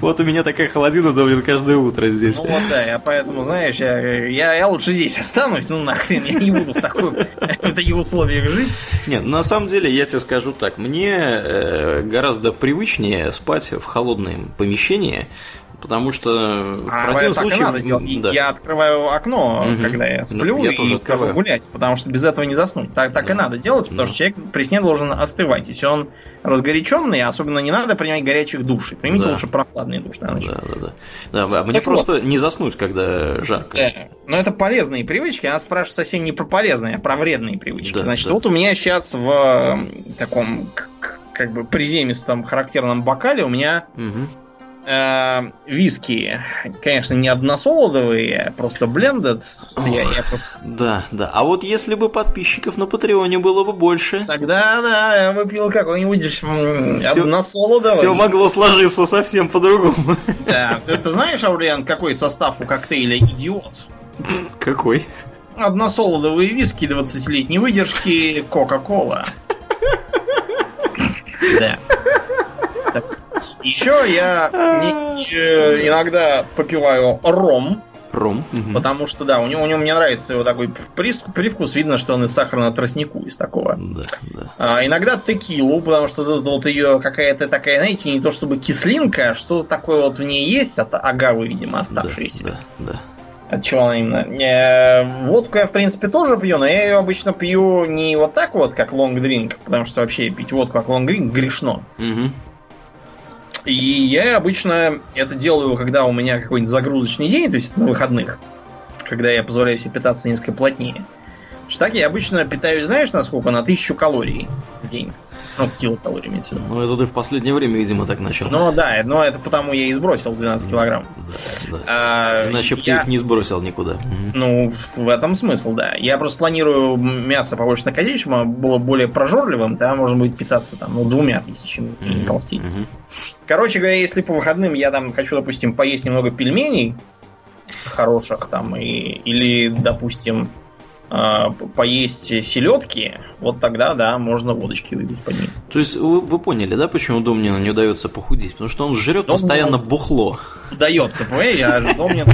Вот у меня такая холодина, да, блин, каждое утро здесь. Ну вот да, я поэтому, знаешь, я, я, я лучше здесь останусь, ну нахрен, я не буду в, такой, в таких условиях жить. Нет, на самом деле, я тебе скажу так, мне э, гораздо привычнее спать в холодном помещении, потому что в А противном случае... надо делать. Да. Я открываю окно, Мгм. когда я сплю, Ну, я тоже и хожу гулять, потому что без этого не заснуть. Так, так Да. и надо делать, потому Да. что человек при сне должен остывать. Если он разгоряченный, особенно не надо принимать горячих душей. Примите Да. лучше прохладные души на ночь. Да, да, да. Да, а мне Так просто не заснуть, когда жарко. Да. Но это полезные привычки. Она спрашивает совсем не про полезные, а про вредные привычки. Да, Значит, да. вот у меня сейчас в таком как бы приземистом характерном бокале у меня Мгм. Э, виски, конечно, не односолодовые, просто блендед. Я, я просто... Да, да. А вот если бы подписчиков на Патреоне было бы больше, Тогда, да, я выпил какой-нибудь м, Всё- односолодовый. все могло сложиться совсем по-другому. Да. Ты, ты знаешь, Аурлиан, какой состав у коктейля «Идиот»? Какой? Односолодовые виски 20-летней выдержки Кока-Кола. Да. Еще я не- иногда попиваю ром, Ром. Потому что, да, у него, у него мне нравится его такой привкус. Видно, что он из сахарно-тростнику, из такого. Да, да. А, иногда текилу, потому что тут вот ее какая-то такая, знаете, не то чтобы кислинка, а что такое вот в ней есть от агавы, видимо, оставшееся. Да, да, да. От чего она именно? Э, водку я, в принципе, тоже пью, но я ее обычно пью не вот так вот, как long drink, потому что вообще пить водку как long drink грешно. Мгм. И я обычно это делаю, когда у меня какой-нибудь загрузочный день, то есть на выходных, когда я позволяю себе питаться несколько плотнее. Что так я обычно питаюсь, знаешь, на сколько? На тысячу калорий в день. Ну, килокалорий имеется в виду. Ну, это ты в последнее время, видимо, так начал. Ну да, но это потому я и сбросил 12 килограмм. Да, да. А, Иначе бы ты я- их не сбросил никуда. Ну, в этом смысл, да. Я просто планирую мясо побольше накосить, чтобы оно было более прожорливым, тогда можно будет питаться там, ну, двумя тысячами и не Мгм. толстеть. Мгм. Короче говоря, если по выходным я там хочу, допустим, поесть немного пельменей хороших там, и, или, допустим, поесть селедки, вот тогда, да, можно водочки выпить под ним. То есть вы, вы поняли, да, почему Домнину не удается похудеть? Потому что он жрет Домнину- постоянно бухло. Удается, понимаешь, я же Домнин,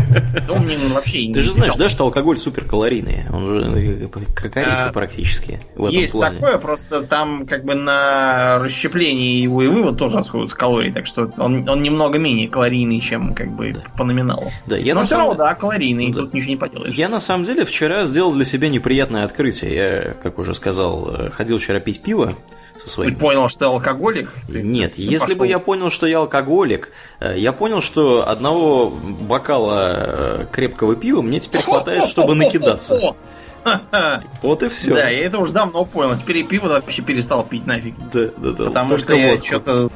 Домнин вообще не Ты же знаешь, да, что алкоголь суперкалорийный. Он же э, как орехи А, практически в этом Есть плане. такое, просто там как бы на расщеплении его и вывод тоже расходуются калории, так что он, он немного менее калорийный, чем как бы по номиналу. Да, я Но все самом- равно, да, калорийный, Да. тут ничего не поделаешь. Я на самом деле вчера сделал для себя неприятное открытие. Я, как уже сказал, э, ходил вчера пить пиво со Ты своим. понял, что ты алкоголик? Ты- Нет, ты если пошел. бы я понял, что я алкоголик, э, я понял, что одного бокала э, крепкого пива мне теперь хватает, чтобы накидаться. Вот и все. Да, я это уже давно понял. Теперь и пиво вообще перестал пить нафиг. да, да, да. Потому что я что-то...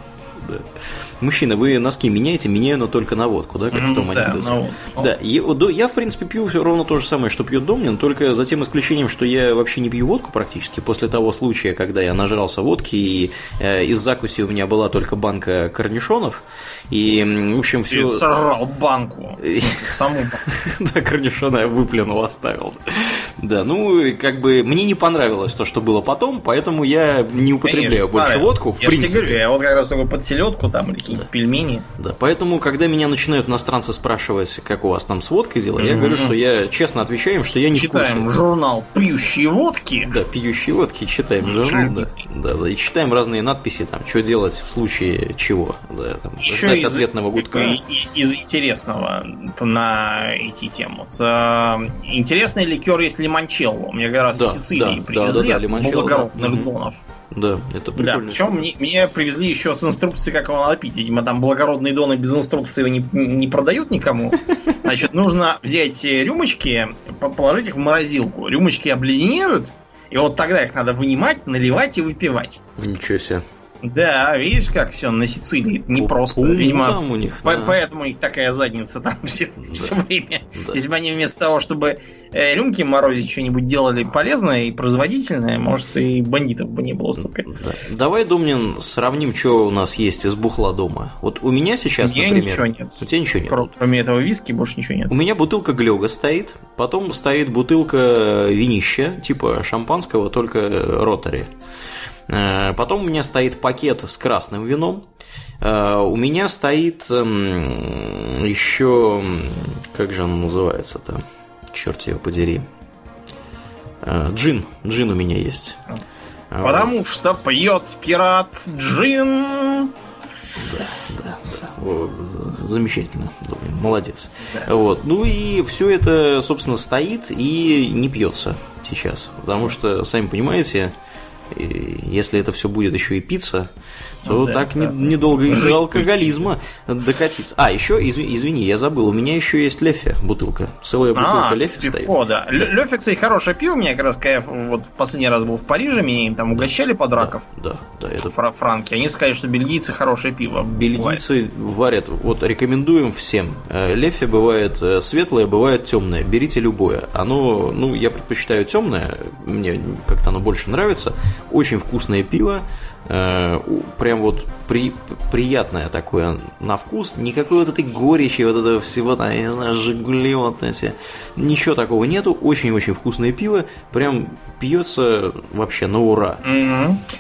Мужчина, вы носки меняете, меняю, но только на водку, да, как в том Да, анекдоте? ну, Да, и до- я, в принципе, пью всё ровно то же самое, что пьет Домнин, только за тем исключением, что я вообще не пью водку практически после того случая, когда я нажрался водки, и э, из закуси у меня была только банка корнишонов, и, в общем, все... сожрал банку. В смысле, саму банку. Да, корнишона я выплюнул, оставил. Да, ну, и как бы мне не понравилось то, что было потом, поэтому я не употребляю Конечно, больше правильно. водку, в я принципе. говорю, я вот как раз только под селедку там или какие-то пельмени. Да, поэтому, когда меня начинают иностранцы спрашивать, как у вас там с водкой дела, я говорю, что я честно отвечаю им, что я не Читаем журнал «Пьющие водки». Да, пьющие водки, читаем журнал, да. да, да, и читаем разные надписи, там, что делать в случае чего, да, там, Еще ждать из, ответного гудка. и- и- из интересного на эти темы. Вот, э, интересный ликер есть лимончелло. Мне как раз Да, из Сицилии да, привезли да, да, от лимончелло, благородных да. Донов. Да, это Да, прикольно. причем мне, мне привезли еще с инструкцией, как его надо пить. Видимо, там благородные доны без инструкции его не, не продают никому. Значит, нужно взять э, рюмочки, по- положить их в морозилку. Рюмочки обледенеют, и вот тогда их надо вынимать, наливать и выпивать. Ничего себе. Да, видишь, как все на Сицилии. Не просто. Видимо, там у них, по- да. поэтому у них такая задница там все, Да. время. Да. Если бы они вместо того, чтобы э, рюмки морозить, что-нибудь делали полезное и производительное, может, и бандитов бы не было столько. Да. Давай, Домнин, сравним, что у нас есть из бухла дома. Вот у меня сейчас, У меня например... ничего нет. У тебя ничего нет. Кро- Кроме этого виски больше ничего нет. У меня бутылка Глёга стоит, потом стоит бутылка винища, типа шампанского, только ротари. Э, Потом у меня стоит пакет с красным вином. Э, У меня стоит еще... Как же оно называется-то? Черт его подери. Э, Джин. Джин у меня есть. А, Потому что пьет пират Джин. Да, да, да. О, Замечательно. Молодец. Вот. Ну и все это, собственно, стоит и не пьется сейчас. Потому что, сами понимаете, и если это все будет еще и питься, то да, так да. не- недолго и Жить до алкоголизма докатиться. А, еще, изв- извини, я забыл, у меня еще есть Лефе бутылка. Целая бутылка А, Лефе стоит. да. Лёфи, кстати, хорошее пиво. Меня как раз, когда я вот в последний раз был в Париже, меня им там угощали под раков. Да, да, это Фра- Франки. Они сказали, что бельгийцы хорошее пиво. Бельгийцы варят, вот рекомендуем всем. Э, Лефе бывает э, светлое, бывает темное. Берите любое. Оно, ну, я предпочитаю темное, мне как-то оно больше нравится. Очень вкусное пиво. Э, Прям вот при, приятное такое на вкус. Никакой вот этой горечи, вот этого всего там, я не знаю, Жигули вот эти. Ничего такого нету. Очень-очень вкусное пиво. Прям пьется вообще на ура.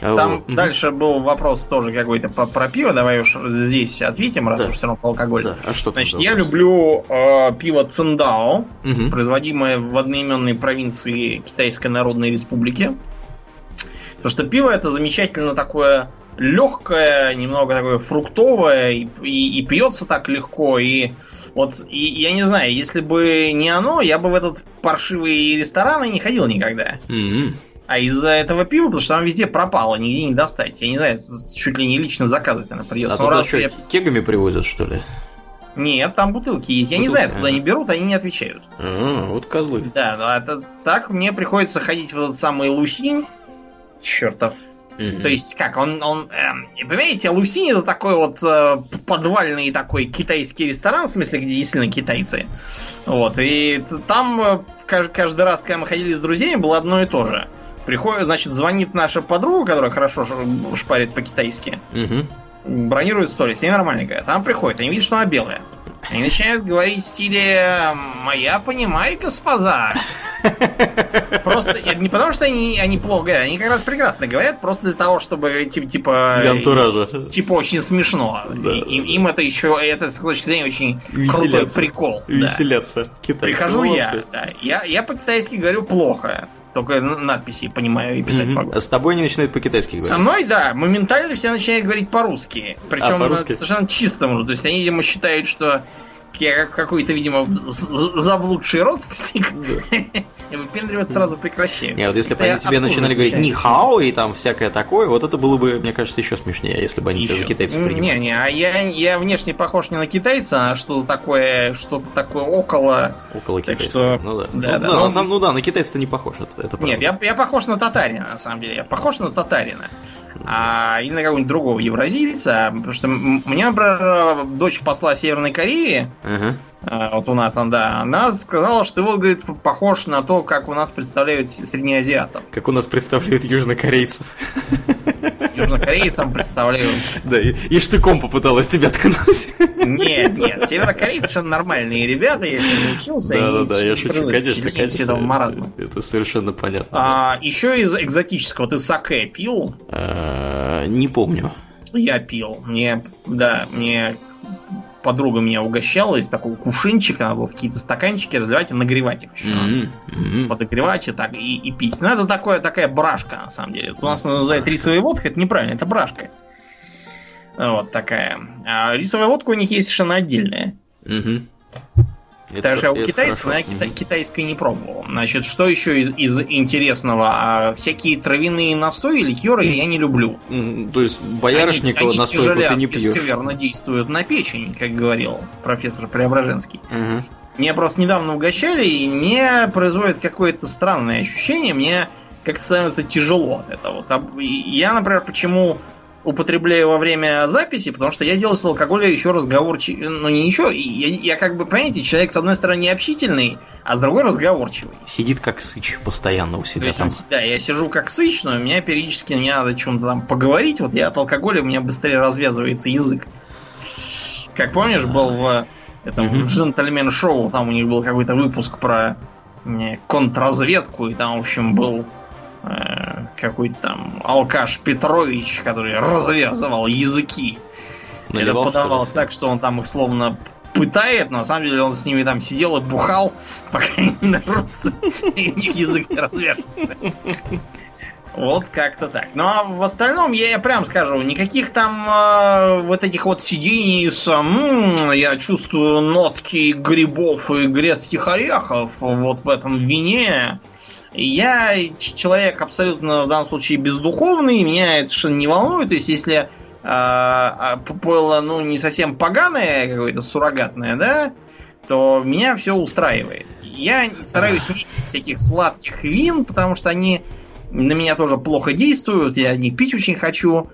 А Там вот, дальше был вопрос тоже какой-то по- про пиво. Давай уж здесь ответим, раз Да. уж все равно по алкоголю. Да, а что Значит, я вопрос? люблю э, пиво Циндао, Мгм. производимое в одноименной провинции Китайской Народной Республики. Потому что пиво это замечательно такое легкое, немного такое фруктовое, и, и- и пьется так легко, и вот, и, я не знаю, если бы не оно, я бы в этот паршивый ресторан и не ходил никогда. Мгм. А из-за этого пива, потому что там везде пропало, нигде не достать. Я не знаю, чуть ли не лично заказывать, наверное, А придется. Ну, туда раз что, я- кегами привозят, что ли? Нет, там бутылки есть. Я не Бутылки, знаю, откуда ага. они берут, они не отвечают. А, вот козлы. Да, ну это так мне приходится ходить в этот самый Лусинь. Чертов. Мгм. То есть, как, он, он эм, понимаете, Лусинь это такой вот э, подвальный такой китайский ресторан, в смысле, где действительно китайцы. Вот, и там э, кажд- каждый раз, когда мы ходили с друзьями, было одно и то же. Приходит, значит, звонит наша подруга, которая хорошо шпарит по-китайски, Мгм. бронирует столик, с ней нормально говорят. Там приходит, они видят, что она белая. Они начинают говорить в стиле «Моя понимай, господа». Просто не потому, что они, они плохо говорят, они как раз прекрасно говорят, просто для того, чтобы типа, типа Для антуража. типа очень смешно. Да. И- им, им это еще, это с точки зрения очень крутой Веселятся. прикол. да. Веселятся. Китайцы. Прихожу я, да. я, я по-китайски говорю плохо, только надписи понимаю и писать Мгм. могу. А с тобой они начинают по-китайски говорить. Со мной, да, моментально все начинают говорить по-русски. Причем А, по-русски? совершенно чистому. То есть они, видимо, считают, что я как какой-то, видимо, заблудший родственник. И выпендриваться сразу прекращаю. Не, вот если бы они тебе начинали говорить нихао и там всякое такое, вот это было бы, мне кажется, еще смешнее, если бы они тебя за китайцев принимали. Не, не, а я, я внешне похож не на китайца, а что-то такое, что-то такое около. Около Так китайского. что- Ну да. да, ну, да, да, ну- на самом- ну да, на китайца не похож, это, это правда. Нет, я, я похож на татарина, на самом деле. Я похож на татарина. А, или на какого-нибудь другого евразийца. Потому что м- мне, например, дочь посла Северной Кореи, Ага. А, вот у нас, он, да, она сказала, что его, говорит, похож на то, как у нас представляют среднеазиатов. Как у нас представляют южнокорейцев. Южнокорейцам представляют. Да, и, и штыком попыталась тебя ткнуть. Нет, нет, северокорейцы совершенно нормальные ребята, с ними учился. Да, да, да, я не шучу, конечно, конечно. Это совершенно понятно. А, еще из экзотического ты саке пил? А, Не помню. Я пил. Мне, да, мне подруга меня угощала из такого кувшинчика, надо было в какие-то стаканчики разливать и нагревать их еще. М. Подогревать и так, и, и пить. Ну, это такое, такая брашка, на самом деле. У нас она называют рисовая водка, это неправильно, это брашка. Вот такая. А рисовая водка у них есть совершенно отдельная. Мгм. Это- Даже у китайцев, хорошо. я кита- китайской не пробовал. Значит, что еще из, из интересного? А, всякие травяные настои, ликеры я не люблю. То есть боярышникового Они- они настойку ты тяжелят не пьешь. скверно действуют на печень, как говорил профессор Преображенский. Мгм. Меня просто недавно угощали, и мне производит какое-то странное ощущение. Мне как-то становится тяжело от этого. Я, например, почему употребляю во время записи, потому что я делаю с алкоголя еще разговорчивый. Ну, не еще. Я, я как бы, понимаете, человек, с одной стороны, общительный, а с другой разговорчивый. Сидит как сыч постоянно у себя есть, там. Да, я сижу как сыч, но у меня периодически мне надо чем-то там поговорить. Вот я от алкоголя, у меня быстрее развязывается язык. Как помнишь, был в этом Мгм. джентльмен шоу, там у них был какой-то выпуск про контрразведку, и там, в общем, был какой-то там алкаш Петрович, который развязывал языки. Наливал, Это что подавалось так, что он там их словно пытает, но на самом деле он с ними там сидел и бухал, пока не нарвутся, и у них язык не развяжется. Вот как-то так. Ну а в остальном, я, я прям скажу, никаких там э, вот этих вот сидений с «М, я чувствую нотки грибов и грецких орехов вот в этом вине. Я человек абсолютно в данном случае бездуховный, меня это совершенно не волнует. То есть, если а, а, п- пойло, ну, не совсем поганое, какое-то суррогатное, да, то меня все устраивает. Я стараюсь не пить всяких сладких вин, потому что они на меня тоже плохо действуют, я не пить очень хочу.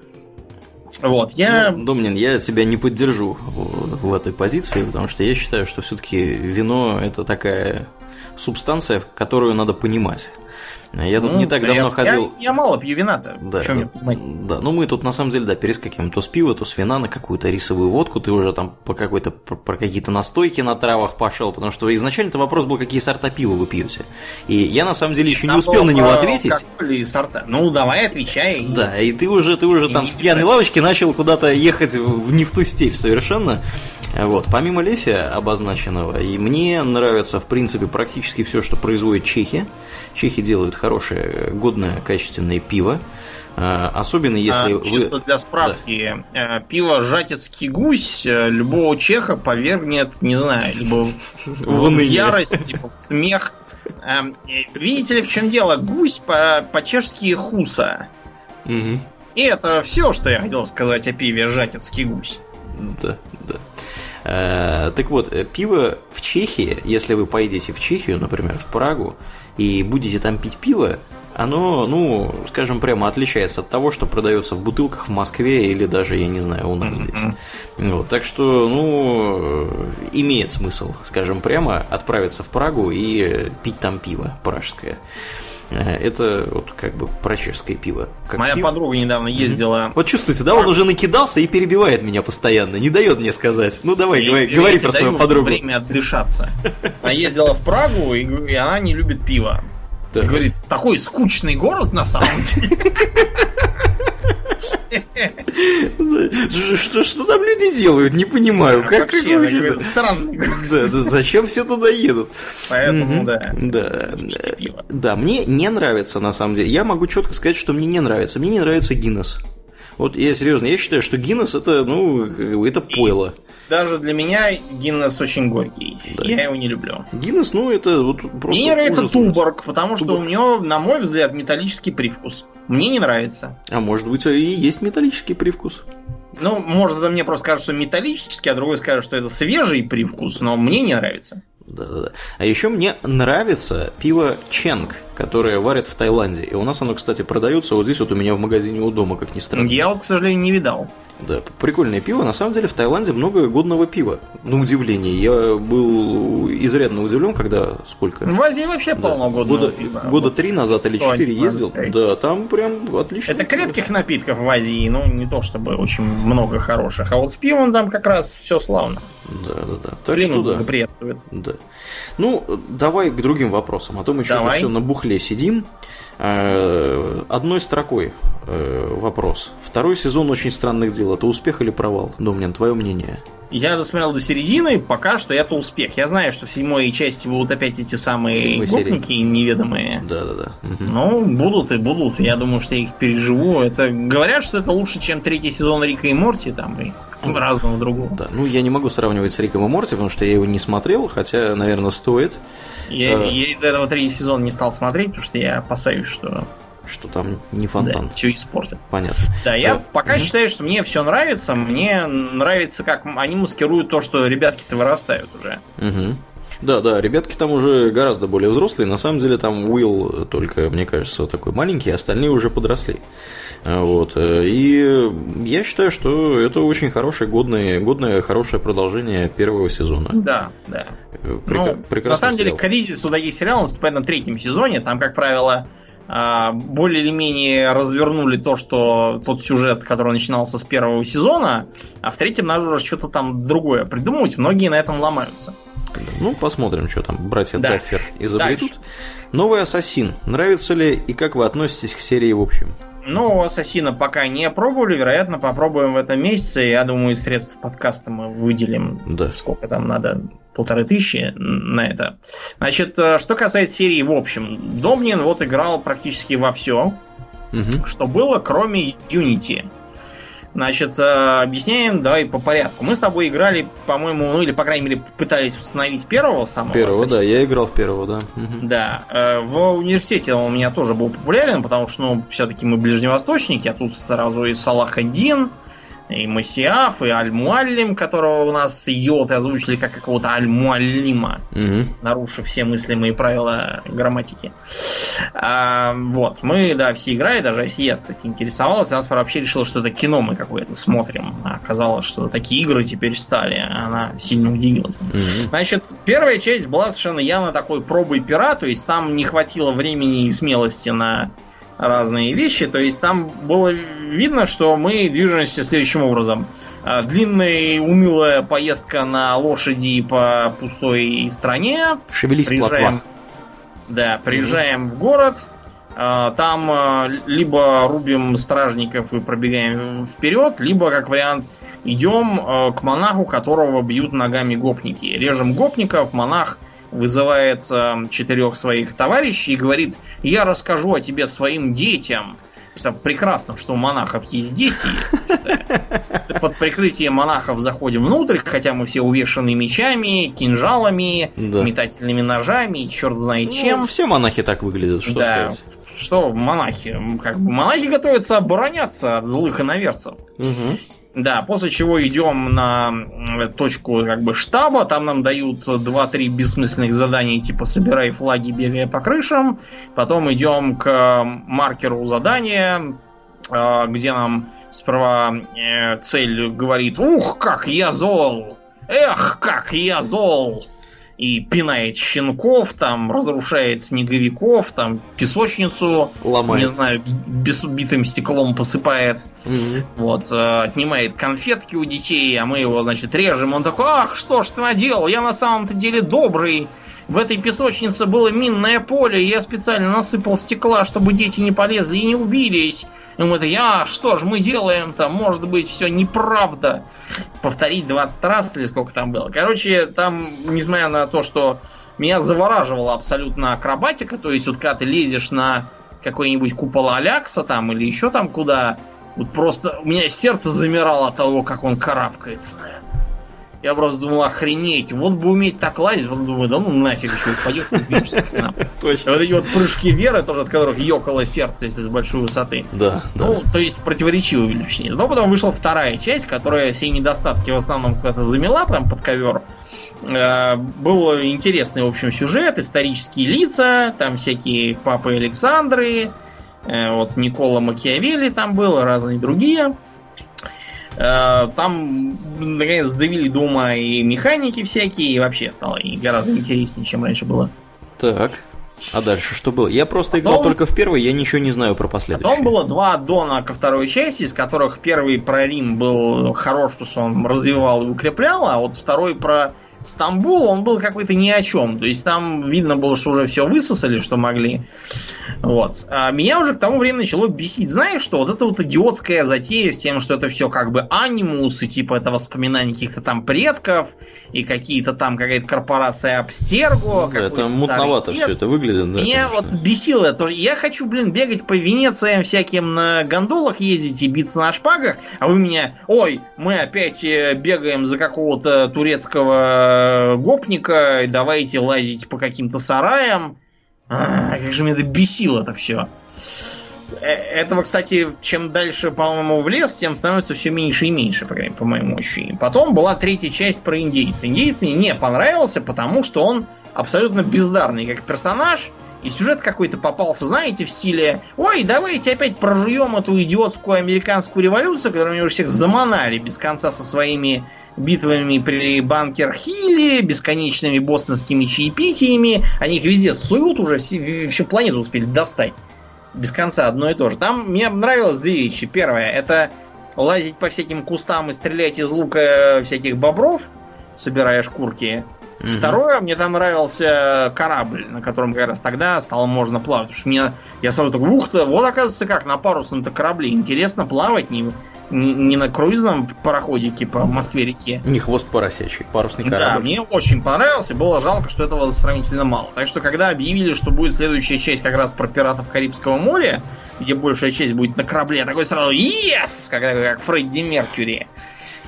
Вот, я... Ну, Домнин, я тебя не поддержу в, в этой позиции, потому что я считаю, что все-таки вино это такая субстанция, которую надо понимать. Я тут ну, не так да давно я, ходил. Я, я мало пью вина-то. Да, чем да, да, ну мы тут на самом деле, да, перескакиваем то с пива, то с вина на какую-то рисовую водку, ты уже там по какой-то, про, про какие-то настойки на травах пошел, потому что изначально-то вопрос был, какие сорта пива вы пьете. И я на самом деле еще не успел на него ответить. алкоголь и сорта. Ну, давай, отвечай. Да, и ты уже, ты уже И там с пьяной лавочки начал куда-то ехать в не в ту степь совершенно. Вот, помимо лефия обозначенного, и мне нравится, в принципе, практически все, что производит чехи. Чехи делают хорошее, годное, качественное пиво. А, Особенно если А, вы... Чисто для справки, э, пиво «Жатецкий гусь» э, любого чеха повергнет, не знаю, либо в, ярость, либо в смех. Эм, э, Видите ли, в чем дело? Гусь по- по-чешски «хуса». И это все, что я хотел сказать о пиве «Жатецкий гусь». Да, да. Э, Так вот, э, пиво в Чехии, если вы поедете в Чехию, например, в Прагу, и будете там пить пиво, оно, ну, скажем прямо, отличается от того, что продается в бутылках в Москве или даже, я не знаю, у нас здесь. Вот, так что, ну, э, имеет смысл, скажем прямо, отправиться в Прагу и пить там пиво пражское. Э, Это вот как бы про чешское пиво. Как Моя пиво. подруга недавно ездила... Вот чувствуете, да, он уже накидался и перебивает меня постоянно, не дает мне сказать. Ну давай, Я говори, ей говори про свою подругу. время отдышаться. Она ездила в Прагу, и, и она не любит пиво. И Так. говорит, такой скучный город на самом деле. Что, что, там люди делают, не понимаю. Как, как Вообще, город. да, да, зачем все туда едут? Поэтому, да. Да, да, мне не нравится на самом деле. Я могу четко сказать, что мне не нравится. Мне не нравится Гиннес. Вот я серьезно, я считаю, что Гиннес это, ну, это пойло. Даже для меня Гиннес очень горький. Да. Я его не люблю. Гиннес, ну, это вот просто Мне не нравится ужас. Туборг, потому что Туборг. у него, на мой взгляд, металлический привкус. Мне не нравится. А может быть, и есть металлический привкус. Ну, может, это мне просто кажется, что металлический, а другой скажет, что это свежий привкус, но мне не нравится. Да-да-да. А еще мне нравится пиво Ченг, которое варят в Таиланде. И у нас оно, кстати, продается вот здесь вот у меня в магазине у дома, как ни странно. Я вот, к сожалению, не видал. Да, прикольное пиво. На самом деле в Таиланде много годного пива. На удивление. Я был изрядно удивлен, когда сколько? В Азии вообще Да. полно годного года, пива. года Вот три назад или четыре ездил. сказать. Да, там прям отлично. Это крепких напитков в Азии, ну, не то чтобы очень много хороших. А вот с пивом там как раз все славно. Да, да, да. Так Климат что да. благоприятствует. Да. Ну, давай к другим вопросам, а то мы что-то Давай. все на бухле сидим. Э, Одной строкой э, вопрос. Второй сезон очень странных дел. Это успех или провал? Домнин, твое мнение? Я досмотрел до середины, пока что это успех. Я знаю, что в седьмой части будут опять эти самые гопники неведомые. Да, да, да. Мгм. Ну, будут и будут. Я думаю, что я их переживу. Это говорят, что это лучше, чем третий сезон Рика и Морти, там и разного другого. Да, ну я не могу сравнивать с Риком и Морти, потому что я его не смотрел, хотя, наверное, стоит, Я, Да. я из-за этого третий сезон не стал смотреть, потому что я опасаюсь, что что там не фонтан. все испортит. Понятно. Да, я Да. пока Мгм. считаю, что мне все нравится. Мне нравится, как они маскируют то, что ребятки-то вырастают уже. Мгм. Да, да, ребятки там уже гораздо более взрослые. На самом деле там Уилл только, мне кажется, такой маленький, остальные уже подросли. Вот. И я считаю, что это очень хорошее, годное, годное хорошее продолжение первого сезона. Да, да. Прек... Ну, на самом сериал. деле, кризис у таких сериалов наступает на третьем сезоне. Там, как правило, а, более или менее развернули то, что тот сюжет, который начинался с первого сезона, а в третьем надо уже что-то там другое придумывать. Многие на этом ломаются. Ну, посмотрим, что там братья да. Даффер изобретут. Дальше. Новый Ассасин. Нравится ли и как вы относитесь к серии в общем? Ну, Ассасина пока не пробовали, вероятно, попробуем в этом месяце. Я думаю, из средств подкаста мы выделим, да. сколько там надо, полторы тысячи на это. Значит, э, что касается серии в общем, Домнин вот играл практически во все, угу. что было, кроме Unity. Значит, э, объясняем, давай по порядку. Мы с тобой играли, по-моему, ну или, по крайней мере, пытались установить первого самого. Первого, да, я играл в первого, да. Да. Э, в университете он у меня тоже был популярен, потому что, ну, все-таки мы ближневосточники, а тут сразу и Салах один, и Масиаф, и Аль-Муаллим, которого у нас идиоты озвучили как какого-то Аль-Муаллима, угу. нарушив все мыслимые правила грамматики. А, вот, мы, да, все играли, даже Осия, кстати, интересовалась, она вообще решила, что это кино мы какое-то смотрим. А оказалось, что такие игры теперь стали. Она сильно удивилась. Угу. Значит, первая часть была совершенно явно такой пробой пера, то есть там не хватило времени и смелости на разные вещи. То есть там было видно, что мы движемся следующим образом. А, длинная унылая поездка на лошади по пустой стране. Шевелись, приезжаем, плотва. Да, приезжаем угу. в город. А, там а, либо рубим стражников и пробегаем вперед, либо, как вариант, идем к монаху, которого бьют ногами гопники. Режем гопников, монах вызывает четырех своих товарищей и говорит, я расскажу о тебе своим детям. Это прекрасно, что у монахов есть дети. Под прикрытием монахов заходим внутрь, хотя мы все увешаны мечами, кинжалами, да. метательными ножами, черт знает ну, чем. Все монахи так выглядят, что да. сказать. Что монахи? Как бы монахи готовятся обороняться от злых иноверцев. Угу. Да, после чего идем на точку как бы штаба, там нам дают 2-3 бессмысленных задания, типа собирай флаги, бегая по крышам. Потом идем к маркеру задания, а, где нам справа э, цель говорит, ух, как я зол! Эх, как я зол! И пинает щенков, там разрушает снеговиков, там песочницу, Ломает. не знаю, битым стеклом посыпает, угу. вот, э, отнимает конфетки у детей, а мы его, значит, режем. Он такой, ах, что ж ты наделал, я на самом-то деле добрый. В этой песочнице было минное поле, я специально насыпал стекла, чтобы дети не полезли и не убились. И мы такие, а что ж мы делаем-то? Может быть, все неправда. Повторить 20 раз или сколько там было. Короче, там, несмотря на то, что меня завораживала абсолютно акробатика, то есть вот когда ты лезешь на какой-нибудь купол Алякса там или еще там куда, вот просто у меня сердце замирало от того, как он карабкается на это. Я просто думал, охренеть, вот бы уметь так лазить, потом думаю, да ну нафиг еще упадешь, убьешься к нам. Вот эти вот прыжки веры, тоже от которых ёкало сердце, если с большой высоты. Да, Ну, то есть противоречивые впечатления. Но потом вышла вторая часть, которая все недостатки в основном куда-то замела прям под ковер. Э, был интересный, в общем, сюжет, исторические лица, там всякие папы Александры, э, вот Никола Макиавелли там был, разные другие. Э, там, наконец, довели дома и механики всякие, и вообще стало и гораздо интереснее, чем раньше было. Так. А дальше что было? Я просто играл Потом... только в первый, я ничего не знаю про последующие. Потом было два дона ко второй части, из которых первый про Рим был хорош, потому что он развивал и укреплял, а вот второй про Стамбул, он был какой-то ни о чем. То есть там видно было, что уже все высосали, что могли. Вот. А меня уже к тому времени начало бесить. Знаешь, что вот это вот идиотская затея с тем, что это все как бы анимус, и типа это воспоминания каких-то там предков, и какие-то там какая-то корпорация Абстерго. Ну, да, это мутновато все это выглядит. Да, меня конечно. вот бесило это. Я хочу, блин, бегать по Венециям всяким на гондолах ездить и биться на шпагах, а вы меня, ой, мы опять э, бегаем за какого-то турецкого Э, гопника, давайте лазить по каким-то сараям. А, как же меня это бесило это все. Э, этого, кстати, чем дальше, по-моему, в лес, тем становится все меньше и меньше, по, по моему ощущению. Потом была третья часть про индейца. Индейец мне не понравился, потому что он абсолютно бездарный как персонаж, и сюжет какой-то попался, знаете, в стиле «Ой, давайте опять прожуем эту идиотскую американскую революцию, которую они уже всех заманали без конца со своими битвами при Банкер-Хилле, бесконечными бостонскими чаепитиями. Они их везде суют уже, все, всю планету успели достать. Без конца одно и то же. Там мне нравилось две вещи. Первое, это лазить по всяким кустам и стрелять из лука всяких бобров, собирая шкурки. Mm-hmm. Второе, мне там нравился корабль, на котором как раз тогда стало можно плавать. Потому что мне, я сразу такой, ух ты, вот оказывается как, на парусном-то корабле интересно плавать, не, не на круизном пароходике по Москве-реке. Не хвост поросячий, парусный корабль. Да, мне очень понравился, было жалко, что этого сравнительно мало. Так что, когда объявили, что будет следующая часть как раз про пиратов Карибского моря, где большая часть будет на корабле, я такой сразу «Yes!» как, как Фредди Меркьюри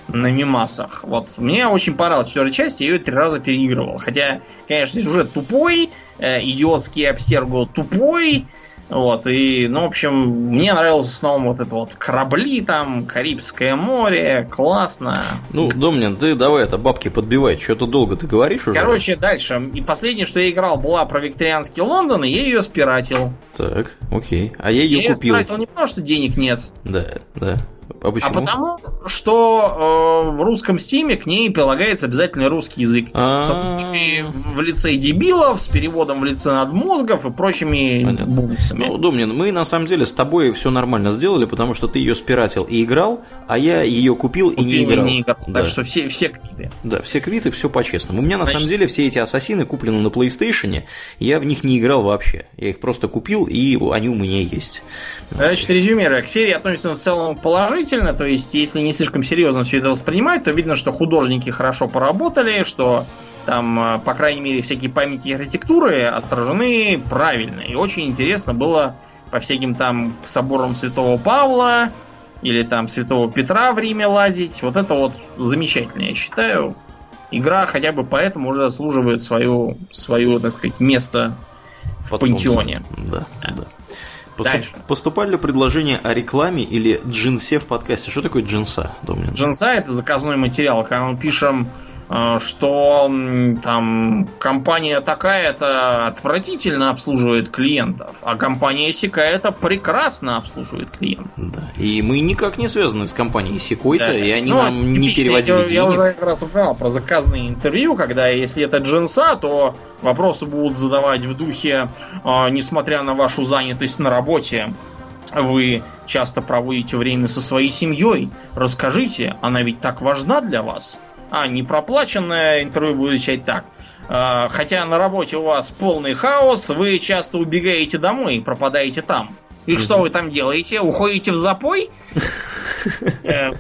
на мимасах. Вот. Мне очень понравилась четвертая часть, я ее три раза переигрывал. Хотя, конечно, сюжет тупой, э, идиотский обстерго тупой, вот, и, ну, в общем, мне нравился снова вот это вот корабли там, Карибское море, классно. Ну, Домнин, ты давай это бабки подбивай, что-то долго ты говоришь уже. Короче, дальше. И последнее, что я играл, была про викторианский Лондон, и я ее спиратил. Так, окей. А я ее я купил. Я спиратил не потому, что денег нет. Да, да. А, почему? а потому, что э, в русском стиме к ней прилагается обязательный русский язык. А-а-а. Со случкой в лице дебилов, с переводом в лице надмозгов и прочими бунцами. Ну, Домнин, мы на самом деле с тобой все нормально сделали, потому что ты ее спиратил и играл, а я ее купил, купил и не играл. И не играл. Да. Так что все, все квиты. Да, все квиты, все по-честному. У меня на Значит... самом деле все эти ассасины куплены на PlayStation, я в них не играл вообще. Я их просто купил, и они у меня есть. Значит, резюмируя, к серии относится в целом положительно, то есть, если не слишком серьезно все это воспринимать, то видно, что художники хорошо поработали, что там, э, по крайней мере, всякие памятники архитектуры отражены правильно. И очень интересно было по всяким там соборам Святого Павла или там Святого Петра в Риме лазить. Вот это вот замечательно, я считаю. Игра хотя бы поэтому уже заслуживает свою, свое, так сказать, место в Под пантеоне. Да, да. Поступ... Поступали ли предложения о рекламе или джинсе в подкасте? Что такое джинса, Домнин? Джинса это заказной материал. Когда мы пишем что там компания такая-то отвратительно обслуживает клиентов, а компания Сикая-то прекрасно обслуживает клиентов. Да. И мы никак не связаны с компанией Сикой-то, да. и они ну, нам не переводили я, денег. Я уже как раз упоминал про заказные интервью, когда если это джинса, то вопросы будут задавать в духе, э, несмотря на вашу занятость на работе, вы часто проводите время со своей семьей. Расскажите, она ведь так важна для вас. А, не проплаченное интервью будет звучать так. А, хотя на работе у вас полный хаос, вы часто убегаете домой и пропадаете там. И что вы там делаете? Уходите в запой? Э,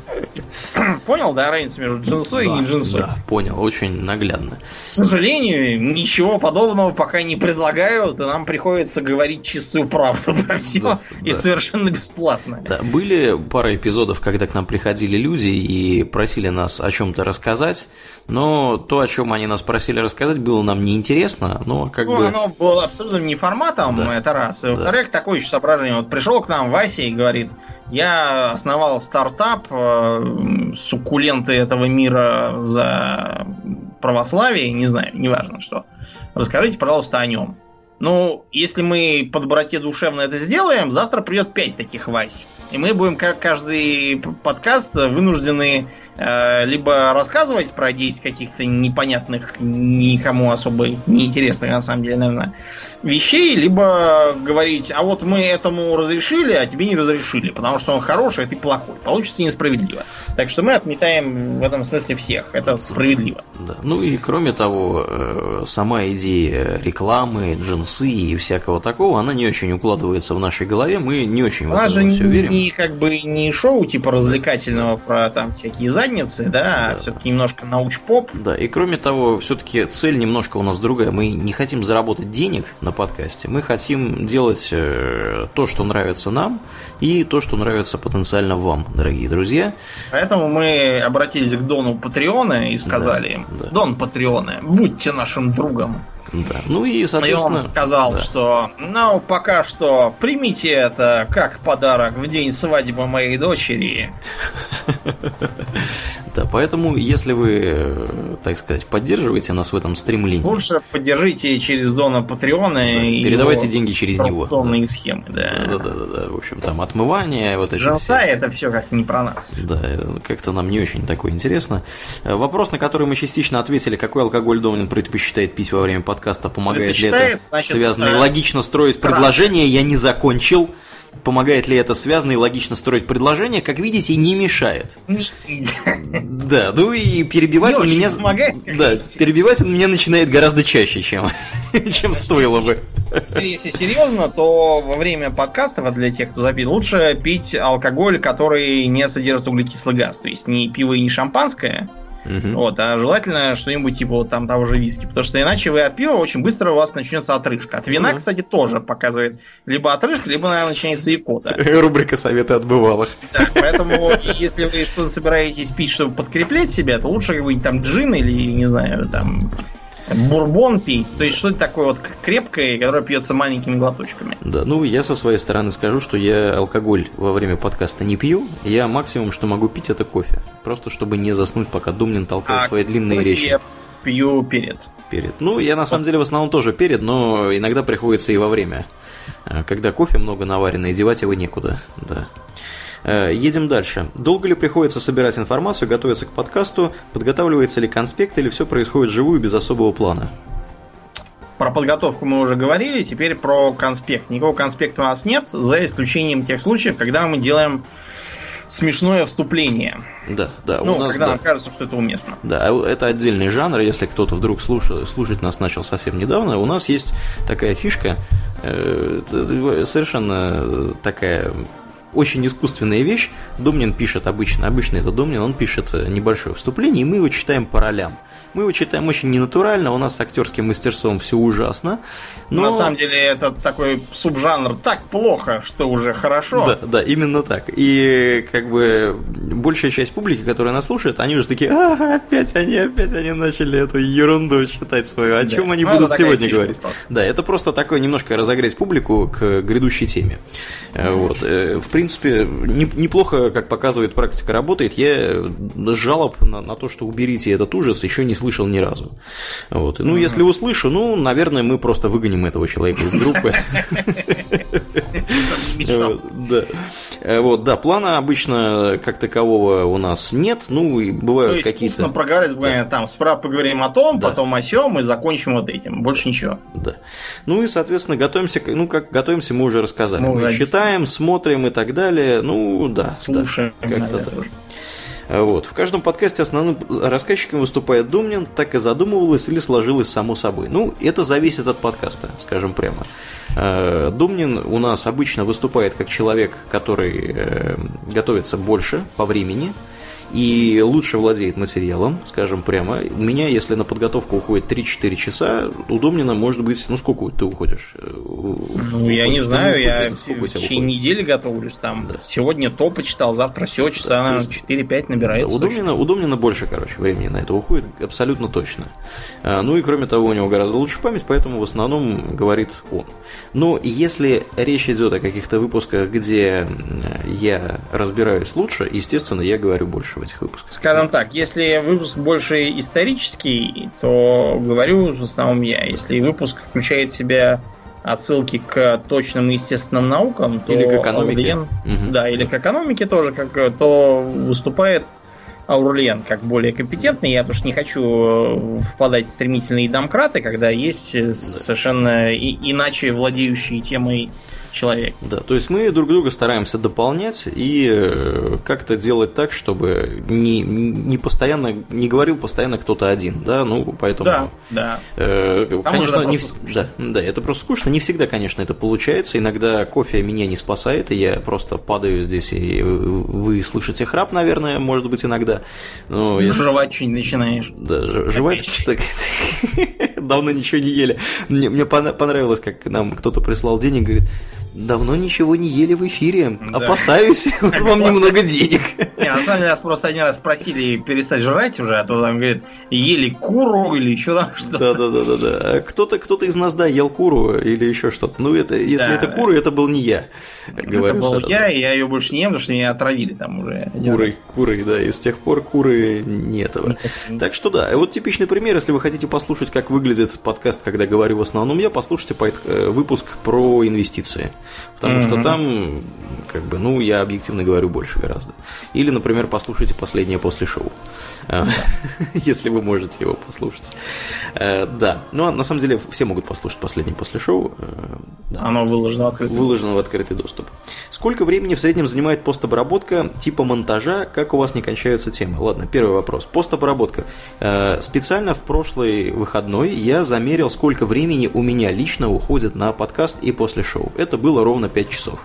понял, да, разницу между джинсой и не джинсой? Да, понял, очень наглядно. К сожалению, ничего подобного пока не предлагают, и нам приходится говорить чистую правду про все, и совершенно бесплатно. Были пара эпизодов, когда к нам приходили люди и просили нас о чем-то рассказать, но то, о чем они нас просили рассказать, было нам неинтересно, но как ну, бы... Оно было абсолютно не форматом, это раз. И во-вторых, такое еще соображение. Вот пришел к нам Вася и говорит, я основал стартап, э, суккуленты этого мира за православие, не знаю, неважно что. Расскажите, пожалуйста, о нем. Ну, если мы по доброте душевно это сделаем, завтра придет пять таких Вась. И мы будем, как каждый подкаст, вынуждены э, либо рассказывать про 10 каких-то непонятных, никому особо неинтересных, на самом деле, наверное, вещей, либо говорить, а вот мы этому разрешили, а тебе не разрешили, потому что он хороший, а ты плохой. Получится несправедливо. Так что мы отметаем в этом смысле всех. Это справедливо. Да. Ну и кроме того, э, сама идея рекламы, джинсы и всякого такого, она не очень укладывается в нашей голове. Мы не очень она в это же все верим. не как бы не шоу типа развлекательного про там всякие задницы, да, да. а все-таки немножко науч-поп. Да, и кроме того, все-таки цель немножко у нас другая. Мы не хотим заработать денег на подкасте. Мы хотим делать э, то, что нравится нам, и то, что нравится потенциально вам, дорогие друзья. Поэтому мы обратились к Дону Патреона и сказали да, да. Дон Патреона, будьте нашим другом. Да. Ну и, И соответственно... он сказал, да. что ну, пока что примите это как подарок в день свадьбы моей дочери. Да, поэтому, если вы, э, так сказать, поддерживаете нас в этом стремлении, Лучше поддержите через Дона Патреона и передавайте деньги через него. коррупционные схемы. Да, Да. да, да, да. В общем, там отмывание, вот эти Женса все. это все как не про нас. Да, э, как-то нам не очень такое интересно. Э, Вопрос, на который мы частично ответили, какой алкоголь Домнин предпочитает пить во время подкаста, помогает ли это значит, связано и логично строить предложение, я не закончил. Помогает ли это связано и логично строить предложение, как видите, не мешает. Да, ну и перебивать он меня... помогает, Да, перебивать он меня начинает гораздо чаще, чем, чем стоило бы. Если серьезно, то во время подкастов, для тех, кто запит, лучше пить алкоголь, который не содержит углекислый газ. То есть не пиво и не шампанское. Мгм. Вот, а желательно что-нибудь типа вот там того же виски. Потому что иначе вы от пива очень быстро у вас начнется отрыжка. От вина, Ну. кстати, тоже показывает либо отрыжка, либо, наверное, начинается икота. Рубрика «Советы от бывалых». Да, поэтому, если вы что-то собираетесь пить, чтобы подкреплять себя, то лучше какой-нибудь там джин или, не знаю, там бурбон пить. То есть что-то такое вот крепкое, которое пьется маленькими глоточками. Да, ну я со своей стороны скажу, что я алкоголь во время подкаста не пью. Я максимум, что могу пить, это кофе. Просто чтобы не заснуть, пока Думнин толкает свои длинные речи А я пью перед. перед. Ну, я на самом деле в основном тоже перед, но иногда приходится и во время. Э, Когда кофе много наварено, и девать его некуда. Да. Э, Едем дальше. Долго ли приходится собирать информацию, готовиться к подкасту, подготавливается ли конспект или все происходит живую без особого плана? Про подготовку мы уже говорили, теперь про конспект. Никакого конспекта у нас нет, за исключением тех случаев, когда мы делаем смешное вступление. Да, да, ну, у нас когда да. нам кажется, что это уместно. Да, а это отдельный жанр, если кто-то вдруг слушает, слушать нас начал совсем недавно, у нас есть такая фишка, э, это совершенно такая очень искусственная вещь. Домнин пишет обычно, обычно это Домнин, он пишет э, небольшое вступление, и мы его читаем по ролям. Мы его читаем очень ненатурально, у нас с актерским мастерством все ужасно. Но... На самом деле это такой субжанр так плохо, что уже хорошо. Да, да, именно так. И как бы большая часть публики, которая нас слушает, они уже такие, а, опять они, опять они начали эту ерунду читать свою. О Да. чем они Ну, будут сегодня говорить? просто. Да, это просто такое немножко разогреть публику к грядущей теме. Э, Вот. Э, В принципе, не- неплохо, как показывает практика, работает. Я жалоб на, на то, что уберите этот ужас, еще не слышал ни разу. Вот. Ну, если услышу, ну, наверное, мы просто выгоним этого человека из группы. Да. Э, Вот, да, плана обычно как такового у нас нет, ну и То бывают какие-то. проговорить, буквально там, справа поговорим о том, потом о сём, и закончим вот этим. Больше ничего. Да. Ну и, соответственно, готовимся, ну как готовимся, мы уже рассказали. Мы Мы, уже читаем, смотрим и так далее. Ну да. Слушаем. как-то так. Э, Вот. В каждом подкасте основным рассказчиком выступает Думнин, так и задумывалось или сложилось само собой. Ну, это зависит от подкаста, скажем прямо. Э, Думнин у нас обычно выступает как человек, который э, готовится больше по времени и лучше владеет материалом, скажем прямо. У меня, если на подготовку уходит 3-4 часа, у Домнина может быть, ну сколько ты уходишь? Э, Ну, я не знаю, я Сколько у в течение недели готовлюсь там. Да. Сегодня то почитал, завтра все, часа, Да, есть- 4-5 Да, набирается. у, Домнина, у Домнина больше, короче, времени на это уходит, абсолютно точно. А, Ну и кроме того, у него гораздо лучше память, поэтому в основном говорит он. Но если речь идет о каких-то выпусках, где я разбираюсь лучше, естественно, я говорю больше этих выпусках. Скажем так, если выпуск больше исторический, то говорю в основном я. Если выпуск включает в себя отсылки к точным и естественным наукам, то Или к экономике. Аурлиен- Мгм. да, или к экономике тоже, как, то выступает Аурлиен как более компетентный. Я потому что не хочу впадать в стремительные домкраты, когда есть совершенно иначе владеющий темой человек. Да, то есть мы друг друга стараемся дополнять и э, как-то делать так, чтобы не, не постоянно, не говорил постоянно кто-то один, да, ну, поэтому... Да, да. Э, конечно, не вс- да, да, это просто скучно. Не всегда, конечно, это получается. Иногда кофе меня не спасает, и я просто падаю здесь, и вы слышите храп, наверное, может быть, иногда. Но если- Жевать что-нибудь начинаешь. да, жевать так, давно ничего не ели. Мне, мне понравилось, как нам кто-то прислал денег, говорит, давно ничего не ели в эфире. Да. Опасаюсь, вот вам немного денег. Не, на самом деле нас просто один раз просили перестать жрать уже, а то там, говорит, ели куру или еще там что-то. Да-да-да. да. Кто-то кто из нас, да, ел куру или еще что-то. Ну, это, если да. это кура, это был не я. Говорю это был сразу. я, и я ее больше не ем, потому что меня отравили там уже. Куры, куры, да, и с тех пор куры не этого. Так что да, вот типичный пример, если вы хотите послушать, как выглядит подкаст, когда говорю в основном я, послушайте э, выпуск про инвестиции. Потому mm-hmm. что там, как бы, ну, я объективно говорю больше гораздо. Или, например, послушайте последнее после шоу. Э, если вы можете его послушать. Э, да. Ну, а на самом деле, все могут послушать последнее после шоу. Оно выложено в открытый Выложено в открытый доступ. Сколько времени в среднем занимает постобработка типа монтажа? Как у вас не кончаются темы? Ладно, первый вопрос. Постобработка. Специально в прошлый выходной я замерил, сколько времени у меня лично уходит на подкаст и после шоу. Это было ровно 5 часов.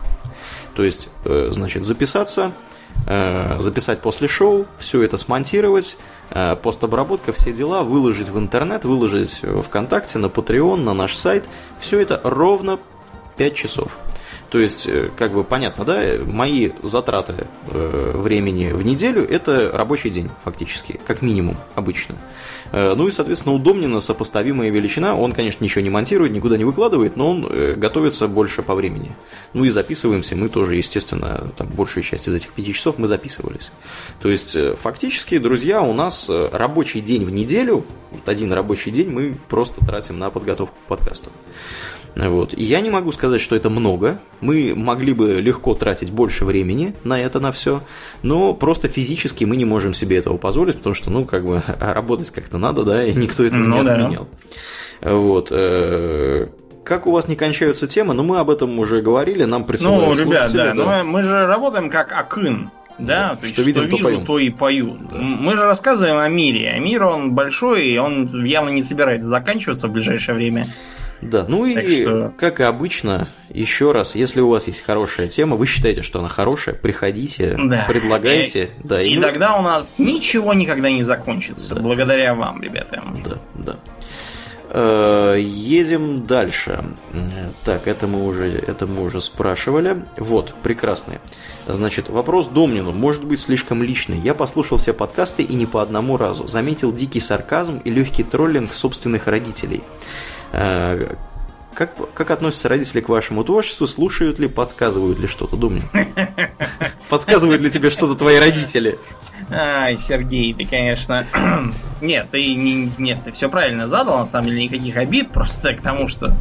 То есть, э, значит, записаться, э, записать после шоу, все это смонтировать, э, постобработка, все дела, выложить в интернет, выложить в ВКонтакте, на Patreon, на наш сайт. Все это ровно 5 часов. То есть, э, как бы понятно, да, мои затраты э, времени в неделю – это рабочий день, фактически, как минимум, обычно. Э, ну и, соответственно, удобненно сопоставимая величина. Он, конечно, ничего не монтирует, никуда не выкладывает, но он готовится больше по времени. Ну и записываемся мы тоже, естественно, там большая часть из этих пяти часов мы записывались. То есть, фактически, друзья, у нас рабочий день в неделю, вот один рабочий день мы просто тратим на подготовку к подкасту. Вот. И я не могу сказать, что это много. Мы могли бы легко тратить больше времени на это, на все, но просто физически мы не можем себе этого позволить, потому что, ну, как бы, работать как-то надо, да, и никто этого ну, не да. отменял. Вот. Э, как у вас не кончаются темы, но ну, мы об этом уже говорили, нам присылают Ну, ребят, да, да. Но мы же работаем как Акын. Да, да, то есть что, видим, что вижу, поем. то и пою. Да. Мы же рассказываем о мире. А мир он большой, и он явно не собирается заканчиваться в ближайшее время. Да, ну так и, что... как и обычно, еще раз, если у вас есть хорошая тема, вы считаете, что она хорошая, приходите, да. предлагайте. И, да, и, и мы... тогда у нас ничего никогда не закончится, да. благодаря вам, ребята. Да, да. Э, едем дальше. Так, это мы уже, это мы уже спрашивали. Вот, прекрасный. Значит, вопрос Домнину может быть слишком личный. Я послушал все подкасты и не по одному разу. Заметил дикий сарказм и легкий троллинг собственных родителей. Э, как, как относятся родители к вашему творчеству? Слушают ли, подсказывают ли что-то? Думаю. Подсказывают ли тебе что-то твои родители? Ай, Сергей, ты, конечно... нет, ты не, нет, ты все правильно задал, на самом деле никаких обид, просто к тому, что...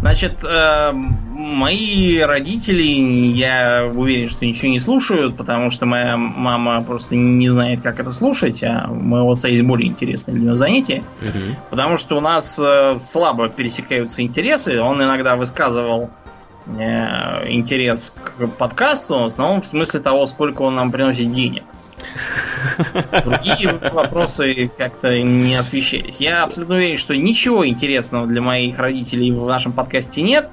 Значит, э, мои родители, я уверен, что ничего не слушают, потому что моя мама просто не знает, как это слушать, а у моего отца есть более интересное для него занятие. Угу. Потому что у нас э, слабо пересекаются интересы, он иногда высказывал э, интерес к подкасту, в основном в смысле того, сколько он нам приносит денег. Другие вопросы как-то не освещались. Я абсолютно уверен, что ничего интересного для моих родителей в нашем подкасте нет.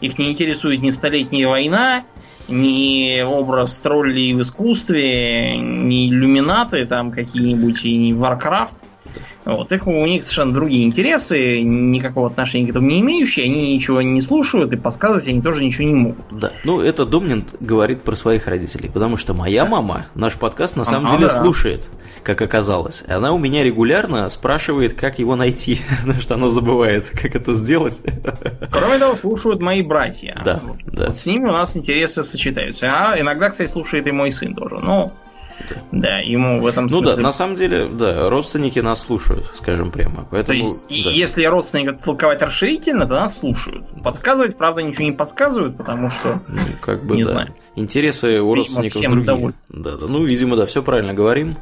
Их не интересует ни столетняя война, ни образ троллей в искусстве, ни иллюминаты там какие-нибудь, и ни Warcraft. Вот, их, у них совершенно другие интересы, никакого отношения к этому не имеющие, они ничего не слушают, и подсказывать они тоже ничего не могут. Да, ну это Домнин говорит про своих родителей, потому что моя мама наш подкаст на самом ага, деле да. слушает, как оказалось. И она у меня регулярно спрашивает, как его найти, потому что она забывает, как это сделать. Кроме того, слушают мои братья. Да, да. Вот с ними у нас интересы сочетаются. А иногда, кстати, слушает и мой сын тоже. Ну, да, ему в этом смысле... Ну да, на самом деле, да, родственники нас слушают, скажем прямо. Поэтому, то есть, да. если родственников толковать расширительно, то нас слушают. Подсказывать, правда, ничего не подсказывают, потому что, ну, как бы, не да. знаю. Интересы у родственников видимо, другие. Да, да, ну, видимо, да, все правильно говорим.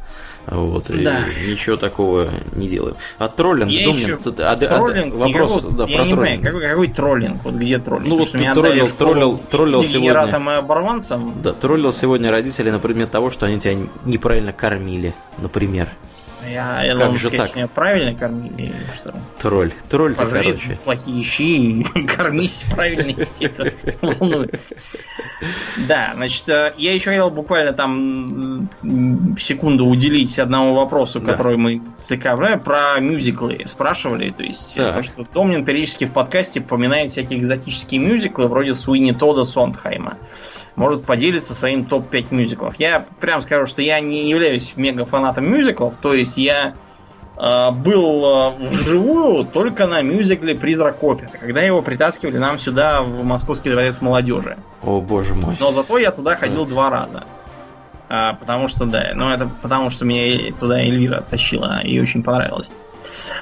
Вот, да. и ничего такого не делаем. А троллинг, я Домнин, еще... а, а, троллинг вопрос да, я про не троллинг. Понимаю, какой, какой троллинг? Вот где троллинг? Ну, вот ты троллил, троллил, троллил сегодня. и оборванцам. Да, троллил сегодня родителей на предмет того, что они тебя неправильно кормили, например. Я, я как же сказать, так? правильно кормили или что? Тролль. Тролль ты, короче. плохие щи и кормись правильно, это волнует. Да, значит, э, я еще хотел буквально там секунду уделить одному вопросу, да. который мы слегка про мюзиклы спрашивали. То есть, так. то, что Домнин периодически в подкасте поминает всякие экзотические мюзиклы, вроде Суини Тода Сондхайма. Может поделиться своим топ-5 мюзиклов. Я прям скажу, что я не являюсь мега фанатом мюзиклов, то есть я э, был э, вживую только на мюзикле «Призрак оперы», когда его притаскивали нам сюда, в Московский дворец молодежи. О, боже мой. Но зато я туда ходил два раза. А, потому что, да, ну это потому что меня туда Эльвира тащила, ей очень понравилось.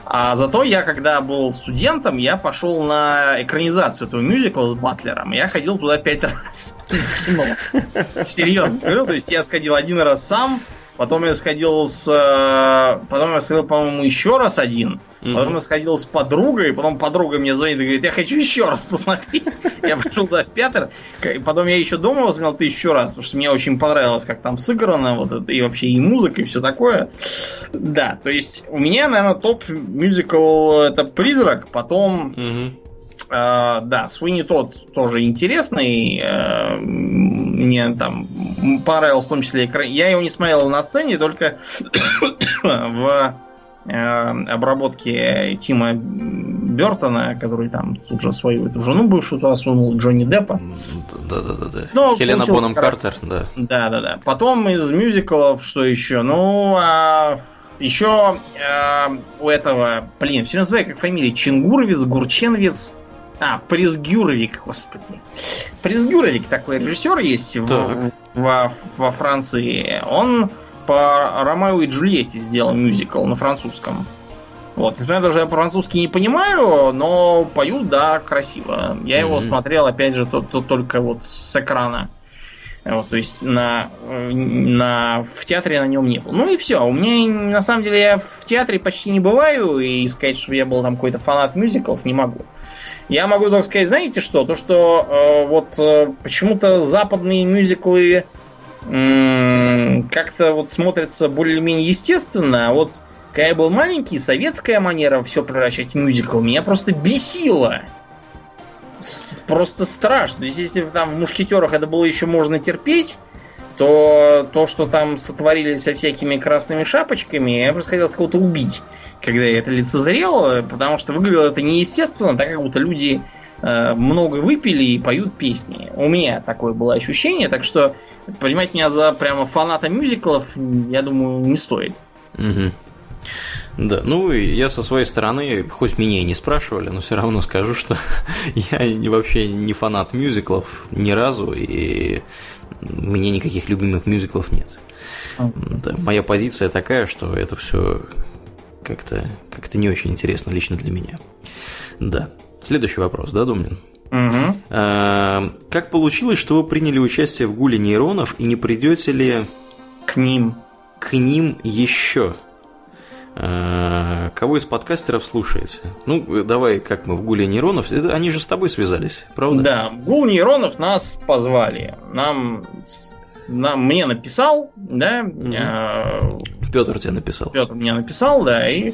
А зато я, когда был студентом, я пошел на экранизацию этого мюзикла с Батлером. Я ходил туда пять раз в кино. Серьезно говорю, то есть я сходил один раз сам, Потом я сходил с... Э, потом я сходил, по-моему, еще раз один. Mm-hmm. Потом я сходил с подругой. Потом подруга мне звонит и говорит, я хочу еще раз посмотреть. Я пошел туда в пятер. Потом я еще дома посмотрел тысячу раз, потому что мне очень понравилось, как там сыграно, вот это, и вообще и музыка, и все такое. Да, то есть у меня, наверное, топ мюзикл это «Призрак», потом... Mm-hmm. Uh, да, Суини тот тоже интересный. Uh, мне там понравился в том числе экран. Я его не смотрел на сцене, только в uh, обработке Тима Бертона, который там тут же свою эту жену бывшую туда сунул, Джонни Деппа. Да-да-да. Ну, Хелена Боном Картер, да. Да-да-да. Потом из мюзиклов, что еще? Ну, а еще э, у этого, блин, все называю как фамилия, Чингуровец, Гурченвец. А, Призгюровик, господи. Призгюровик такой режиссер есть в, во, во Франции. Он по Ромео и Джульетте сделал мюзикл на французском. Вот, несмотря что я по-французски не понимаю, но поют, да, красиво. Я mm-hmm. его смотрел, опять же, то, то, только вот с экрана. Вот, то есть на, на, в театре на нем не был. Ну и все. У меня, на самом деле, я в театре почти не бываю, и сказать, что я был там какой-то фанат мюзиклов, не могу. Я могу только сказать, знаете что? То, что э, вот э, почему-то западные мюзиклы э, как-то вот смотрятся более-менее естественно, а вот когда я был маленький, советская манера все превращать в мюзикл меня просто бесила. Просто страшно. То есть, если там в мушкетерах это было еще можно терпеть, то то, что там сотворили со всякими красными шапочками, я просто хотел кого-то убить когда я это лицезрел, потому что выглядело это неестественно, так как будто люди э, много выпили и поют песни. У меня такое было ощущение, так что принимать меня за прямо фаната мюзиклов, я думаю, не стоит. Угу. Да, ну я со своей стороны, хоть меня и не спрашивали, но все равно скажу, что я вообще не фанат мюзиклов ни разу, и меня никаких любимых мюзиклов нет. Да, моя позиция такая, что это все как-то как не очень интересно лично для меня. Да. Следующий вопрос, да, Домнин? Угу. А, как получилось, что вы приняли участие в гуле нейронов и не придете ли к ним? К ним еще. А, кого из подкастеров слушаете? Ну, давай, как мы в гуле нейронов. Они же с тобой связались, правда? Да, в гул нейронов нас позвали. Нам нам, мне написал, да. Угу. Петр тебе написал. Петр мне написал, да, и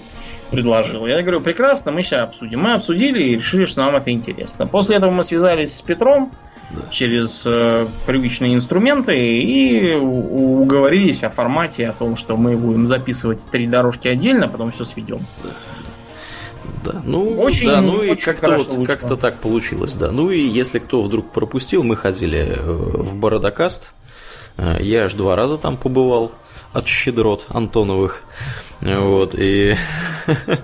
предложил. Я говорю, прекрасно, мы сейчас обсудим. Мы обсудили и решили, что нам это интересно. После этого мы связались с Петром да. через э, привычные инструменты и уговорились о формате, о том, что мы будем записывать три дорожки отдельно, потом все сведем. Да. Да, ну, очень, да, ну и как-то вот, как-то так получилось, да. Ну и если кто вдруг пропустил, мы ходили э, в Бородокаст, Э, я аж два раза там побывал от щедрот Антоновых. Вот, и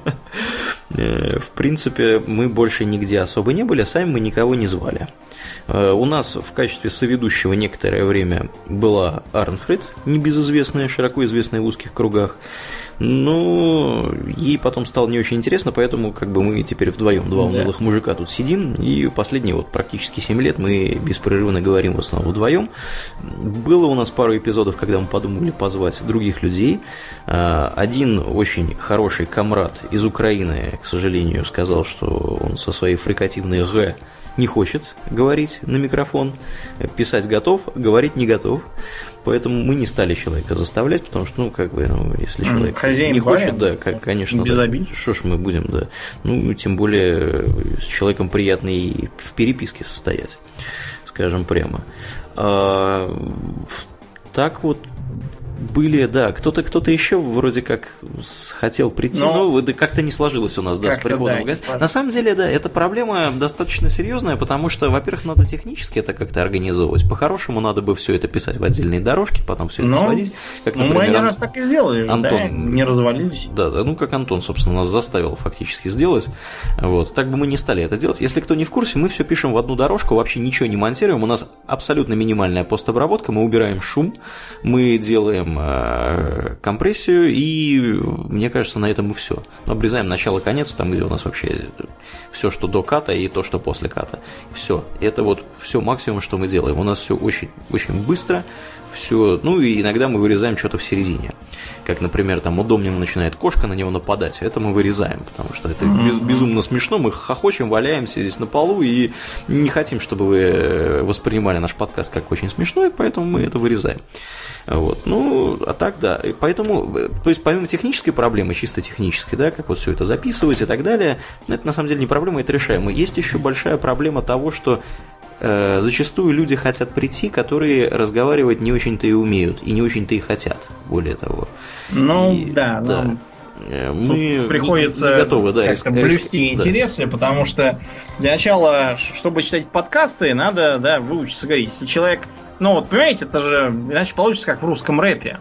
в принципе мы больше нигде особо не были, сами мы никого не звали. Э, у нас в качестве соведущего некоторое время была Арнфрид, небезызвестная, широко известная в узких кругах. Но ей потом стало не очень интересно, поэтому как бы мы теперь вдвоем, два унылых да. мужика тут сидим, и последние вот практически 7 лет мы беспрерывно говорим в основном вдвоем. Было у нас пару эпизодов, когда мы подумали позвать других людей. Э, один очень хороший комрад из Украины, к сожалению, сказал, что он со своей фрикативной «г» не хочет говорить на микрофон, писать готов, говорить не готов. Поэтому мы не стали человека заставлять, потому что, ну, как бы, ну, если человек Хозяин не хочет, да, как, конечно, без да, обид. Что ж мы будем, да. Ну, тем более с человеком приятно и в переписке состоять скажем прямо. А, так вот, были, да, кто-то кто-то еще вроде как хотел прийти, но, но как-то не сложилось у нас, да, с приходом да, в На самом деле, да, эта проблема достаточно серьезная, потому что, во-первых, надо технически это как-то организовывать. По-хорошему, надо бы все это писать в отдельные дорожки, потом все это но, ну, сводить. Как, например, ну, мы один раз так и сделали, Антон, да, не развалились. Да, да, ну как Антон, собственно, нас заставил фактически сделать. Вот, так бы мы не стали это делать. Если кто не в курсе, мы все пишем в одну дорожку, вообще ничего не монтируем, у нас абсолютно минимальная постобработка, мы убираем шум, мы делаем э, компрессию, и мне кажется, на этом и все. Но обрезаем начало-конец, там, где у нас вообще все, что до ката, и то, что после ката. Все. Это вот все максимум, что мы делаем. У нас все очень, очень быстро, все, ну и иногда мы вырезаем что-то в середине. Как, например, там у Домнина начинает кошка на него нападать, это мы вырезаем, потому что это без, безумно смешно, мы хохочем, валяемся здесь на полу и не хотим, чтобы вы воспринимали наш подкаст как очень смешной, поэтому мы это вырезаем. Вот. Ну, а так, да. Поэтому, то есть, помимо технической проблемы, чисто технической, да, как вот все это записывать и так далее, это на самом деле не проблема, это решаемо. Есть еще большая проблема того, что э, зачастую люди хотят прийти, которые разговаривать не очень-то и умеют, и не очень-то и хотят, более того. Ну, и, да, да. Нам э, мы Тут приходится не, не готовы, да, как-то блюсти интересы, да. потому что для начала, чтобы читать подкасты, надо да, выучиться говорить. Если человек ну, вот, понимаете, это же иначе получится как в русском рэпе.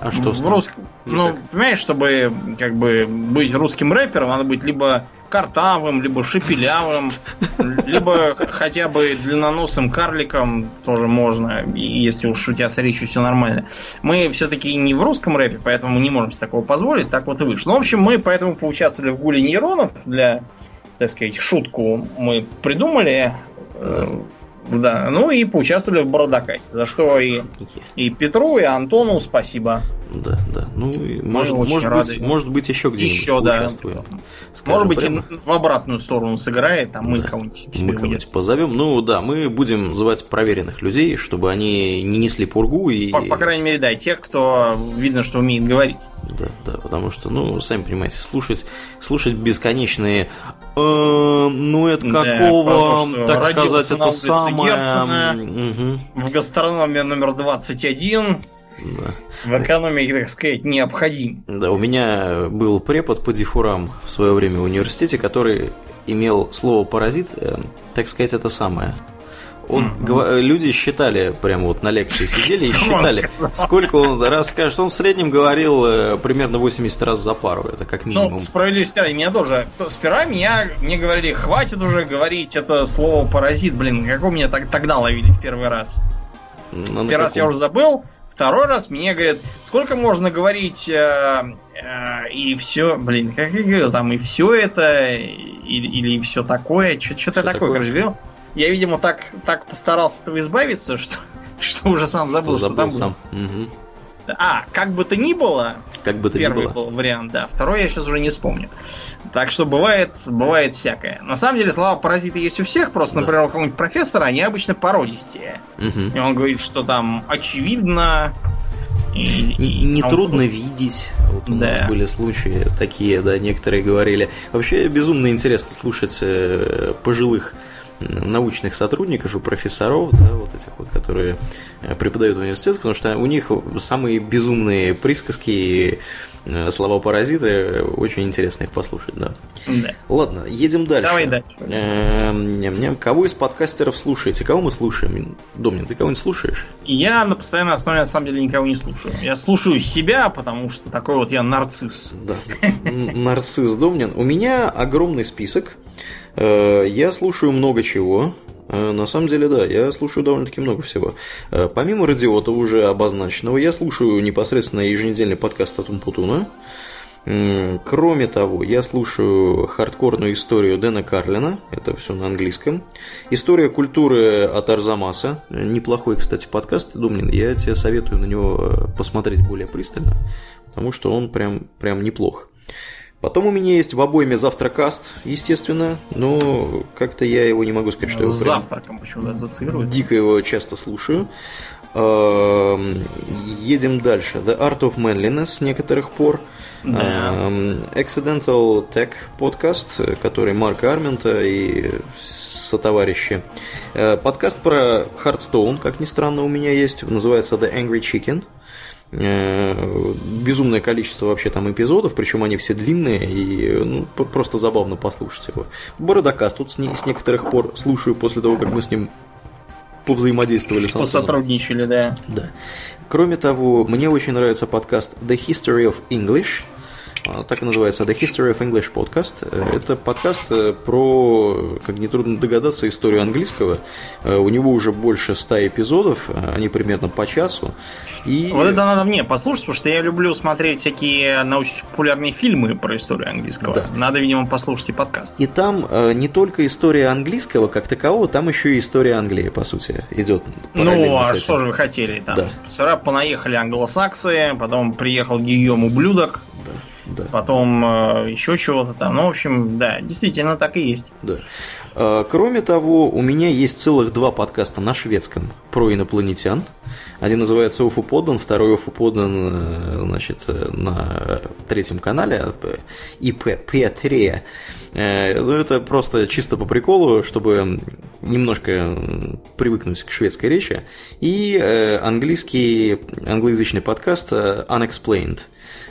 А что в русском? Ну, так. понимаешь, чтобы как бы быть русским рэпером, надо быть либо картавым, либо шепелявым, либо хотя бы длинноносым карликом тоже можно, если уж у тебя с речью все нормально. Мы все-таки не в русском рэпе, поэтому не можем себе такого позволить, так вот и вышло. Ну, в общем, мы поэтому поучаствовали в гуле нейронов для, так сказать, шутку мы придумали. Да, ну и поучаствовали в Бородокасте, за что и, и Петру, и Антону спасибо. Да, да. Ну, и может, может, рады. быть, может быть, еще где-нибудь еще, да. Может быть, прямо. и в обратную сторону сыграет, а мы да. кого-нибудь Мы кого-нибудь позовем. Ну да, мы будем звать проверенных людей, чтобы они не несли пургу и. По, по крайней мере, да, тех, кто видно, что умеет говорить. Да, да, потому что, ну, сами понимаете, слушать, слушать бесконечные ну это какого, да, так сказать, это самое... Угу. В гастрономе номер 21 да. В экономике, так сказать, необходим. Да, у меня был препод по дифурам в свое время в университете, который имел слово паразит, э, так сказать, это самое. Он, mm-hmm. Люди считали, прямо вот на лекции сидели и считали, сколько он раз скажет. Он в среднем говорил э, примерно 80 раз за пару, это как ну, минимум. Ну, справедливости ради, меня тоже. Сперва меня, мне говорили, хватит уже говорить это слово паразит, блин, как у меня так, тогда ловили в первый раз. Ну, первый раз я уже забыл, Второй раз мне говорят, сколько можно говорить э, э, и все, блин, как я говорил, там и все это, или, или все такое, что-то такое, такое, короче, говорил. Я, видимо, так, так постарался этого избавиться, что, что уже сам забыл, что, что там сам. Угу. А, как бы то ни было. Как бы то первый ни было. был вариант, да. Второй я сейчас уже не вспомню. Так что бывает, бывает всякое. На самом деле слова паразиты есть у всех, просто, да. например, у какого-нибудь профессора они обычно породистее. Угу. И он говорит, что там очевидно. И, и, Нетрудно он... видеть. Вот у да. нас были случаи такие, да, некоторые говорили. Вообще безумно интересно слушать э, пожилых научных сотрудников и профессоров, да, вот этих вот, которые э, преподают в университете, потому что у них самые безумные присказки и э, слова паразиты, очень интересно их послушать, да. да. Ладно, едем дальше. Давай дальше. Эм, кого из подкастеров слушаете? Кого мы слушаем? Домнин, ты кого-нибудь слушаешь? Я на постоянной основе на самом деле никого не слушаю. Я слушаю себя, потому что такой вот я нарцисс. Да, нарцисс Домнин. У меня огромный список я слушаю много чего. Э, на самом деле, да, я слушаю довольно-таки много всего. Э, помимо радиота уже обозначенного, я слушаю непосредственно еженедельный подкаст от Умпутуна. Кроме того, я слушаю хардкорную историю Дэна Карлина, это все на английском. История культуры от Арзамаса, неплохой, кстати, подкаст, Думнин, я тебе советую на него посмотреть более пристально, потому что он прям, прям неплох. Потом у меня есть в обойме завтракаст, естественно, но как-то я его не могу сказать, что С его прям завтраком почему-то ассоциируется. дико его часто слушаю. Эм, Едем дальше. The Art of Manliness с некоторых пор. Да. Эм, Accidental Tech подкаст, который Марка Армента и сотоварищи. Э, Подкаст про Hearthstone, как ни странно, у меня есть. Называется The Angry Chicken. Э, Безумное количество вообще там эпизодов, причем они все длинные и ну, просто забавно послушать его. Бородокаст тут с, не- с некоторых пор слушаю после того, как мы с ним повзаимодействовали. Посотрудничали, да. Да. Кроме того, мне очень нравится подкаст The History of English. А, Так и называется The History of English Podcast. Э, Это подкаст э, про, как нетрудно догадаться, историю английского. Э, У него уже больше ста эпизодов, они примерно по часу. И... Вот это надо мне послушать, потому что я люблю смотреть всякие научно-популярные фильмы про историю английского. Да. Надо, видимо, послушать и подкаст. И там не только история английского как такового, там еще и история Англии, по сути, идет. Ну, а что же вы хотели там? Да. Сразу понаехали англосаксы, потом приехал Гийом Ублюдок, Да. потом э, еще чего-то там. Ну, в общем, да, действительно так и есть. Да. А, Кроме того, у меня есть целых два подкаста на шведском про инопланетян. Один называется Уфуподан, второй Уфуподан, э, значит, э, на третьем канале э, ИП-3. Э, Ну, это просто чисто по приколу, чтобы немножко привыкнуть к шведской речи. И э, английский, англоязычный подкаст э, Unexplained.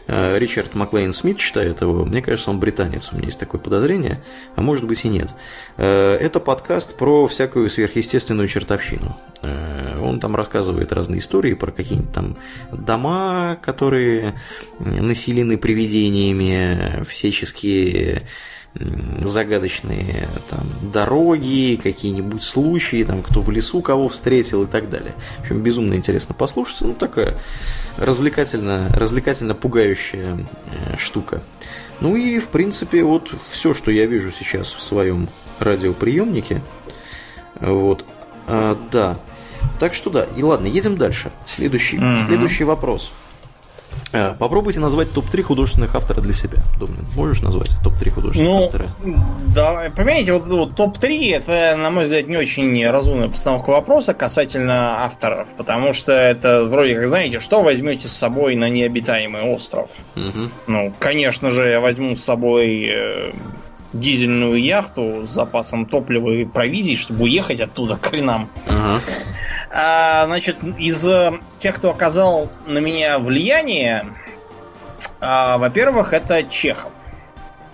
Э, Ричард Маклейн Смит читает его. Мне кажется, он британец. У меня есть такое подозрение. А может быть и нет. Э, Это подкаст про всякую сверхъестественную чертовщину. Э, Он там рассказывает разные истории про какие-нибудь там дома, которые населены привидениями, всяческие загадочные там дороги, какие-нибудь случаи, там кто в лесу кого встретил и так далее. В общем, безумно интересно послушать. Ну, такая развлекательно, развлекательно пугающая э, штука. Ну и, в принципе, вот все, что я вижу сейчас в своем радиоприемнике. Вот. А, да. Так что да. И ладно, едем дальше. Следующий, Мгм. следующий вопрос. А, Попробуйте назвать топ-3 художественных автора для себя. Домнин, можешь назвать топ-3 художественных Ну, автора? да, понимаете, вот, вот топ-3 это, на мой взгляд, не очень разумная постановка вопроса касательно авторов, потому что это вроде как, знаете, что возьмете с собой на необитаемый остров? Мгм. Ну, конечно же, я возьму с собой э, дизельную яхту с запасом топлива и провизий, чтобы уехать оттуда к хренам. Ага. А, значит, из э, тех, кто оказал на меня влияние, а, во-первых, это Чехов.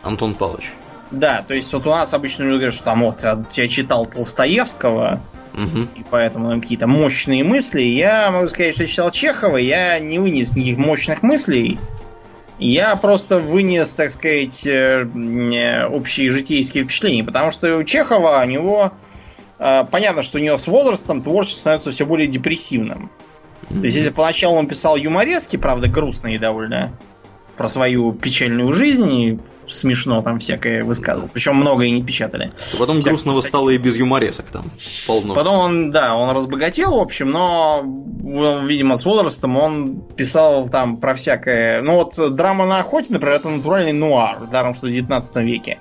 Антон Павлович. Да, то есть вот у нас обычно люди говорят, что там вот я, я читал Толстоевского, Мгм. и поэтому там какие-то мощные мысли. Я могу сказать, что я читал Чехова, я не вынес никаких мощных мыслей. Я просто вынес, так сказать, э, э, общие житейские впечатления. Потому что у Чехова, у него э, понятно, что у него с возрастом творчество становится все более депрессивным. То есть, если поначалу он писал юморески, правда, грустные довольно, про свою печальную жизнь, и смешно там всякое высказывал. Причем много и не печатали. Потом Всяких грустного всяких. стало и без юморесок там полно. Потом он, да, он разбогател, в общем, но, видимо, с возрастом он писал там про всякое... Ну вот драма на охоте, например, это натуральный нуар, даром что в 19 веке.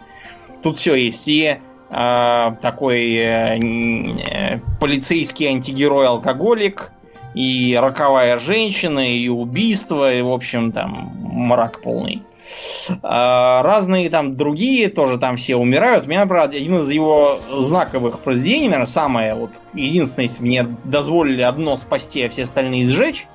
Тут все есть. И а, такой э, э, полицейский антигерой-алкоголик, и роковая женщина, и убийство, и, в общем, там мрак полный. А, разные там другие тоже там все умирают. У меня, правда, один из его знаковых произведений, наверное, самое вот единственное, если мне дозволили одно спасти, а все остальные сжечь,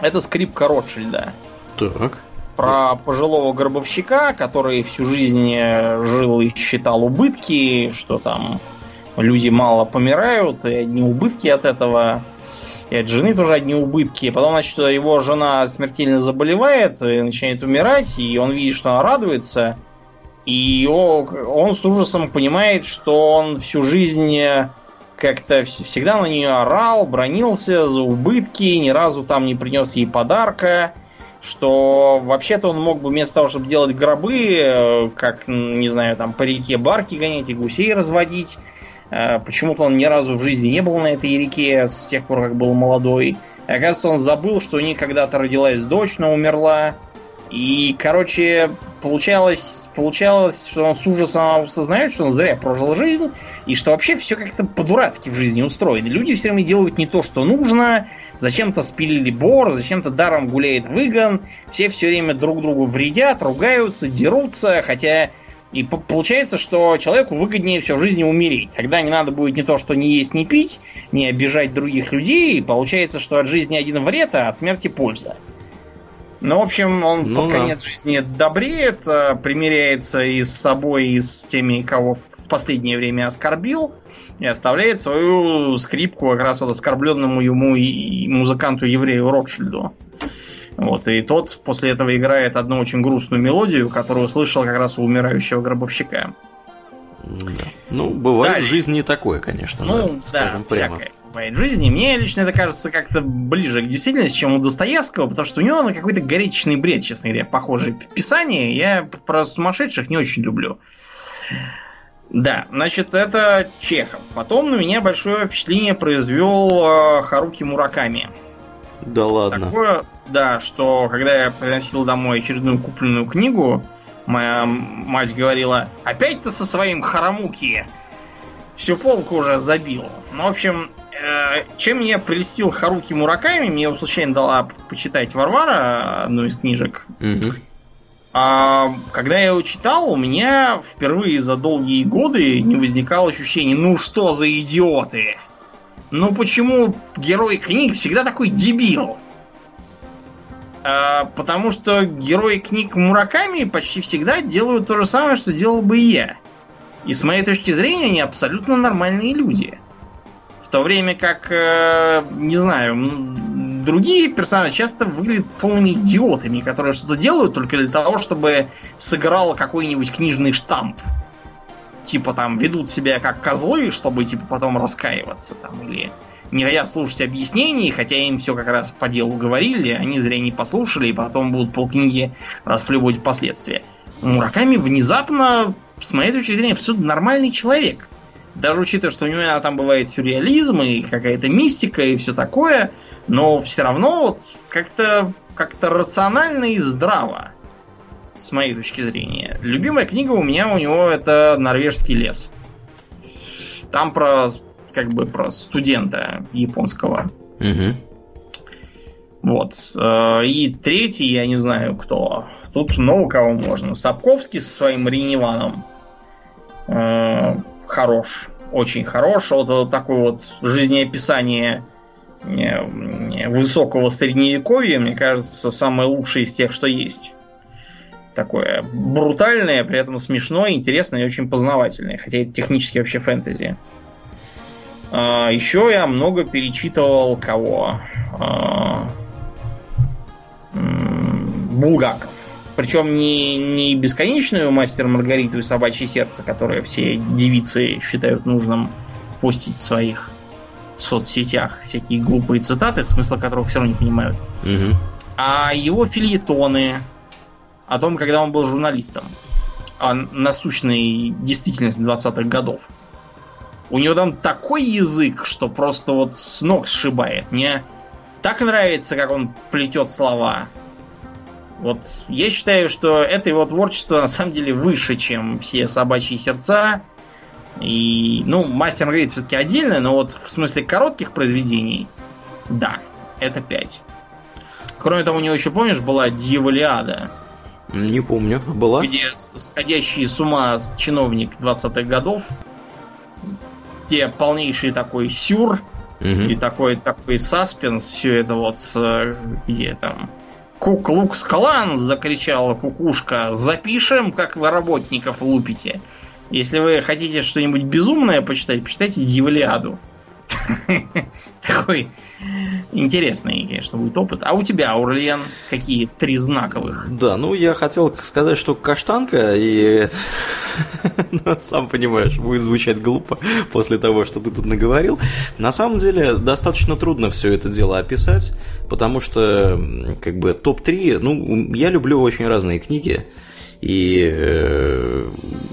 это скрипка Ротшильда. Так. Про пожилого гробовщика, который всю жизнь э, жил и считал убытки, что там люди мало помирают, и одни убытки от этого. И от жены тоже одни убытки. Потом, значит, его жена смертельно заболевает и начинает умирать, и он видит, что она радуется. И он с ужасом понимает, что он всю жизнь э, как-то вс- всегда на нее орал, бронился за убытки, ни разу там не принес ей подарка что вообще-то он мог бы вместо того, чтобы делать гробы, э, как, не знаю, там по реке барки гонять и гусей разводить, э, почему-то он ни разу в жизни не был на этой реке с тех пор, как был молодой. И оказывается, он забыл, что у них когда-то родилась дочь, но умерла. И, короче, получалось, получалось, что он с ужасом осознает, что он зря прожил жизнь, и что вообще все как-то по-дурацки в жизни устроено. Люди все время делают не то, что нужно, зачем-то спилили бор, зачем-то даром гуляет выгон, все все время друг другу вредят, ругаются, дерутся, хотя и получается, что человеку выгоднее все в жизни умереть. Тогда не надо будет ни то, что не есть, не пить, не обижать других людей. И получается, что от жизни один вред, а от смерти польза. Ну, в общем, он ну, под да. конец жизни добреет, а, примиряется и с собой, и с теми, кого в последнее время оскорбил, и оставляет свою скрипку как раз вот оскорбленному ему и музыканту-еврею Ротшильду. Вот, и тот после этого играет одну очень грустную мелодию, которую слышал как раз у умирающего гробовщика. Да. Ну, бывает Далее. жизнь не такое, конечно. Ну, да, да прямо. всякое бывает в жизни. Мне лично это кажется как-то ближе к действительности, чем у Достоевского, потому что у него на какой-то горечный бред, честно говоря, похожее писание. Я про сумасшедших не очень люблю. Да, значит, это Чехов. Потом на меня большое впечатление произвел э, Харуки Мураками. Да ладно. Такое, да, что когда я приносил домой очередную купленную книгу, моя мать говорила, опять ты со своим Харамуки всю полку уже забил. Ну, в общем, чем меня прелестил Харуки Мураками, мне его случайно дала почитать Варвара, одну из книжек. Угу. А, когда я его читал, у меня впервые за долгие годы не возникало ощущения, ну что за идиоты? Ну почему герой книг всегда такой дебил? А, потому что герои книг Мураками почти всегда делают то же самое, что делал бы и я. И с моей точки зрения, они абсолютно нормальные люди. То время как, э, не знаю, другие персонажи часто выглядят полными идиотами, которые что-то делают только для того, чтобы сыграл какой-нибудь книжный штамп типа там ведут себя как козлы, чтобы типа потом раскаиваться там или не хотят слушать объяснений, хотя им все как раз по делу говорили, они зря не послушали, и потом будут полкниги расплевывать последствия. Мураками внезапно, с моей точки зрения, абсолютно нормальный человек. Даже учитывая, что у него там бывает сюрреализм и какая-то мистика и все такое, но все равно вот как-то как-то рационально и здраво с моей точки зрения. Любимая книга у меня у него это «Норвежский лес». Там про, как бы, про студента японского. Угу. Вот. Э, и третий, я не знаю кто. Тут много кого можно. Сапковский со своим Реневаном. Э, хорош. Очень хорош. Вот такое вот жизнеописание э, высокого средневековья, мне кажется, самое лучшее из тех, что есть такое брутальное, при этом смешное, интересное и очень познавательное. Хотя это технически вообще фэнтези. А, еще я много перечитывал кого? А, Булгаков. Причем не, не бесконечную мастер Маргариту и собачье сердце, которое все девицы считают нужным постить в своих соцсетях. Всякие глупые цитаты, смысла которых все равно не понимают. Угу. А его фильетоны, о том, когда он был журналистом, о насущной действительности 20-х годов. У него там такой язык, что просто вот с ног сшибает. Мне так нравится, как он плетет слова. Вот я считаю, что это его творчество на самом деле выше, чем все собачьи сердца. И, ну, мастер говорит все-таки отдельно, но вот в смысле коротких произведений, да, это 5. Кроме того, у него еще, помнишь, была Дьяволиада. Не помню. Была? Где сходящий с ума чиновник 20-х годов, где полнейший такой сюр угу. и такой, такой саспенс, все это вот, где там Куклукс Клан закричала кукушка. Запишем, как вы работников лупите. Если вы хотите что-нибудь безумное почитать, почитайте Дьяволиаду. Такой интересный, конечно, будет опыт. А у тебя, Аурлиен, какие три знаковых? Да, ну я хотел сказать, что каштанка, и ну, сам понимаешь, будет звучать глупо после того, что ты тут наговорил. На самом деле, достаточно трудно все это дело описать, потому что, как бы, топ-3, ну, я люблю очень разные книги. И э,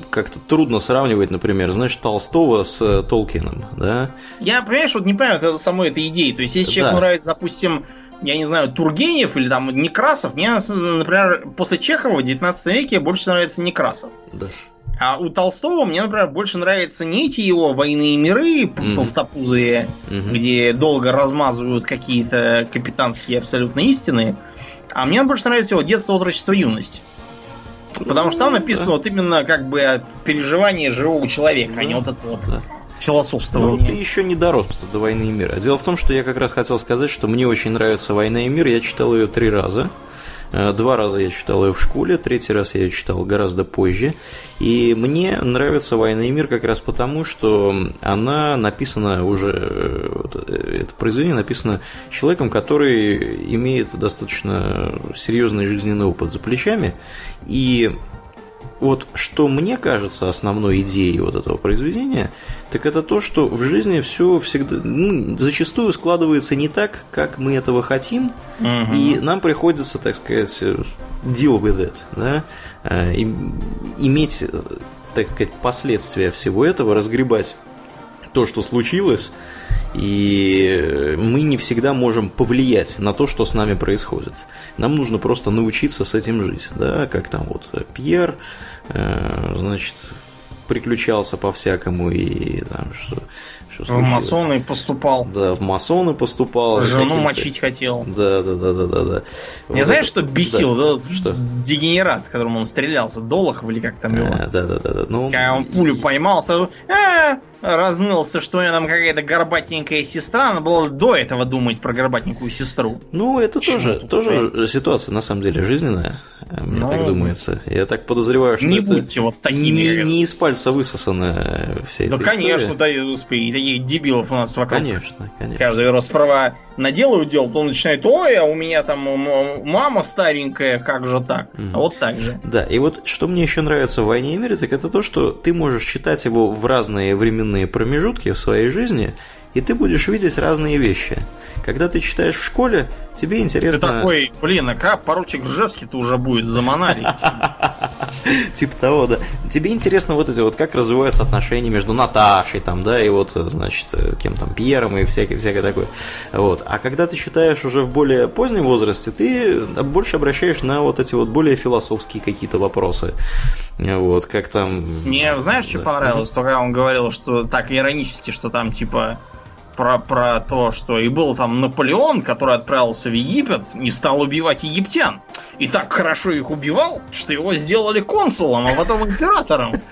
как-то трудно сравнивать, например, знаешь, Толстого с Толкином, да? Я, понимаешь, вот не понимаю это самой этой идеи. То есть, если да. человеку нравится, допустим, я не знаю, Тургенев или там Некрасов. Мне, например, после Чехова в 19 веке больше нравится Некрасов. Да. А у Толстого мне, например, больше нравятся не эти его войны миры mm-hmm. толстопузые, mm-hmm. где долго размазывают какие-то капитанские абсолютно истины, а мне больше нравится его детство, отрочество, юность. Потому что там написано вот именно как бы переживание живого человека, а не вот это вот философствование. Ну, ты еще не дорос до «Войны и мира». Дело в том, что я как раз хотел сказать, что мне очень нравится «Война и мир». Я читал ее три раза. Э, два раза я читал ее в школе, третий раз я ее читал гораздо позже. И мне нравится «Война и мир» как раз потому, что она написана уже, э, э, это произведение написано человеком, который имеет достаточно серьезный жизненный опыт за плечами. И вот что мне кажется основной идеей вот этого произведения, так это то, что в жизни все всегда ну, зачастую складывается не так, как мы этого хотим, угу. и нам приходится, так сказать, deal with it, да, э, и, иметь, так сказать, последствия всего этого, разгребать то, что случилось, и мы не всегда можем повлиять на то, что с нами происходит. Нам нужно просто научиться с этим жить, да, как там вот Пьер, э, значит, приключался по-всякому и там что что в масоны поступал. Да, в масоны поступал. Жену мочить хотел. Да, да, да, да, да, да. Не вот знаешь, что бесил? Да. Да, что? Дегенерат, с которым он стрелялся, Долохов или как там его. А, да, да, да, да. Ну, Когда он пулю поймал, сразу, а, разнылся, что у него там какая-то горбатенькая сестра, надо было до этого думать про горбатенькую сестру. Ну, это Почему тоже, тоже ситуация, на самом деле, жизненная, мне ну, так думается. Я так подозреваю, что не это будьте вот такими. Не, не из пальца высосано вся да, эта конечно, история. да, таких дебилов у нас вокруг. Конечно, конечно. Каждый раз права наделают дел, то он начинает, ой, а у меня там мама старенькая, как же так? Mm. А вот так же. Да, и вот что мне еще нравится в «Войне и мире», так это то, что ты можешь читать его в разные временные промежутки в своей жизни, и ты будешь видеть разные вещи. Когда ты читаешь в школе, тебе интересно... Ты такой, блин, а как поручик Ржевский-то уже будет за монарий? Типа того, да. Тебе интересно вот эти вот, как развиваются отношения между Наташей, там, да, и вот, значит, кем там, Пьером и всякое, всякое такое. Вот. А когда ты читаешь уже в более позднем возрасте, ты больше обращаешь на вот эти вот более философские какие-то вопросы. Вот, как там... Мне, знаешь, что понравилось? Только он говорил, что так иронически, что там, типа, про, про то, что и был там Наполеон, который отправился в Египет и стал убивать египтян. И так хорошо их убивал, что его сделали консулом, а потом императором.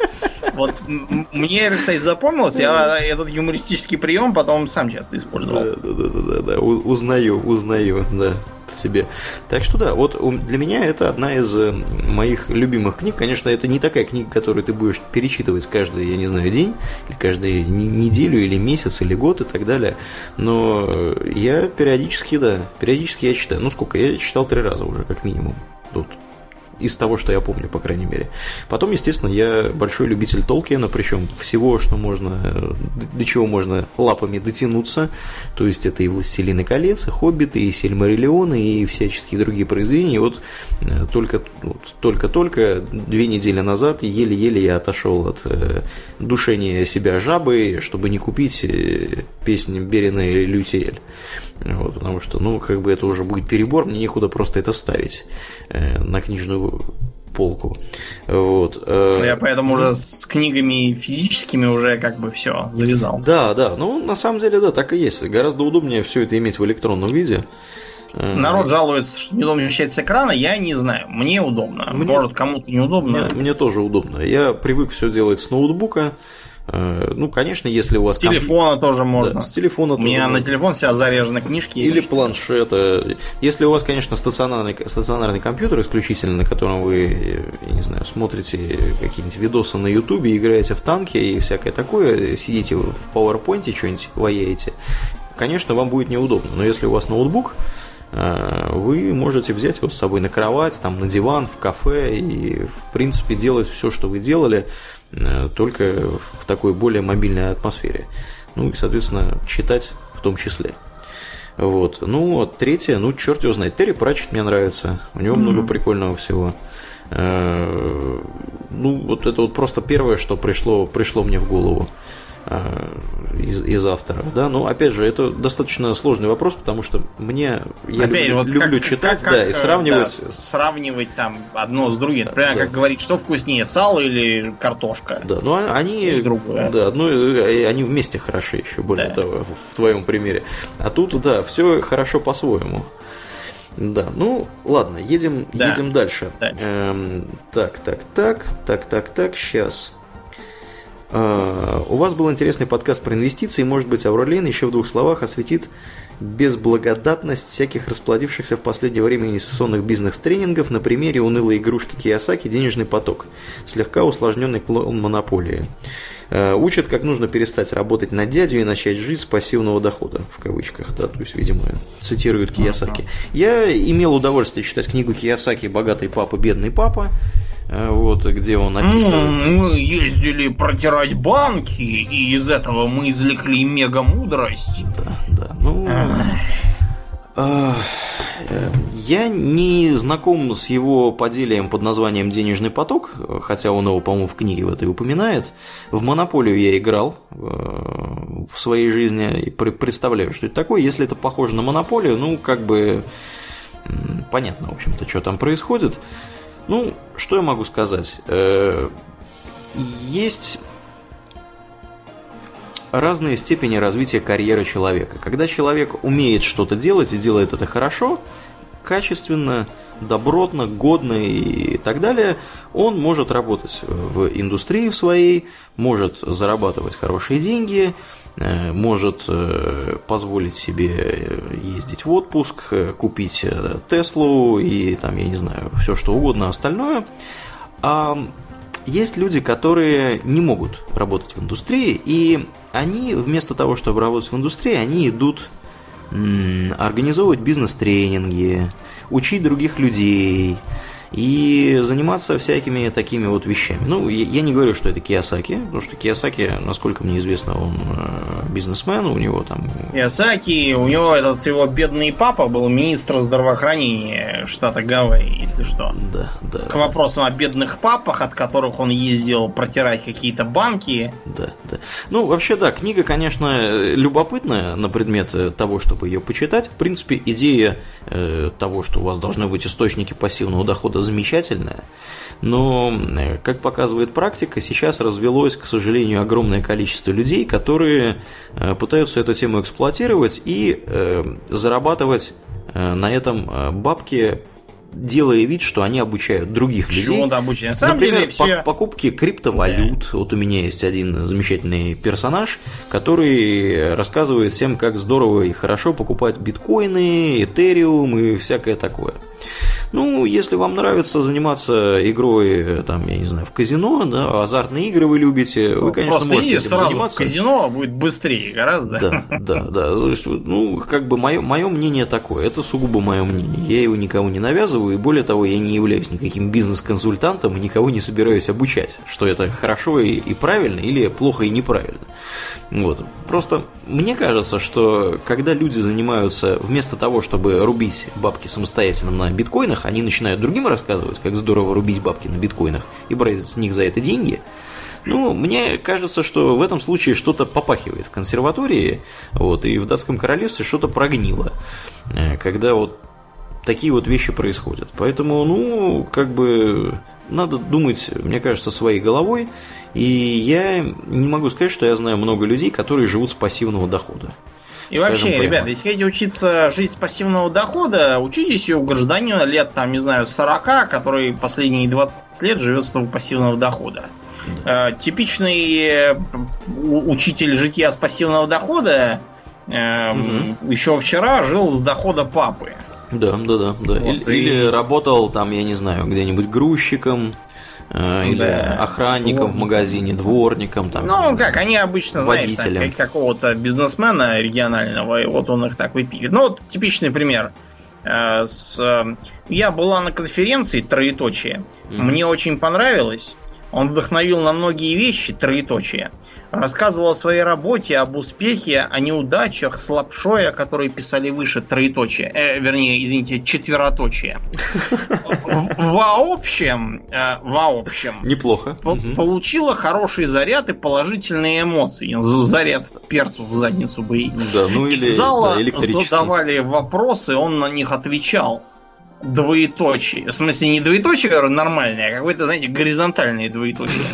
Вот мне это, кстати, запомнилось. Я этот юмористический прием потом сам часто использовал. Да, да, да, да, да. Узнаю, узнаю, да себе. Так что да, вот для меня это одна из э, моих любимых книг. Конечно, это не такая книга, которую ты будешь перечитывать каждый, я не знаю, день, или каждую неделю, или месяц, или год и так далее. Но я периодически, да, периодически я читаю. Ну сколько? Я читал три раза уже, как минимум. Тут из того, что я помню, по крайней мере. Потом, естественно, я большой любитель Толкиена, причем всего, что можно, до чего можно лапами дотянуться. То есть это и «Властелины колец», и «Хоббиты», и «Сильмариллионы», и всяческие другие произведения. И вот э, только, вот, только-только две недели назад еле-еле я отошел от э, душения себя жабы, чтобы не купить э, песню Берина или Лютиэль. Вот, потому что, ну, как бы это уже будет перебор, мне некуда просто это ставить э, на книжную полку. Вот. Э, Я поэтому уже с книгами физическими уже как бы все завязал. Да, да. Ну, на самом деле, да, так и есть. Гораздо удобнее все это иметь в электронном виде. Э, Народ жалуется, что неудобно вещать с экрана, я не знаю. Мне удобно. Мне, Может, кому-то неудобно. Мне, мне тоже удобно. Я привык все делать с ноутбука. Э, ну, конечно, если у вас... С телефона комп... тоже можно. Да, с телефона У меня на телефон вся заряжены книжки. Или планшета. Если у вас, конечно, стационарный, стационарный компьютер исключительно, на котором вы, я не знаю, смотрите какие-нибудь видосы на ютубе, играете в танки и всякое такое, сидите в PowerPoint, что-нибудь ваяете, конечно, вам будет неудобно. Но если у вас ноутбук, э, вы можете взять его с собой на кровать, там, на диван, в кафе и, в принципе, делать все, что вы делали, только в такой более мобильной атмосфере. Ну и, соответственно, читать в том числе. Вот. Ну, а третье, ну, черт его знает. Терри Пратчет мне нравится. У него mm-hmm. много прикольного всего. Э, ну, вот это вот просто первое, что пришло, пришло мне в голову. Э, из, из авторов, да, но опять же это достаточно сложный вопрос, потому что мне я опять, люблю, вот люблю как, читать, как, да, и сравнивать, да, сравнивать там одно с другим, например, да. как говорить, что вкуснее, сало или картошка. Да, ну а они, другое. да, ну они вместе хороши еще, более да. того, в твоем примере, а тут да, все хорошо по-своему. Да, ну ладно, едем, да. едем дальше. дальше. Эм, так, так, так, так, так, так, сейчас. А, у вас был интересный подкаст про инвестиции, может быть, Ауралин еще в двух словах осветит безблагодатность всяких расплодившихся в последнее время инвестиционных бизнес-тренингов на примере унылой игрушки Киосаки «Денежный поток», слегка усложненный клон монополии. А, учат, как нужно перестать работать на дядю и начать жить с пассивного дохода, в кавычках, да, то есть, видимо, цитируют Киясаки. Я имел удовольствие читать книгу Киясаки «Богатый папа, бедный папа», вот, где он описывает... Мы ездили протирать банки, и из этого мы извлекли мега мудрость. Да, да, ну... Э, я не знаком с его поделием под названием «Денежный поток», хотя он его, по-моему, в книге в этой упоминает. В «Монополию» я играл э, в своей жизни и представляю, что это такое. Если это похоже на «Монополию», ну, как бы понятно, в общем-то, что там происходит. Ну, что я могу сказать? Э, есть разные степени развития карьеры человека. Когда человек умеет что-то делать и делает это хорошо, качественно, добротно, годно и так далее, он может работать в индустрии в своей, может зарабатывать хорошие деньги, может э, позволить себе ездить в отпуск, э, купить Теслу и там, я не знаю, все что угодно остальное. А есть люди, которые не могут работать в индустрии, и они вместо того, чтобы работать в индустрии, они идут организовывать бизнес-тренинги, учить других людей, и заниматься всякими такими вот вещами. Ну, я не говорю, что это Киосаки, потому что Киосаки, насколько мне известно, он э, бизнесмен, у него там... Киосаки, у него этот его бедный папа был министр здравоохранения штата Гавайи, если что. Да, да. К вопросу о бедных папах, от которых он ездил протирать какие-то банки. Да, да. Ну, вообще, да, книга, конечно, любопытная на предмет э, того, чтобы ее почитать. В принципе, идея э, того, что у вас должны быть источники пассивного дохода замечательная, но, э, как показывает практика, сейчас развелось, к сожалению, огромное количество людей, которые э, пытаются эту тему эксплуатировать и э, зарабатывать на этом бабки делая вид, что они обучают других людей. Чему-то обучают. На самом Например, деле, все... покупки криптовалют. Да. Вот у меня есть один замечательный персонаж, который рассказывает всем, как здорово и хорошо покупать биткоины, этериум и всякое такое. Ну, если вам нравится заниматься игрой, там, я не знаю, в казино, да, азартные игры вы любите, вы, конечно, Просто можете этим сразу заниматься. В казино будет быстрее гораздо. Да, да, да. То есть, ну, как бы мое, мое мнение такое, это сугубо мое мнение. Я его никому не навязываю, и более того, я не являюсь никаким бизнес-консультантом и никого не собираюсь обучать, что это хорошо и, и правильно или плохо и неправильно. Вот. Просто мне кажется, что когда люди занимаются, вместо того, чтобы рубить бабки самостоятельно на биткоинах, они начинают другим рассказывать, как здорово рубить бабки на биткоинах и брать с них за это деньги, ну, мне кажется, что в этом случае что-то попахивает в консерватории, вот, и в датском королевстве что-то прогнило, э, когда вот такие вот вещи происходят. Поэтому, ну, как бы надо думать, мне кажется, своей головой. И я не могу сказать, что я знаю много людей, которые живут с пассивного дохода. И вообще, прямо. ребята, если хотите учиться жить с пассивного дохода, учитесь у гражданина лет, там, не знаю, 40, который последние 20 лет живет с того пассивного дохода. Да. Э, типичный э, учитель житья с пассивного дохода угу. еще вчера жил с дохода папы. Да, да, да. да. Вот, или, и... или работал там, я не знаю, где-нибудь грузчиком, или да. охранником в магазине, дворником. Там, ну, как, они обычно, водителем. знаешь, как, какого-то бизнесмена регионального, и вот он их так выпиливает. Ну, вот типичный пример. Э, с, э, я была на конференции троеточие. Mm-hmm. Мне очень понравилось. Он вдохновил на многие вещи, троеточие. Рассказывал о своей работе, об успехе, о неудачах, слабшое, которые писали выше, троеточие. Э, вернее, извините, четвероточие. В общем, э, в общем... Неплохо. Получила хороший заряд и положительные эмоции. Заряд перцу в задницу бы. Да, ну или зала задавали вопросы, он на них отвечал двоеточие. В смысле, не двоеточие нормальное, а какое-то, знаете, горизонтальное двоеточие.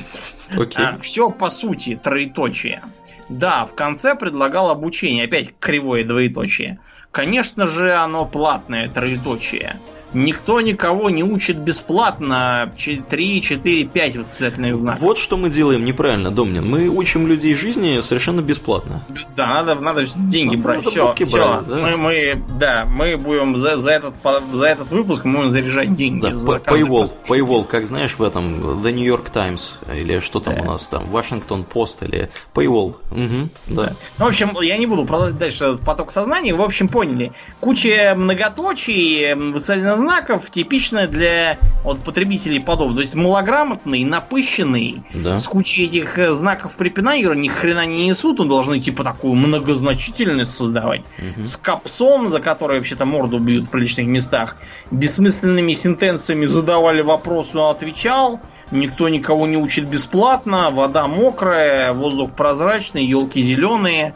Okay. А, все по сути троеточие. Да, в конце предлагал обучение. Опять кривое двоеточие. Конечно же, оно платное троеточие. Никто никого не учит бесплатно 3, 4, 5 восклицательных знаков. Вот что мы делаем неправильно, Домнин. Мы учим людей жизни совершенно бесплатно. Да, надо, надо деньги ну, брать. Все, все. Брать, да? Мы, мы, да, мы будем за, за, этот, за этот выпуск мы будем заряжать деньги. Да, за paywall, paywall, как знаешь в этом The New York Times или что там да. у нас там, Washington Post или Paywall. Угу, да. Ну, в общем, я не буду продолжать дальше этот поток сознания. В общем, поняли. Куча многоточий, восклицательных знаков типичная для вот, потребителей подобного. То есть малограмотный, напыщенный, да. с кучей этих э, знаков препинания, ни хрена не несут, он должны типа такую многозначительность создавать. Угу. С капсом, за который вообще-то морду бьют в приличных местах, бессмысленными сентенциями задавали вопрос, он отвечал. Никто никого не учит бесплатно, вода мокрая, воздух прозрачный, елки зеленые.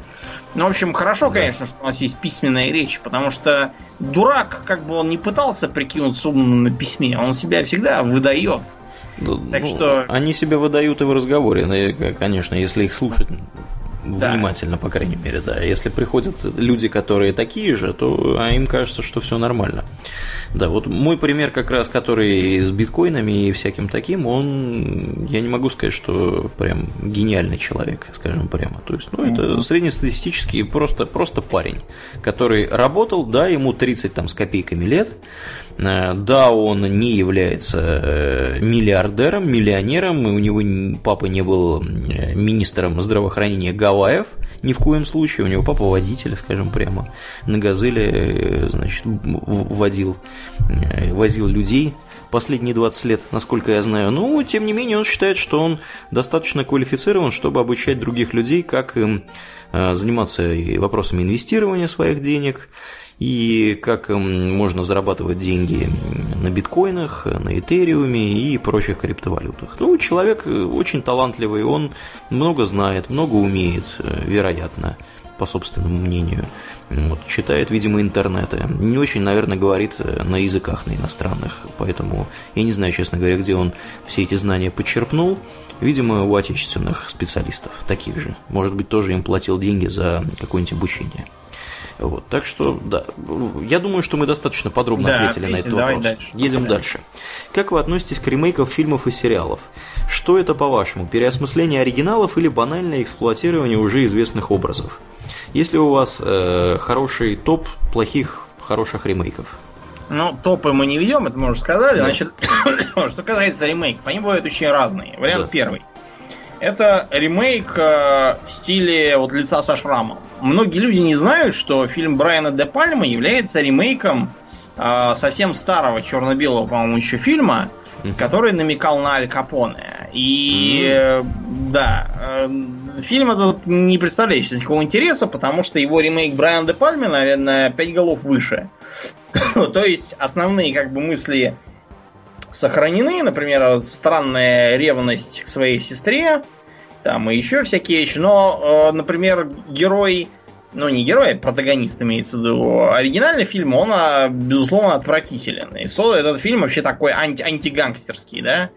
Ну, в общем, хорошо, да. конечно, что у нас есть письменная речь, потому что дурак, как бы он не пытался прикинуться умным на письме, он себя всегда выдает. Так ну, что... Они себя выдают и в разговоре, конечно, если их слушать да. внимательно, по крайней мере, да. Если приходят люди, которые такие же, то а им кажется, что все нормально. Да, вот мой пример как раз, который с биткоинами и всяким таким, он, я не могу сказать, что прям гениальный человек, скажем прямо. То есть, ну, это среднестатистический просто, просто парень, который работал, да, ему 30 там с копейками лет, да, он не является э, миллиардером, миллионером, и у него папа не был э, министром здравоохранения Гавайев, ни в коем случае, у него папа водитель, скажем прямо, на газели, значит, водил, возил людей последние 20 лет, насколько я знаю. Но, тем не менее, он считает, что он достаточно квалифицирован, чтобы обучать других людей, как им заниматься вопросами инвестирования своих денег, и как можно зарабатывать деньги на биткоинах, на этериуме и прочих криптовалютах. Ну, человек э, очень талантливый, он много знает, много умеет, э, вероятно, по собственному мнению. Вот, читает, видимо, интернеты. Не очень, наверное, говорит э, на языках, на иностранных. Поэтому я не знаю, честно говоря, где он все эти знания почерпнул. Видимо, у отечественных специалистов, таких же. Может быть, тоже им платил деньги за какое-нибудь обучение. Вот, так что, да, я думаю, что мы достаточно подробно да, ответили на этот вопрос. Дальше. Едем да. дальше. Как вы относитесь к ремейкам фильмов и сериалов? Что это, по-вашему, переосмысление оригиналов или банальное эксплуатирование уже известных образов? Если у вас э, хороший топ плохих, хороших ремейков? Ну, топы мы не ведем, это мы уже сказали. Да. Значит, что касается ремейков, они бывают очень разные. Вариант да. первый. Это ремейк э, в стиле вот лица со шрамом. Многие люди не знают, что фильм Брайана Де Пальма является ремейком э, совсем старого черно-белого, по-моему, еще фильма, который намекал на Аль Капоне. И э, да, э, фильм этот не представляет сейчас никакого интереса, потому что его ремейк Брайана Де Пальме, наверное, 5 голов выше. То есть основные как бы мысли сохранены, например, странная ревность к своей сестре, там и еще всякие вещи. Но, э, например, герой, ну не герой, а протагонист имеется в виду, оригинальный фильм, он, а, безусловно, отвратителен. И Соло этот фильм вообще такой анти антигангстерский, да?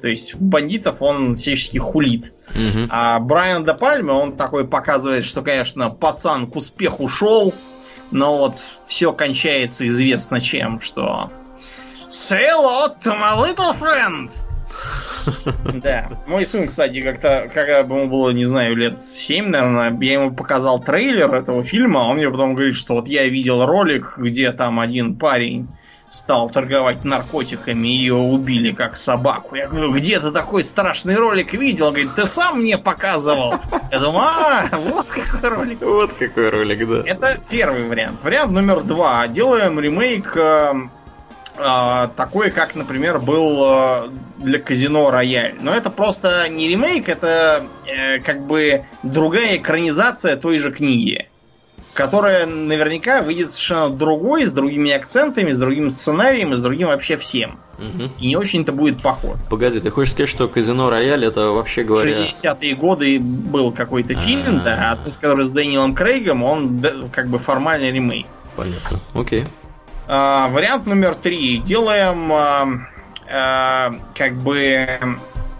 То есть бандитов он всячески хулит. Угу. А Брайан Де Пальме, он такой показывает, что, конечно, пацан к успеху шел, но вот все кончается известно чем, что Say hello to my little friend. Да. Мой сын, кстати, как-то, когда ему было, не знаю, лет 7, наверное, я ему показал трейлер этого фильма, а он мне потом говорит, что вот я видел ролик, где там один парень стал торговать наркотиками, и ее убили как собаку. Я говорю, где ты такой страшный ролик видел? Он говорит, ты сам мне показывал. Я думаю, а, вот какой ролик. Вот какой ролик, да. Это первый вариант. Вариант номер два. Делаем ремейк эм, такой, как, например, был э, для казино Рояль. Но это просто не ремейк, это э, как бы другая экранизация той же книги которая наверняка выйдет совершенно другой, с другими акцентами, с другим сценарием и с другим вообще всем. Угу. И не очень-то будет похож. Погоди, ты хочешь сказать, что Казино Рояль это вообще говоря... 60-е годы был какой-то фильм, да, а тот, который с Дэниелом Крейгом, он как бы формальный ремейк. Понятно, окей. А, вариант номер три. Делаем а, а, как бы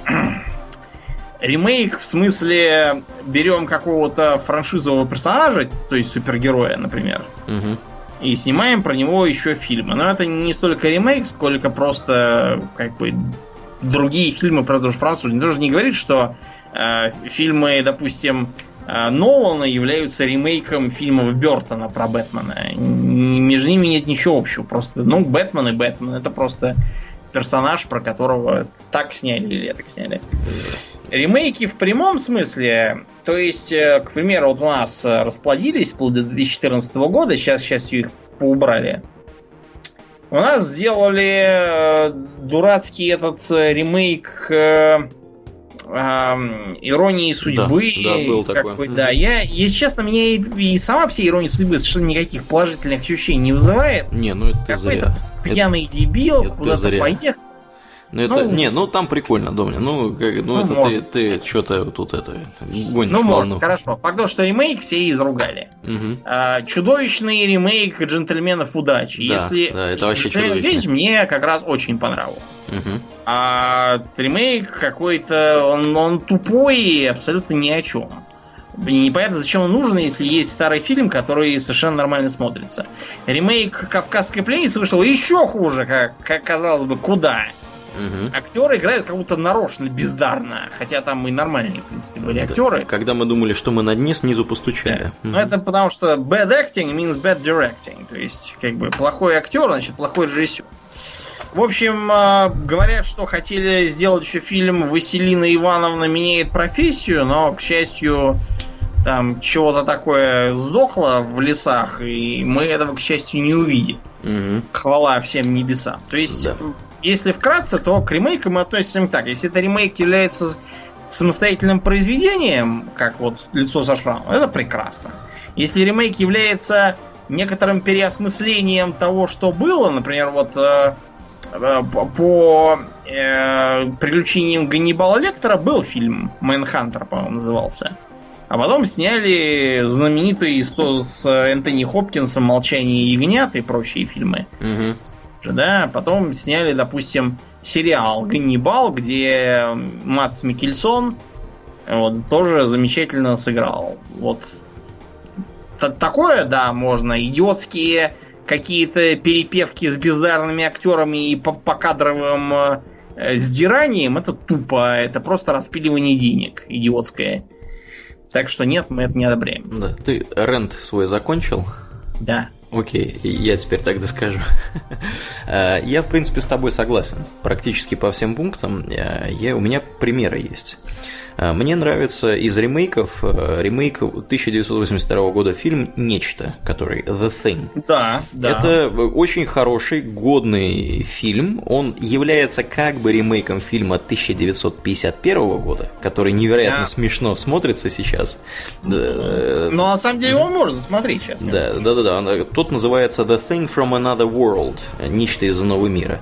ремейк в смысле берем какого-то франшизового персонажа, то есть супергероя, например, угу. и снимаем про него еще фильмы. Но это не столько ремейк, сколько просто как бы другие фильмы про ту же. Не должен не говорить, что э, фильмы, допустим, э, Нолана являются ремейком фильмов Бертона про Бэтмена. Между ними нет ничего общего. Просто, ну, Бэтмен и Бэтмен. Это просто персонаж, про которого так сняли или так сняли. Ремейки в прямом смысле, то есть, э, к примеру, вот у нас э, расплодились вплоть до 2014 года, сейчас, к счастью, их поубрали. У нас сделали э, дурацкий этот ремейк иронии судьбы. Да, да был такой. Бы, да, я, если честно, мне и, и сама все иронии судьбы совершенно никаких положительных ощущений не вызывает. Не, ну это Какой-то пьяный это, дебил куда-то поехал ну это, ну, не, ну там прикольно, Домня. Ну, как, ну, ну это может. ты, ты что-то тут это гонишь Ну, может, волну. хорошо. Факт то, что ремейк все изругали. Угу. А, чудовищный ремейк джентльменов удачи. Да, Если да, это вообще чудовищно. мне как раз очень понравился. Угу. А ремейк какой-то, он, он тупой и абсолютно ни о чем. Непонятно, зачем он нужен, если есть старый фильм, который совершенно нормально смотрится. Ремейк «Кавказской пленницы» вышел еще хуже, как, как казалось бы, куда? Угу. Актеры играют как будто нарочно бездарно, хотя там и нормальные, в принципе, были актеры. Когда мы думали, что мы на дне, снизу постучали. Да. Угу. Но это потому что bad acting means bad directing. То есть, как бы, плохой актер, значит, плохой режиссер. В общем, а, говорят, что хотели сделать еще фильм «Василина Ивановна меняет профессию», но, к счастью, там чего-то такое сдохло в лесах, и мы этого, к счастью, не увидим. Угу. Хвала всем небесам. То есть, да если вкратце, то к ремейкам мы относимся так. Если это ремейк является самостоятельным произведением, как вот лицо со шрамом, это прекрасно. Если ремейк является некоторым переосмыслением того, что было, например, вот э, э, по э, приключениям Ганнибала Лектора был фильм Мэнхантер, по-моему, назывался. А потом сняли знаменитый с Энтони Хопкинсом «Молчание ягнят» и прочие фильмы. Угу да. Потом сняли, допустим, сериал «Ганнибал», где Мац Микельсон вот, тоже замечательно сыграл. Вот такое, да, можно. Идиотские какие-то перепевки с бездарными актерами и по, по кадровым э, сдиранием, это тупо, это просто распиливание денег идиотское. Так что нет, мы это не одобряем. Да, ты рент свой закончил? Да. Окей, я теперь тогда скажу. Э, я, в принципе, с тобой согласен. Практически по всем пунктам. Э, я, у меня примеры есть. Э, мне нравится из ремейков ремейк 1982 года фильм «Нечто», который «The Thing». Да, да. Это очень хороший, годный фильм. Он является как бы ремейком фильма 1951 года, который невероятно да. смешно смотрится сейчас. Но на самом деле его можно смотреть сейчас. Да, да, да, да. Тот называется The Thing from Another World, нечто из нового мира.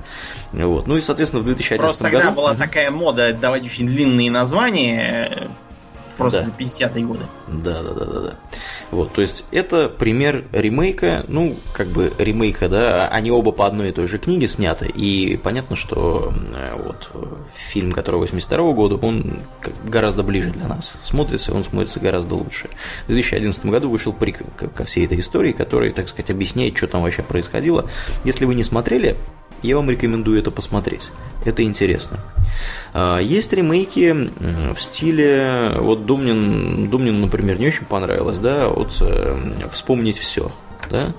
Вот. Ну и, соответственно, в 2011 Просто году... тогда была такая мода давать очень длинные названия, просто да. 50-е годы. Да, да, да, да, да. Вот, то есть это пример ремейка, ну, как бы ремейка, да, они оба по одной и той же книге сняты, и понятно, что вот фильм, который 82 года, он гораздо ближе для нас смотрится, он смотрится гораздо лучше. В 2011 году вышел приквел ко всей этой истории, который, так сказать, объясняет, что там вообще происходило. Если вы не смотрели, я вам рекомендую это посмотреть. Это интересно. А, есть ремейки в стиле, вот Думнин, Думнин, например, не очень понравилось, да, вот э, вспомнить все, да,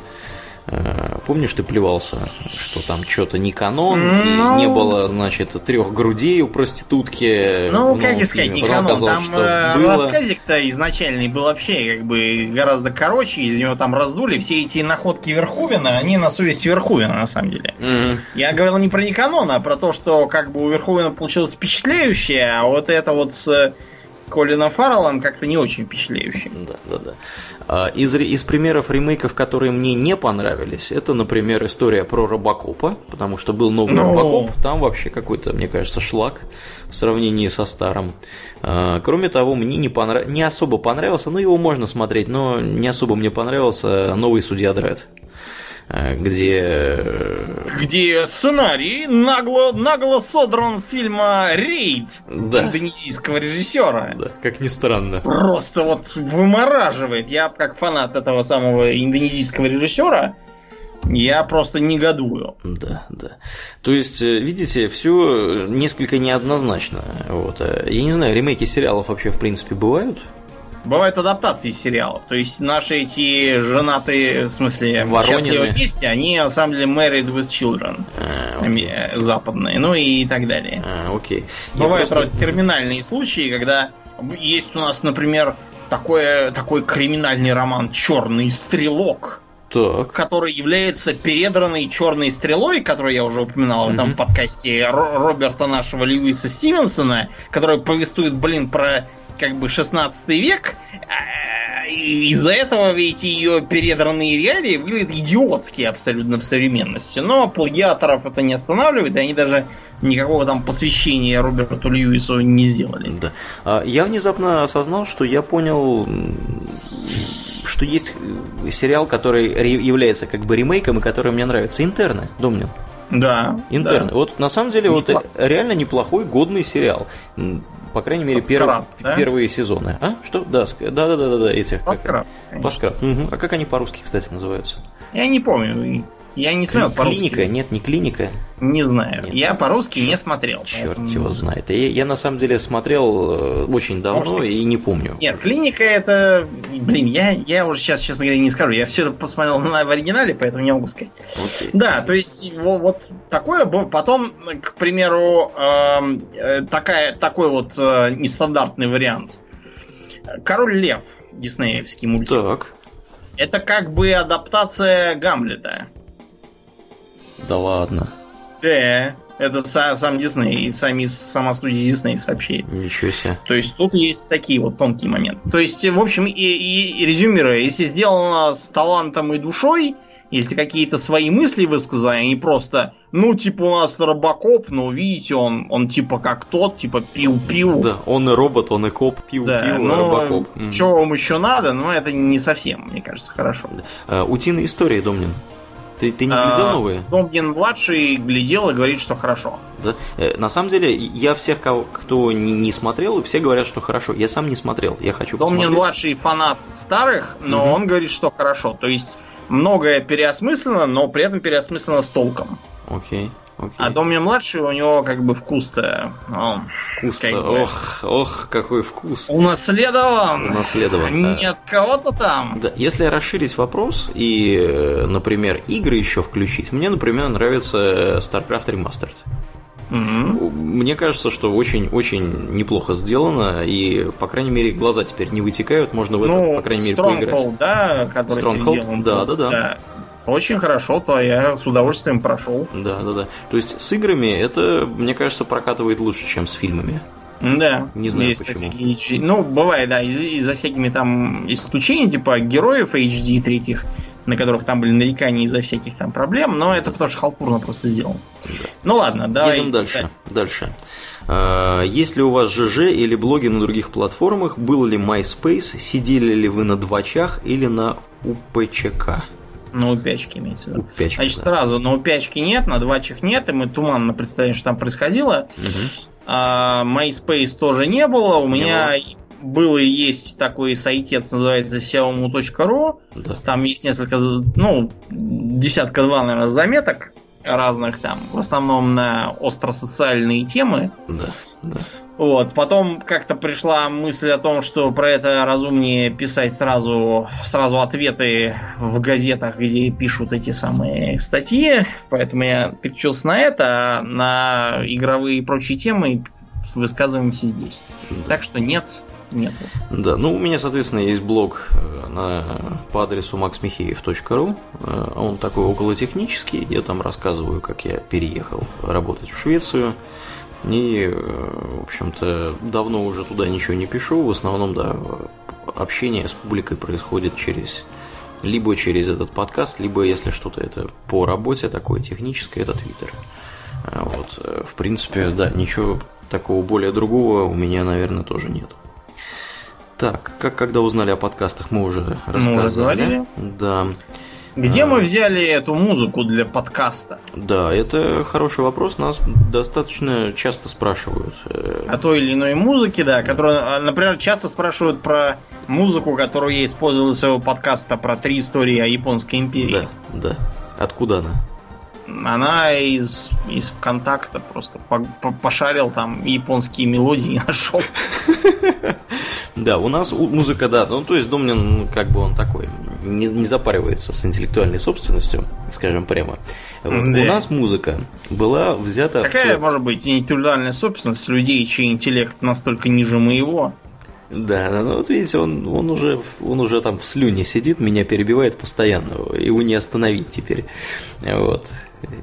помнишь, ты плевался, что там что-то не канон, Ну. не было, значит, трех грудей у проститутки. Ну, как и сказать, не канон. оказалось, Там э, было. рассказик-то изначальный был вообще как бы гораздо короче, из него там раздули. Все эти находки Верховина, они на совести Верховина, на самом деле. Мгм. Я говорил не про Никанон, а про то, что как бы у Верховина получилось впечатляющее, а вот это вот с Колином Фарреллом как-то не очень впечатляющее. Да, да, да. А, Из, из примеров ремейков, которые мне не понравились, это, например, история про Робокопа, потому что был новый Ну. Робокоп, там вообще какой-то, мне кажется, шлак в сравнении со старым. А, Кроме того, мне не, понрав... не особо понравился, ну его можно смотреть, но не особо мне понравился новый Судья Дред, где э, Где сценарий нагло, нагло содран с фильма «Рейд» Да. индонезийского режиссера. да, как ни странно. Просто вот вымораживает. Я как фанат этого самого индонезийского режиссера, я просто негодую. Да, да. То есть, э, видите, все несколько неоднозначно. Вот. э, Я не знаю, ремейки сериалов вообще в принципе бывают? Бывают адаптации сериалов. То есть наши эти женатые, в смысле, Воронины. счастливы вместе, они на самом деле married with children. А, Западные. Ну и так далее. А, окей. Бывают просто- правда, терминальные случаи, когда есть у нас, например, такое, такой криминальный роман Черный стрелок. Так. который является передранной черной стрелой, которую я уже упоминал в этом подкасте Ро- Роберта нашего Льюиса Стивенсона, который повествует, блин, про как бы 16 век. А, и Из-за этого эти ее передранные реалии выглядят идиотски абсолютно в современности. Но плагиаторов это не останавливает, и они даже никакого там посвящения Роберту Льюису не сделали. Да. А, Я внезапно осознал, что я понял, что есть э, сериал, который является как бы ремейком и который мне нравится. Интерны, Домнин. Да. Интерны. да. Вот на самом деле вот Неплохо. э, реально неплохой, годный сериал. По крайней мере, перв- Паскарат, да? первые сезоны. А? Что? Да, ск- да, да, да, да, да, этих. как- Паскрат, конечно. Паскрат. Мгм. А как они по-русски, кстати, называются? Я не помню. Я не смотрел Кли- по-русски. Клиника? Нет, не клиника. Не знаю. Нет. Я по-русски не смотрел. Черт поэтому- его знает. Я, я на самом деле смотрел э, очень давно Может, и не помню. Нет, клиника это... Блин, я, я уже сейчас, честно говоря, не скажу. Я все это посмотрел на, в оригинале, поэтому не могу сказать. Окей. Да, то есть во- вот такое было. Потом, к примеру, эм, э, такая, такой вот э, нестандартный вариант. Король Лев, диснеевский мультик. Так. Это как бы адаптация Гамлета. Да ладно. Да, это са- сам Дисней, и сами, сама студия Дисней сообщили. Ничего себе. То есть тут есть такие вот тонкие моменты. То есть, в общем, и, и- и резюмируя, если сделано с талантом и душой, если какие-то свои мысли высказаны, а не просто, ну, типа у нас робокоп, но видите, он, он типа как тот, типа пиу-пиу. Да, он и робот, он и коп, пиу, Да, пиу, но робокоп. Что вам еще надо, но это не совсем, мне кажется, хорошо. А, утиные истории, Домнин. Ты, ты не А, глядел новые? Домнин младший глядел и говорит, что хорошо. Да? Э, На самом деле, я всех, кого, кто не, не смотрел, все говорят, что хорошо. Я сам не смотрел, я хочу Домнин посмотреть. младший фанат старых, но Мгм. он говорит, что хорошо. То есть многое переосмыслено, но при этом переосмыслено с толком. Окей, окей. А Домнин младший у него как бы вкус-то Вкус-то, как бы- ох, ох, какой вкус. унаследован. Унаследован, да. Не от кого-то там. Да, если расширить вопрос и, э, например, игры еще включить, мне, например, нравится э, StarCraft Remastered. Мгм. Мне кажется, что очень-очень неплохо сделано, и, по крайней мере, глаза теперь не вытекают, можно в это, Ну, по крайней мере, поиграть. Да, который Stronghold, да, был, да, да. Очень хорошо, то я с удовольствием прошел. Да, да, да. То есть с играми это, мне кажется, прокатывает лучше, чем с фильмами. Да. Не знаю Есть почему. такие. Ну, бывает, да, из- из-за всякими там исключений, типа героев HD третьих, на которых там были нарекания из-за всяких там проблем, но это потому что халтурно просто сделал. Да. Ну ладно, давай. Едем дальше. Дальше. А, Есть ли у вас ЖЖ или блоги на других платформах? Был ли MySpace? Сидели ли вы на двачах или на УПЧК? На упячке имеется в виду. Упячка, Значит, да. сразу на упячке нет, на двачах нет, и мы туманно представим, что там происходило. Мгм. А, MySpace тоже не было. У меня был и есть такой сайтец, называется xiaomu.ru. Да. Там есть несколько, ну, десятка два, наверное, заметок разных там, в основном на остросоциальные темы. Да, да. Вот, потом как-то пришла мысль о том, что про это разумнее писать сразу, сразу ответы в газетах, где пишут эти самые статьи. Поэтому я переключился на это, а на игровые и прочие темы высказываемся здесь. Так что нет, нет. Да, ну у меня, соответственно, есть блог э, на, по адресу maxmicheев.ru. Э, он такой околотехнический. Я там рассказываю, как я переехал работать в Швецию. И, э, в общем-то, давно уже туда ничего не пишу. В основном, да, общение с публикой происходит через либо через этот подкаст, либо если что-то это по работе такое техническое, это Твиттер. Вот, в принципе, да, ничего такого более другого у меня, наверное, тоже нет. Так, как когда узнали о подкастах, мы уже рассказали. Мы уже говорили. Да. Где а... мы взяли эту музыку для подкаста? Да, это хороший вопрос. Нас достаточно часто спрашивают. Э, о той или иной музыке, да, которую, а, например, часто спрашивают про музыку, которую я использовал для своего подкаста про три истории о Японской империи. Да, да. Откуда она? Она из, из ВКонтакта просто по, по, пошарил там японские мелодии и нашел. Да, у нас музыка, да, ну то есть Домнин, ну, как бы он такой, не, не запаривается с интеллектуальной собственностью, скажем прямо. Вот. Да. У нас музыка была взята... Какая в... может быть интеллектуальная собственность людей, чей интеллект настолько ниже моего? Да, ну вот видите, он, он, уже, он уже там в слюне сидит, меня перебивает постоянно, его не остановить теперь. Вот.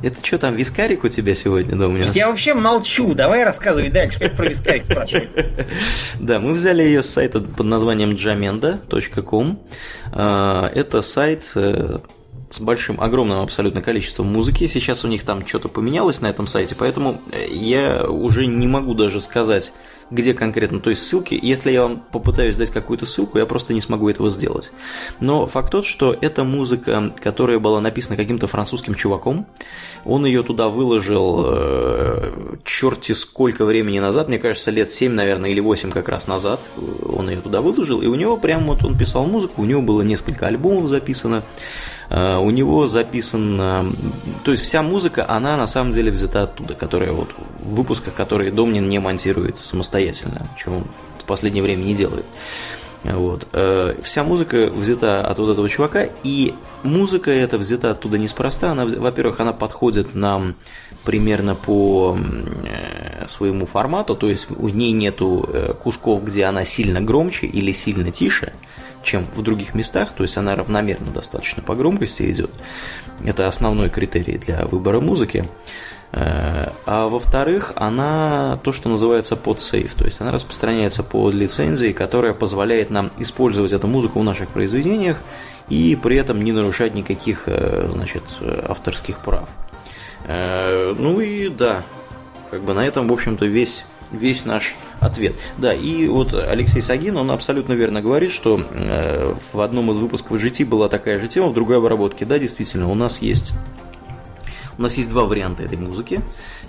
Это что там, вискарик у тебя сегодня дома? Я вообще молчу, давай рассказывай дальше, как про вискарик спрашивать. Да, мы взяли ее с сайта под названием jamenda.com. А, это сайт э, с большим, огромным абсолютно количеством музыки. Сейчас у них там что-то поменялось на этом сайте, поэтому э, я уже не могу даже сказать, где конкретно, то есть ссылки. Если я вам попытаюсь дать какую-то ссылку, я просто не смогу этого сделать. Но факт тот, что это музыка, которая была написана каким-то французским чуваком. Он ее туда выложил э, черти сколько времени назад, мне кажется, лет 7, наверное, или 8 как раз назад. Он ее туда выложил, и у него прямо вот он писал музыку, у него было несколько альбомов записано. Э, у него записано... То есть вся музыка, она на самом деле взята оттуда, которая вот в выпусках, которые Домнин не монтирует самостоятельно, чего он в последнее время не делает. Вот. Э, вся музыка взята от вот этого чувака, и музыка эта взята оттуда неспроста. Она, во-первых, она подходит нам примерно по э, своему формату, то есть у ней нету кусков, где она сильно громче или сильно тише чем в других местах, то есть она равномерно достаточно по громкости идет. Это основной критерий для выбора музыки. Э, а во-вторых, она то, что называется под сейф, то есть она распространяется под лицензией, которая позволяет нам использовать эту музыку в наших произведениях и при этом не нарушать никаких э, значит, авторских прав. Э, ну и да, как бы на этом, в общем-то, весь весь наш ответ. Да, и вот Алексей Сагин, он абсолютно верно говорит, что э, в одном из выпусков GT была такая же тема, в другой обработке. Да, действительно, у нас есть у нас есть два варианта этой музыки.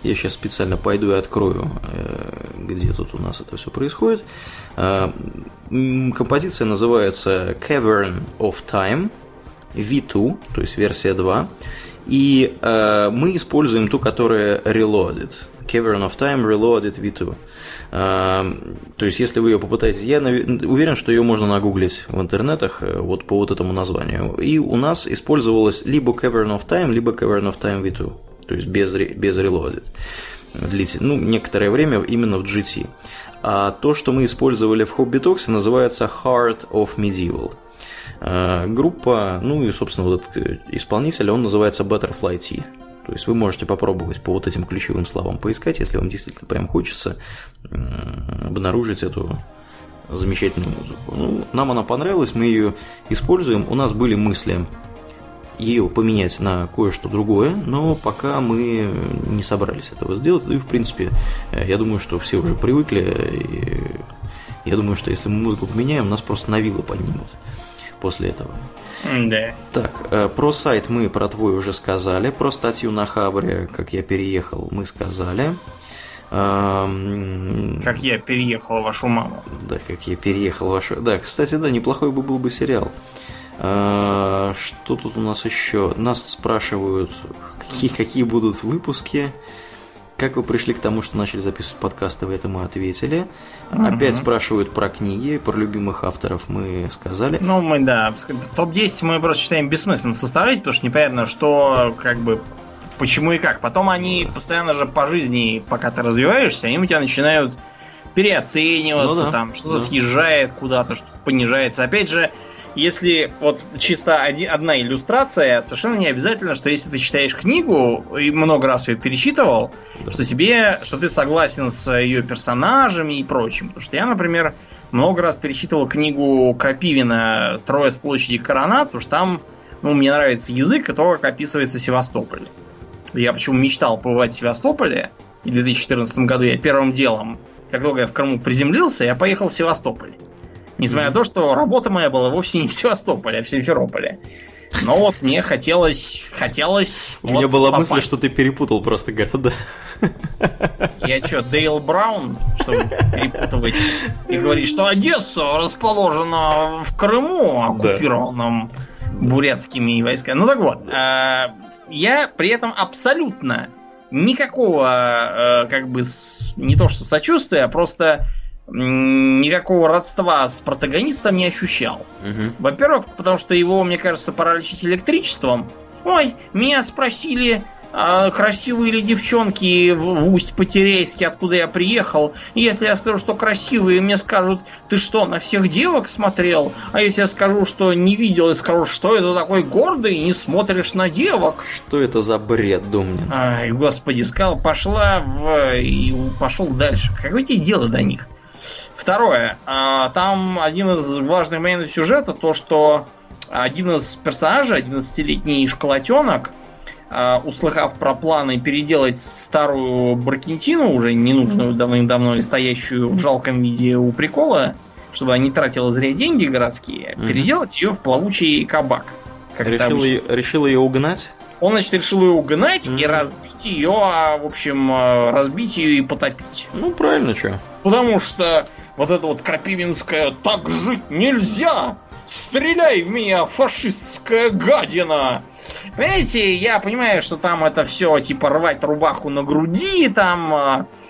Я сейчас специально пойду и открою, э, где тут у нас это все происходит. Э, композиция называется Cavern of Time V2, то есть версия 2. И э, мы используем ту, которая Reloaded. Cavern of Time Reloaded V2. Uh, то есть, если вы ее попытаетесь, я уверен, что ее можно нагуглить в интернетах э, вот по вот этому названию. И у нас использовалась либо Cavern of Time, либо Cavern of Time V2. То есть без, без Reloaded. Длитель, ну, некоторое время именно в GT. А то, что мы использовали в Hobby Talks, называется Heart of Medieval. Uh, группа, ну и, собственно, вот этот э, исполнитель, он называется Butterfly Tea. То есть вы можете попробовать по вот этим ключевым словам поискать, если вам действительно прям хочется обнаружить эту замечательную музыку. Ну, нам она понравилась, мы ее используем. У нас были мысли ее поменять на кое-что другое, но пока мы не собрались этого сделать. Ну и, в принципе, я думаю, что все уже привыкли. И я думаю, что если мы музыку поменяем, нас просто на вилы поднимут после этого. Да. Так, э, про сайт мы про твой уже сказали, про статью на Хабре, как я переехал, мы сказали. Как я переехал вашу маму. Да, как я переехал вашу... Да, кстати, да, неплохой бы был бы сериал. А, что тут у нас еще? Нас спрашивают, какие, какие будут выпуски. Как вы пришли к тому, что начали записывать подкасты, вы этому ответили. Угу. Опять спрашивают про книги, про любимых авторов мы сказали. Ну, мы, да, топ-10 мы просто считаем бессмысленным составлять, потому что непонятно, что, как бы, почему и как. Потом они постоянно же по жизни, пока ты развиваешься, они у тебя начинают переоцениваться, ну, да, там что-то да. съезжает куда-то, что-то понижается. Опять же, если вот чисто один, одна иллюстрация, совершенно не обязательно, что если ты читаешь книгу и много раз ее перечитывал, да. что тебе, что ты согласен с ее персонажами и прочим. Потому что я, например, много раз перечитывал книгу Крапивина «Трое с площади Коронат», потому что там ну, мне нравится язык и то, как описывается Севастополь. Я почему мечтал побывать в Севастополе, и в 2014 году я первым делом, как только я в Крыму приземлился, я поехал в Севастополь. Несмотря на то, что работа моя была вовсе не в Севастополе, а в Симферополе. Но вот мне хотелось... хотелось У вот меня была попасть. мысль, что ты перепутал просто города. Я что, Дейл Браун, чтобы перепутывать и говорить, что Одесса расположена в Крыму, оккупированном да. бурятскими войсками. Ну так вот, э, я при этом абсолютно никакого, э, как бы, не то что сочувствия, а просто никакого родства с протагонистом не ощущал. Угу. Во-первых, потому что его, мне кажется, пора лечить электричеством. Ой, меня спросили, а, красивые ли девчонки в, Усть-Потерейске, откуда я приехал. Если я скажу, что красивые, мне скажут, ты что, на всех девок смотрел? А если я скажу, что не видел, и скажу, что это такой гордый, не смотришь на девок? Что это за бред, Думнин? Ай, господи, сказал, пошла в... и пошел дальше. Какое тебе дело до них? Второе. А, там один из важных моментов сюжета то, что один из персонажей, 11-летний школотенок, а, услыхав про планы переделать старую Бракентину, уже ненужную давным-давно и стоящую в жалком виде у прикола, чтобы она не тратила зря деньги городские, mm-hmm. переделать ее в плавучий кабак. Как решил, ее, решил ее угнать? Он, значит, решил ее угнать mm-hmm. и разбить ее, а, в общем, а, разбить ее и потопить. Ну, правильно, что. Потому что вот это вот крапивинское «так жить нельзя!» «Стреляй в меня, фашистская гадина!» Понимаете, я понимаю, что там это все типа рвать рубаху на груди, там а, э,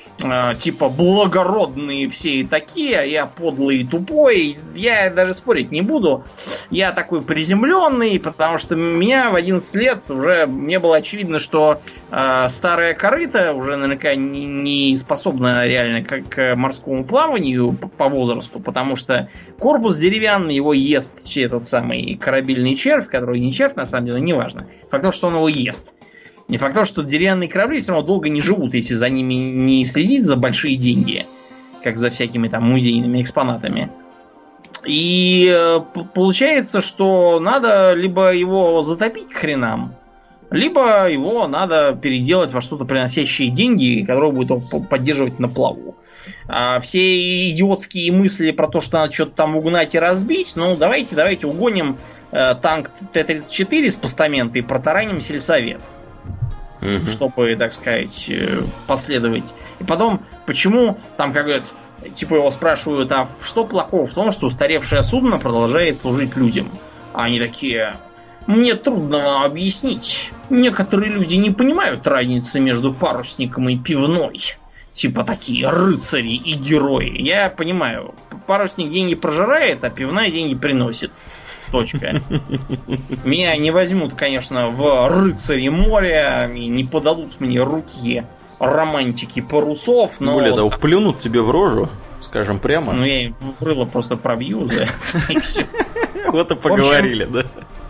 типа благородные все и такие, я подлый и тупой. Я даже спорить не буду. Я такой приземленный, потому что меня в 11 лет уже мне было очевидно, что э, старая корыта уже наверняка не, не способна реально к, к морскому плаванию по, по возрасту, потому что корпус деревянный, его ест этот самый корабельный червь, который не червь, на самом деле, неважно. Факт то, что он его ест. Не факт то, что деревянные корабли все равно долго не живут, если за ними не следить за большие деньги, как за всякими там музейными экспонатами. И э, получается, что надо либо его затопить к хренам, либо его надо переделать во что-то приносящее деньги, которое будет его поддерживать на плаву. А все идиотские мысли про то, что надо что-то там угнать и разбить, ну давайте, давайте угоним э, танк Т-34 с постамента и протараним сельсовет угу. чтобы, так сказать, э, последовать. И потом, почему там, как говорят, типа его спрашивают, а что плохого в том, что устаревшее судно продолжает служить людям? А они такие, мне трудно объяснить. Некоторые люди не понимают разницы между парусником и пивной. Типа такие рыцари и герои. Я понимаю, парусник деньги прожирает, а пивная деньги приносит. Точка. Меня не возьмут, конечно, в рыцари моря, не подадут мне руки романтики парусов, но... Более того, плюнут тебе в рожу, скажем прямо. Ну, я в рыло просто пробью, да, и все. Вот и поговорили, да.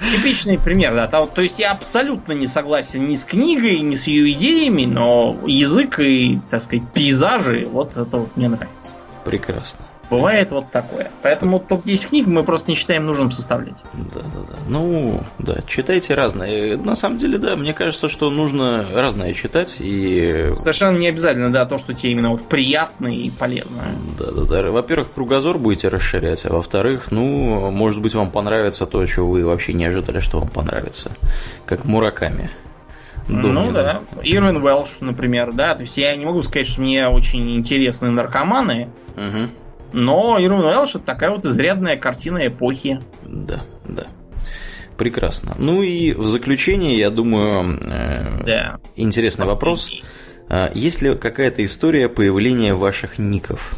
Типичный пример, да. То есть я абсолютно не согласен ни с книгой, ни с ее идеями, но язык и, так сказать, пейзажи, вот это вот мне нравится. Прекрасно. Бывает вот такое. Поэтому топ-10 книг мы просто не считаем нужным составлять. Да, да, да. Ну, да, читайте разное. На самом деле, да, мне кажется, что нужно разное читать и... Совершенно не обязательно, да, то, что тебе именно вот приятно и полезно. Да, да, да. Во-первых, кругозор будете расширять, а во-вторых, ну, может быть, вам понравится то, чего вы вообще не ожидали, что вам понравится. Как Мураками. Думаю, ну да. да. Ирвин Уэлш, например, да. То есть я не могу сказать, что мне очень интересны наркоманы. Угу. Но Ирвин Уэлш это такая вот изрядная картина эпохи. Да, да. Прекрасно. Ну и в заключение, я думаю, э, Да. интересный вопрос. А, Есть ли какая-то история появления ваших ников?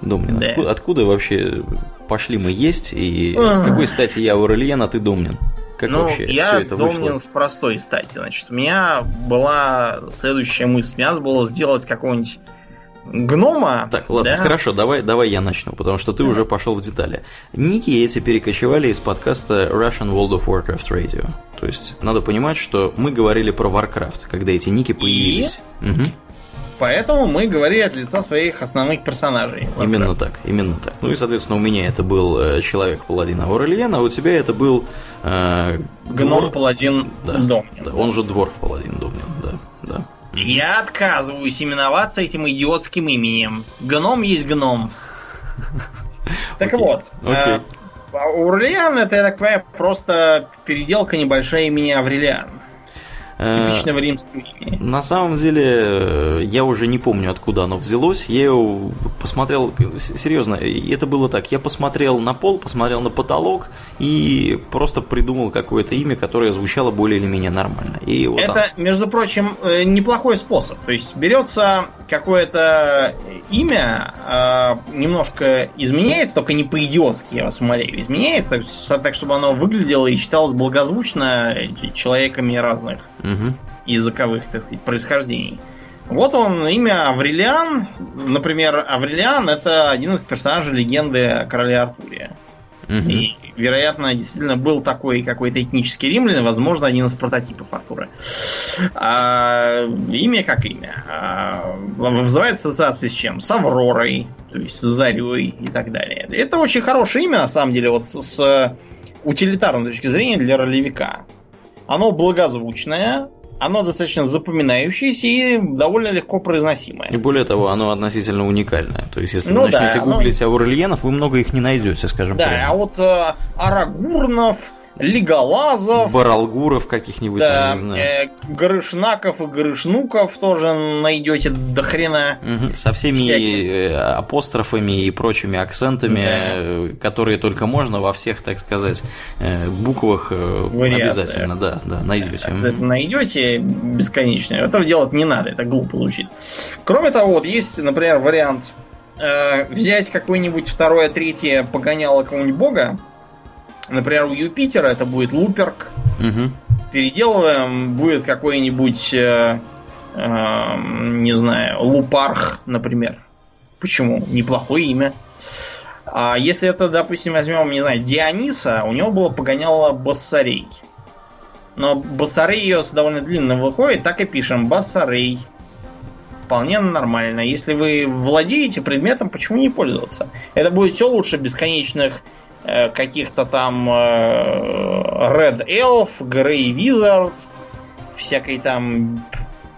Домнин, Да. откуда, откуда вообще пошли мы есть, и с какой стати я Аурельян, а ты Домнин? Как ну, вообще я все это Домнин вышло? с простой стати. Значит, у меня была следующая мысль. Мне надо было сделать какого-нибудь гнома. Так, ладно, да? хорошо, давай, давай я начну, потому что ты Давай. уже пошел в детали. Ники эти перекочевали из подкаста Russian World of Warcraft Radio. То есть, надо понимать, что мы говорили про Warcraft, когда эти ники появились. Мгм. Поэтому мы говорили от лица своих основных персонажей. Именно Warcraft. так, именно так. Ну и, соответственно, у меня это был э, человек-паладин Аурельян, а у тебя это был... э, Гном двор- паладин Да, Домнин. да, он же дворф-паладин Домнин, да, да. Я отказываюсь именоваться этим идиотским именем. Гном есть гном. Так вот, окей. э, Аурелиан это, я так понимаю, просто переделка небольшая имени Аврелиан. Э, Типичного римского имени. На самом деле, э, я уже не помню, откуда оно взялось. Я его посмотрел, серьезно, это было так. Я посмотрел на пол, посмотрел на потолок и просто придумал какое-то имя, которое звучало более или менее нормально. И вот Это, между прочим, э, неплохой способ. То есть берется какое-то имя, немножко изменяется, только не по-идиотски, я вас умоляю, изменяется, так чтобы оно выглядело и читалось благозвучно человеками разных Мгм. языковых, так сказать, происхождений. Вот он, имя Аврелиан. Например, Аврелиан это один из персонажей легенды о короле Артуре. Мгм. И, вероятно, действительно был такой какой-то этнический римлянин, возможно, один из прототипов Артура. А, имя как имя. А, вызывает ассоциации с чем? С Авророй, то есть с Зарей и так далее. Это очень хорошее имя, на самом деле, вот с, с утилитарной точки зрения для ролевика. Оно благозвучное, оно достаточно запоминающееся и довольно легко произносимое. И более того, оно относительно уникальное. То есть, если Ну вы начнете да, оно- гуглить Аурельянов, вы много их не найдете, скажем Да, прямо. а вот э, Арагурнов, Леголазов, Баралгуров каких-нибудь, там, Да, не знаю. э, Горышнаков и Горышнуков тоже найдете до хрена. Со всеми всякие. э, апострофами и прочими акцентами, Да. э, которые только можно во всех, так сказать, э, буквах Вариациях. обязательно, да, да, найдете. Это найдете бесконечно. Этого делать не надо, это глупо звучит. Кроме того, вот есть, например, вариант э, взять какое-нибудь второе, третье погоняло какого-нибудь бога. Например, у Юпитера это будет Луперк. Мгм. Переделываем, будет какой-нибудь, э, э, не знаю, Лупарх, например. Почему? Неплохое имя. А если это, допустим, возьмем, не знаю, Диониса, у него было погоняло Бассарей. Но Бассареиос довольно длинно выходит, так и пишем Бассарей. Вполне нормально. Если вы владеете предметом, почему не пользоваться? Это будет все лучше бесконечных каких-то там э, Red Elf, Grey Wizard, всякой там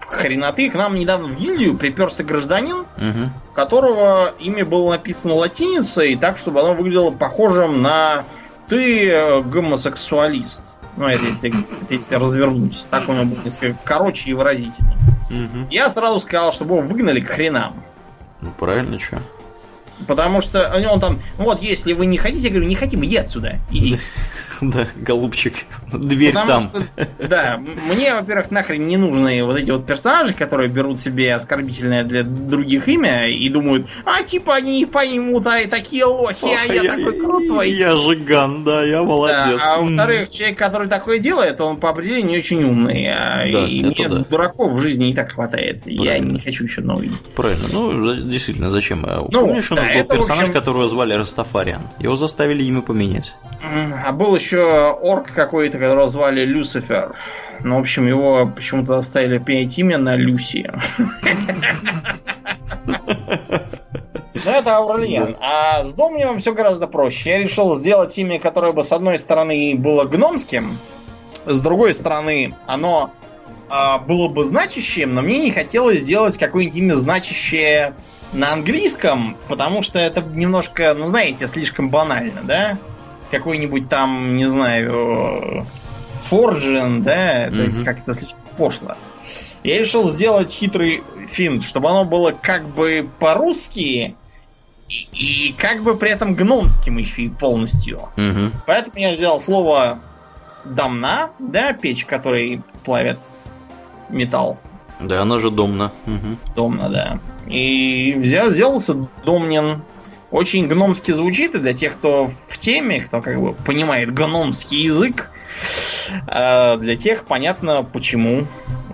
хреноты. К нам недавно в гильдию приперся гражданин, Мгм. у которого имя было написано латиницей, так, чтобы оно выглядело похожим на «ты э, гомосексуалист». Ну, это если, это если развернуть. Так у него будет несколько короче и выразительнее. Мгм. Я сразу сказал, чтобы его выгнали к хренам. Ну, правильно, что? Потому что э, он там, вот, если вы не хотите, я говорю, не хотим, иди отсюда, иди. Да, голубчик, дверь Потому там. что, да, мне, во-первых, нахрен не нужны вот эти вот персонажи, которые берут себе оскорбительное для других имя и думают, а типа они не поймут, а и такие лохи, а я, такой крутой. Я жиган, да, я Да, молодец. а М. во-вторых, человек, который такое делает, он по определению не очень умный. а, Да, и мне да. дураков в жизни и так хватает. Я Правильно. не хочу еще новый. Правильно, ну, действительно, зачем? А Ну, Помнишь, у нас да, был это, персонаж, общем- которого звали Растафариан? Его заставили имя поменять. А был еще орк какой-то, которого звали Люцифер. Ну, в общем, его почему-то оставили пенять имя на Люси. Ну, это Аурельян. А с Домнином все гораздо проще. Я решил сделать имя, которое бы, с одной стороны, было гномским, с другой стороны, оно а, было бы значащим, но мне не хотелось сделать какое-нибудь имя значащее на английском, потому что это немножко, ну, знаете, слишком банально, да? Какой-нибудь там, не знаю, Forgin, да? Это Мгм. как-то слишком пошло. Я решил сделать хитрый финт, чтобы оно было как бы по-русски и, и как бы при этом гномским еще и полностью. Мгм. Поэтому я взял слово домна, да, печь, которой плавят металл. Да, она же домна. Угу. Домна, да. И взял, сделался домнин. Очень гномски звучит, и для тех, кто в теме, кто как бы понимает гномский язык, для тех понятно почему.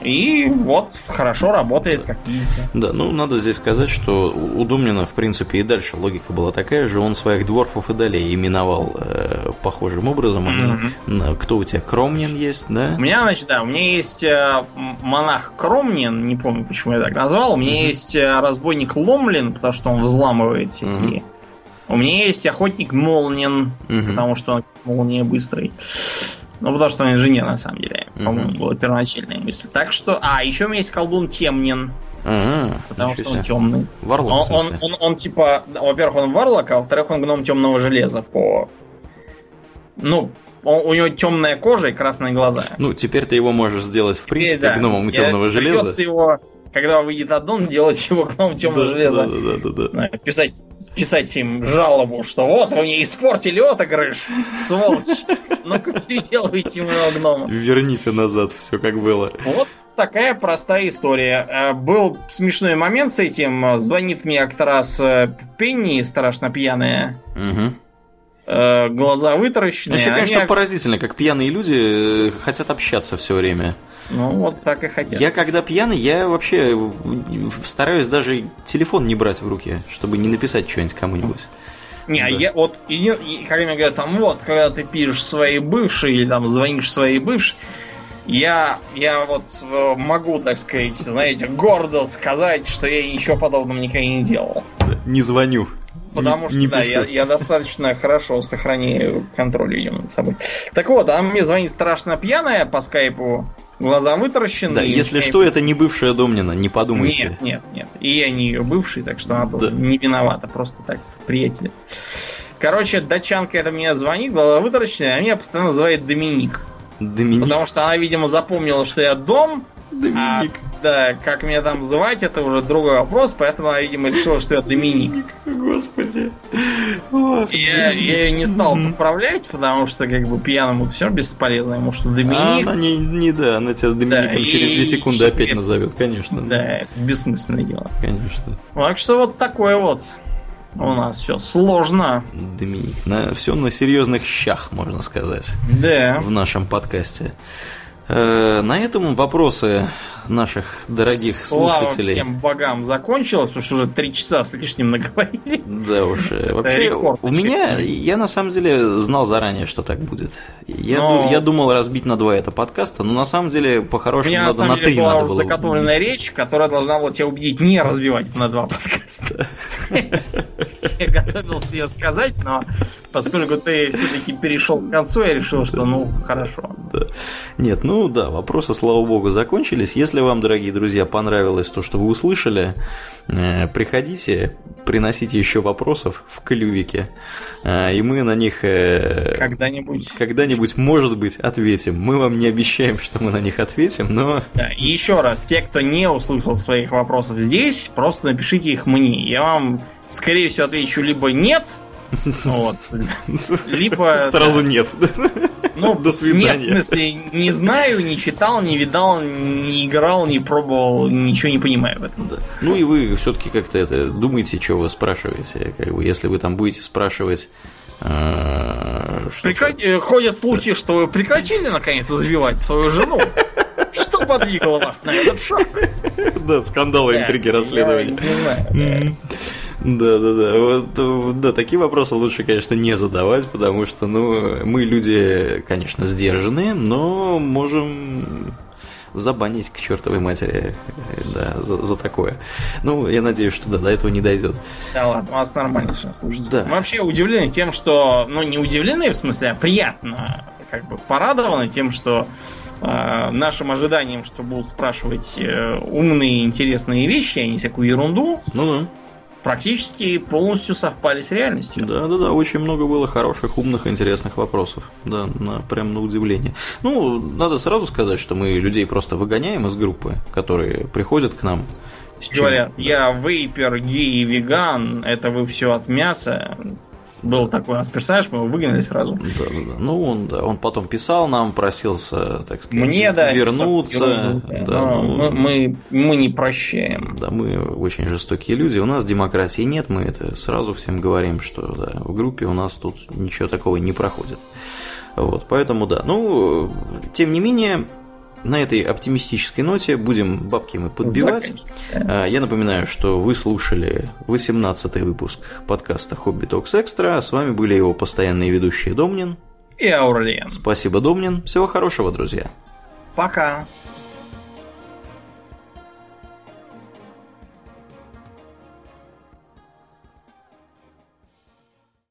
И вот хорошо работает, как видите. Да, ну надо здесь сказать, что у Домнина, в принципе, и дальше логика была такая же. Он своих дворфов и далее именовал э, похожим образом. Mm-hmm. Кто у тебя? Кромнин есть, да? У меня, значит, да, у меня есть э, монах Кромнин, не помню, почему я так назвал. У меня mm-hmm. есть э, разбойник Ломлин, потому что он взламывает всякие. Mm-hmm. У меня есть охотник Молнин, mm-hmm. потому что он молния быстрый. Ну, потому что он инженер, на самом деле. По-моему, была первоначальная мысль. Так что... А, еще у меня есть колдун Темнин. А-а-а, потому что он темный. Варлок, он, он, он, он, типа, во-первых, он варлок, а во-вторых, он гном темного железа по. Ну, он, у него темная кожа и красные глаза. Ну, теперь ты его можешь сделать, в принципе, теперь, да. гномом темного Я, железа. его, когда выйдет аддон, делать его гном темного да, железа. Да, да, да. да. Писать писать им жалобу, что вот вы мне испортили отыгрыш, сволочь. Ну-ка переделывайте моего гнома. Верните назад все как было. Вот такая простая история. Э, был смешной момент с этим. Звонит мне как-то раз э, Пенни, страшно пьяная. Угу глаза вытаращенные. Вообще, конечно, они... поразительно, как пьяные люди хотят общаться все время. Ну, вот так и хотят. Я когда пьяный, я вообще стараюсь даже телефон не брать в руки, чтобы не написать что-нибудь кому-нибудь. Не, а да. я вот, и, и, когда мне говорят, там, вот, когда ты пишешь своей бывшей или там звонишь своей бывшей, я, я вот э, могу, так сказать, знаете, гордо сказать, что я ничего подобного никогда не делал. Не звоню. Потому что, не да, я, я достаточно хорошо сохраняю контроль, видимо, над собой. Так вот, а мне звонит страшно пьяная по скайпу, глаза вытаращены. Да, если скайп... что, это не бывшая Домнина, не подумайте. Нет, нет, нет. И я не ее бывший, так что она да. не виновата, просто так, приятели. Короче, датчанка это мне звонит, глаза вытаращенные, а меня постоянно называет Доминик. Доминик. Потому что она, видимо, запомнила, что я дом, Доминик. А, да, как меня там звать, это уже другой вопрос, поэтому она, видимо, решила, что я Доминик. Господи. Я, я ее не стал поправлять, потому что, как бы, пьяному все бесполезно, ему что Доминик. А она не, не да, она тебя Домиником да, через две секунды опять говоря, назовет, конечно. Да, это бессмысленное дело. Конечно. Так что вот такое вот. У нас все сложно. Доминик. На, все на серьезных щах, можно сказать. Да. В нашем подкасте. Э, на этом вопросы наших дорогих Слава слушателей. всем богам закончилось, потому что уже три часа с лишним наговорили. Да уж. Э, вообще, у меня, я на самом деле знал заранее, что так будет. Я, но... я думал разбить на два это подкаста, но на самом деле по-хорошему надо на меня на, на была уже заготовленная речь, которая должна была тебя убедить не разбивать на два подкаста. Я готовился ее сказать, но поскольку ты все-таки перешел к концу, я решил, что ну хорошо. Нет, ну да, вопросы, слава богу, закончились. Если если вам, дорогие друзья, понравилось то, что вы услышали, э, приходите, приносите еще вопросов в клювике, э, и мы на них э, когда-нибудь, когда-нибудь, может быть, ответим. Мы вам не обещаем, что мы на них ответим, но... Да, и еще раз, те, кто не услышал своих вопросов здесь, просто напишите их мне. Я вам, скорее всего, отвечу либо нет, вот. Либо... Сразу нет. Ну, до свидания. Нет, в смысле, не знаю, не читал, не видал, не играл, не пробовал, ничего не понимаю в этом. Да. Ну и вы все-таки как-то это думаете, что вы спрашиваете. Как бы, если вы там будете спрашивать э, Прекрати... Э, ходят слухи, что вы прекратили наконец избивать свою жену. Что подвигло вас на этот шаг? Да, скандалы, интриги, расследования. Не знаю. Да, да, да. Вот, да, такие вопросы лучше, конечно, не задавать, потому что, ну, мы люди, конечно, сдержанные, но можем забанить к чертовой матери, да, за, за такое. Ну, я надеюсь, что да, до этого не дойдет. Да ладно, у вас нормально сейчас слушайте. Да. Мы вообще удивлены тем, что, ну, не удивлены, в смысле, а приятно, как бы порадованы тем, что э, нашим ожиданиям, что будут спрашивать э, умные, интересные вещи, а не всякую ерунду. Ну да практически полностью совпали с реальностью. Да, да, да, очень много было хороших, умных, интересных вопросов. Да, на, прям на удивление. Ну, надо сразу сказать, что мы людей просто выгоняем из группы, которые приходят к нам. Говорят, я вейпер, гей и веган, это вы все от мяса. Был такой у нас персонаж, мы его выгнали сразу. Да, да, да. Ну, он, да, он потом писал нам, просился, так сказать, Мне, да, вернуться. писал, да, но ну, мы, мы, мы не прощаем. Да, мы очень жестокие люди. У нас демократии нет, мы это сразу всем говорим, что да, в группе у нас тут ничего такого не проходит. Вот, поэтому да. Ну, тем не менее, на этой оптимистической ноте будем бабки мы подбивать. А, Я напоминаю, что вы слушали 18-й выпуск подкаста Хобби Токс Экстра. С вами были его постоянные ведущие Домнин. И Аурлиен. Спасибо, Домнин. Всего хорошего, друзья. Пока.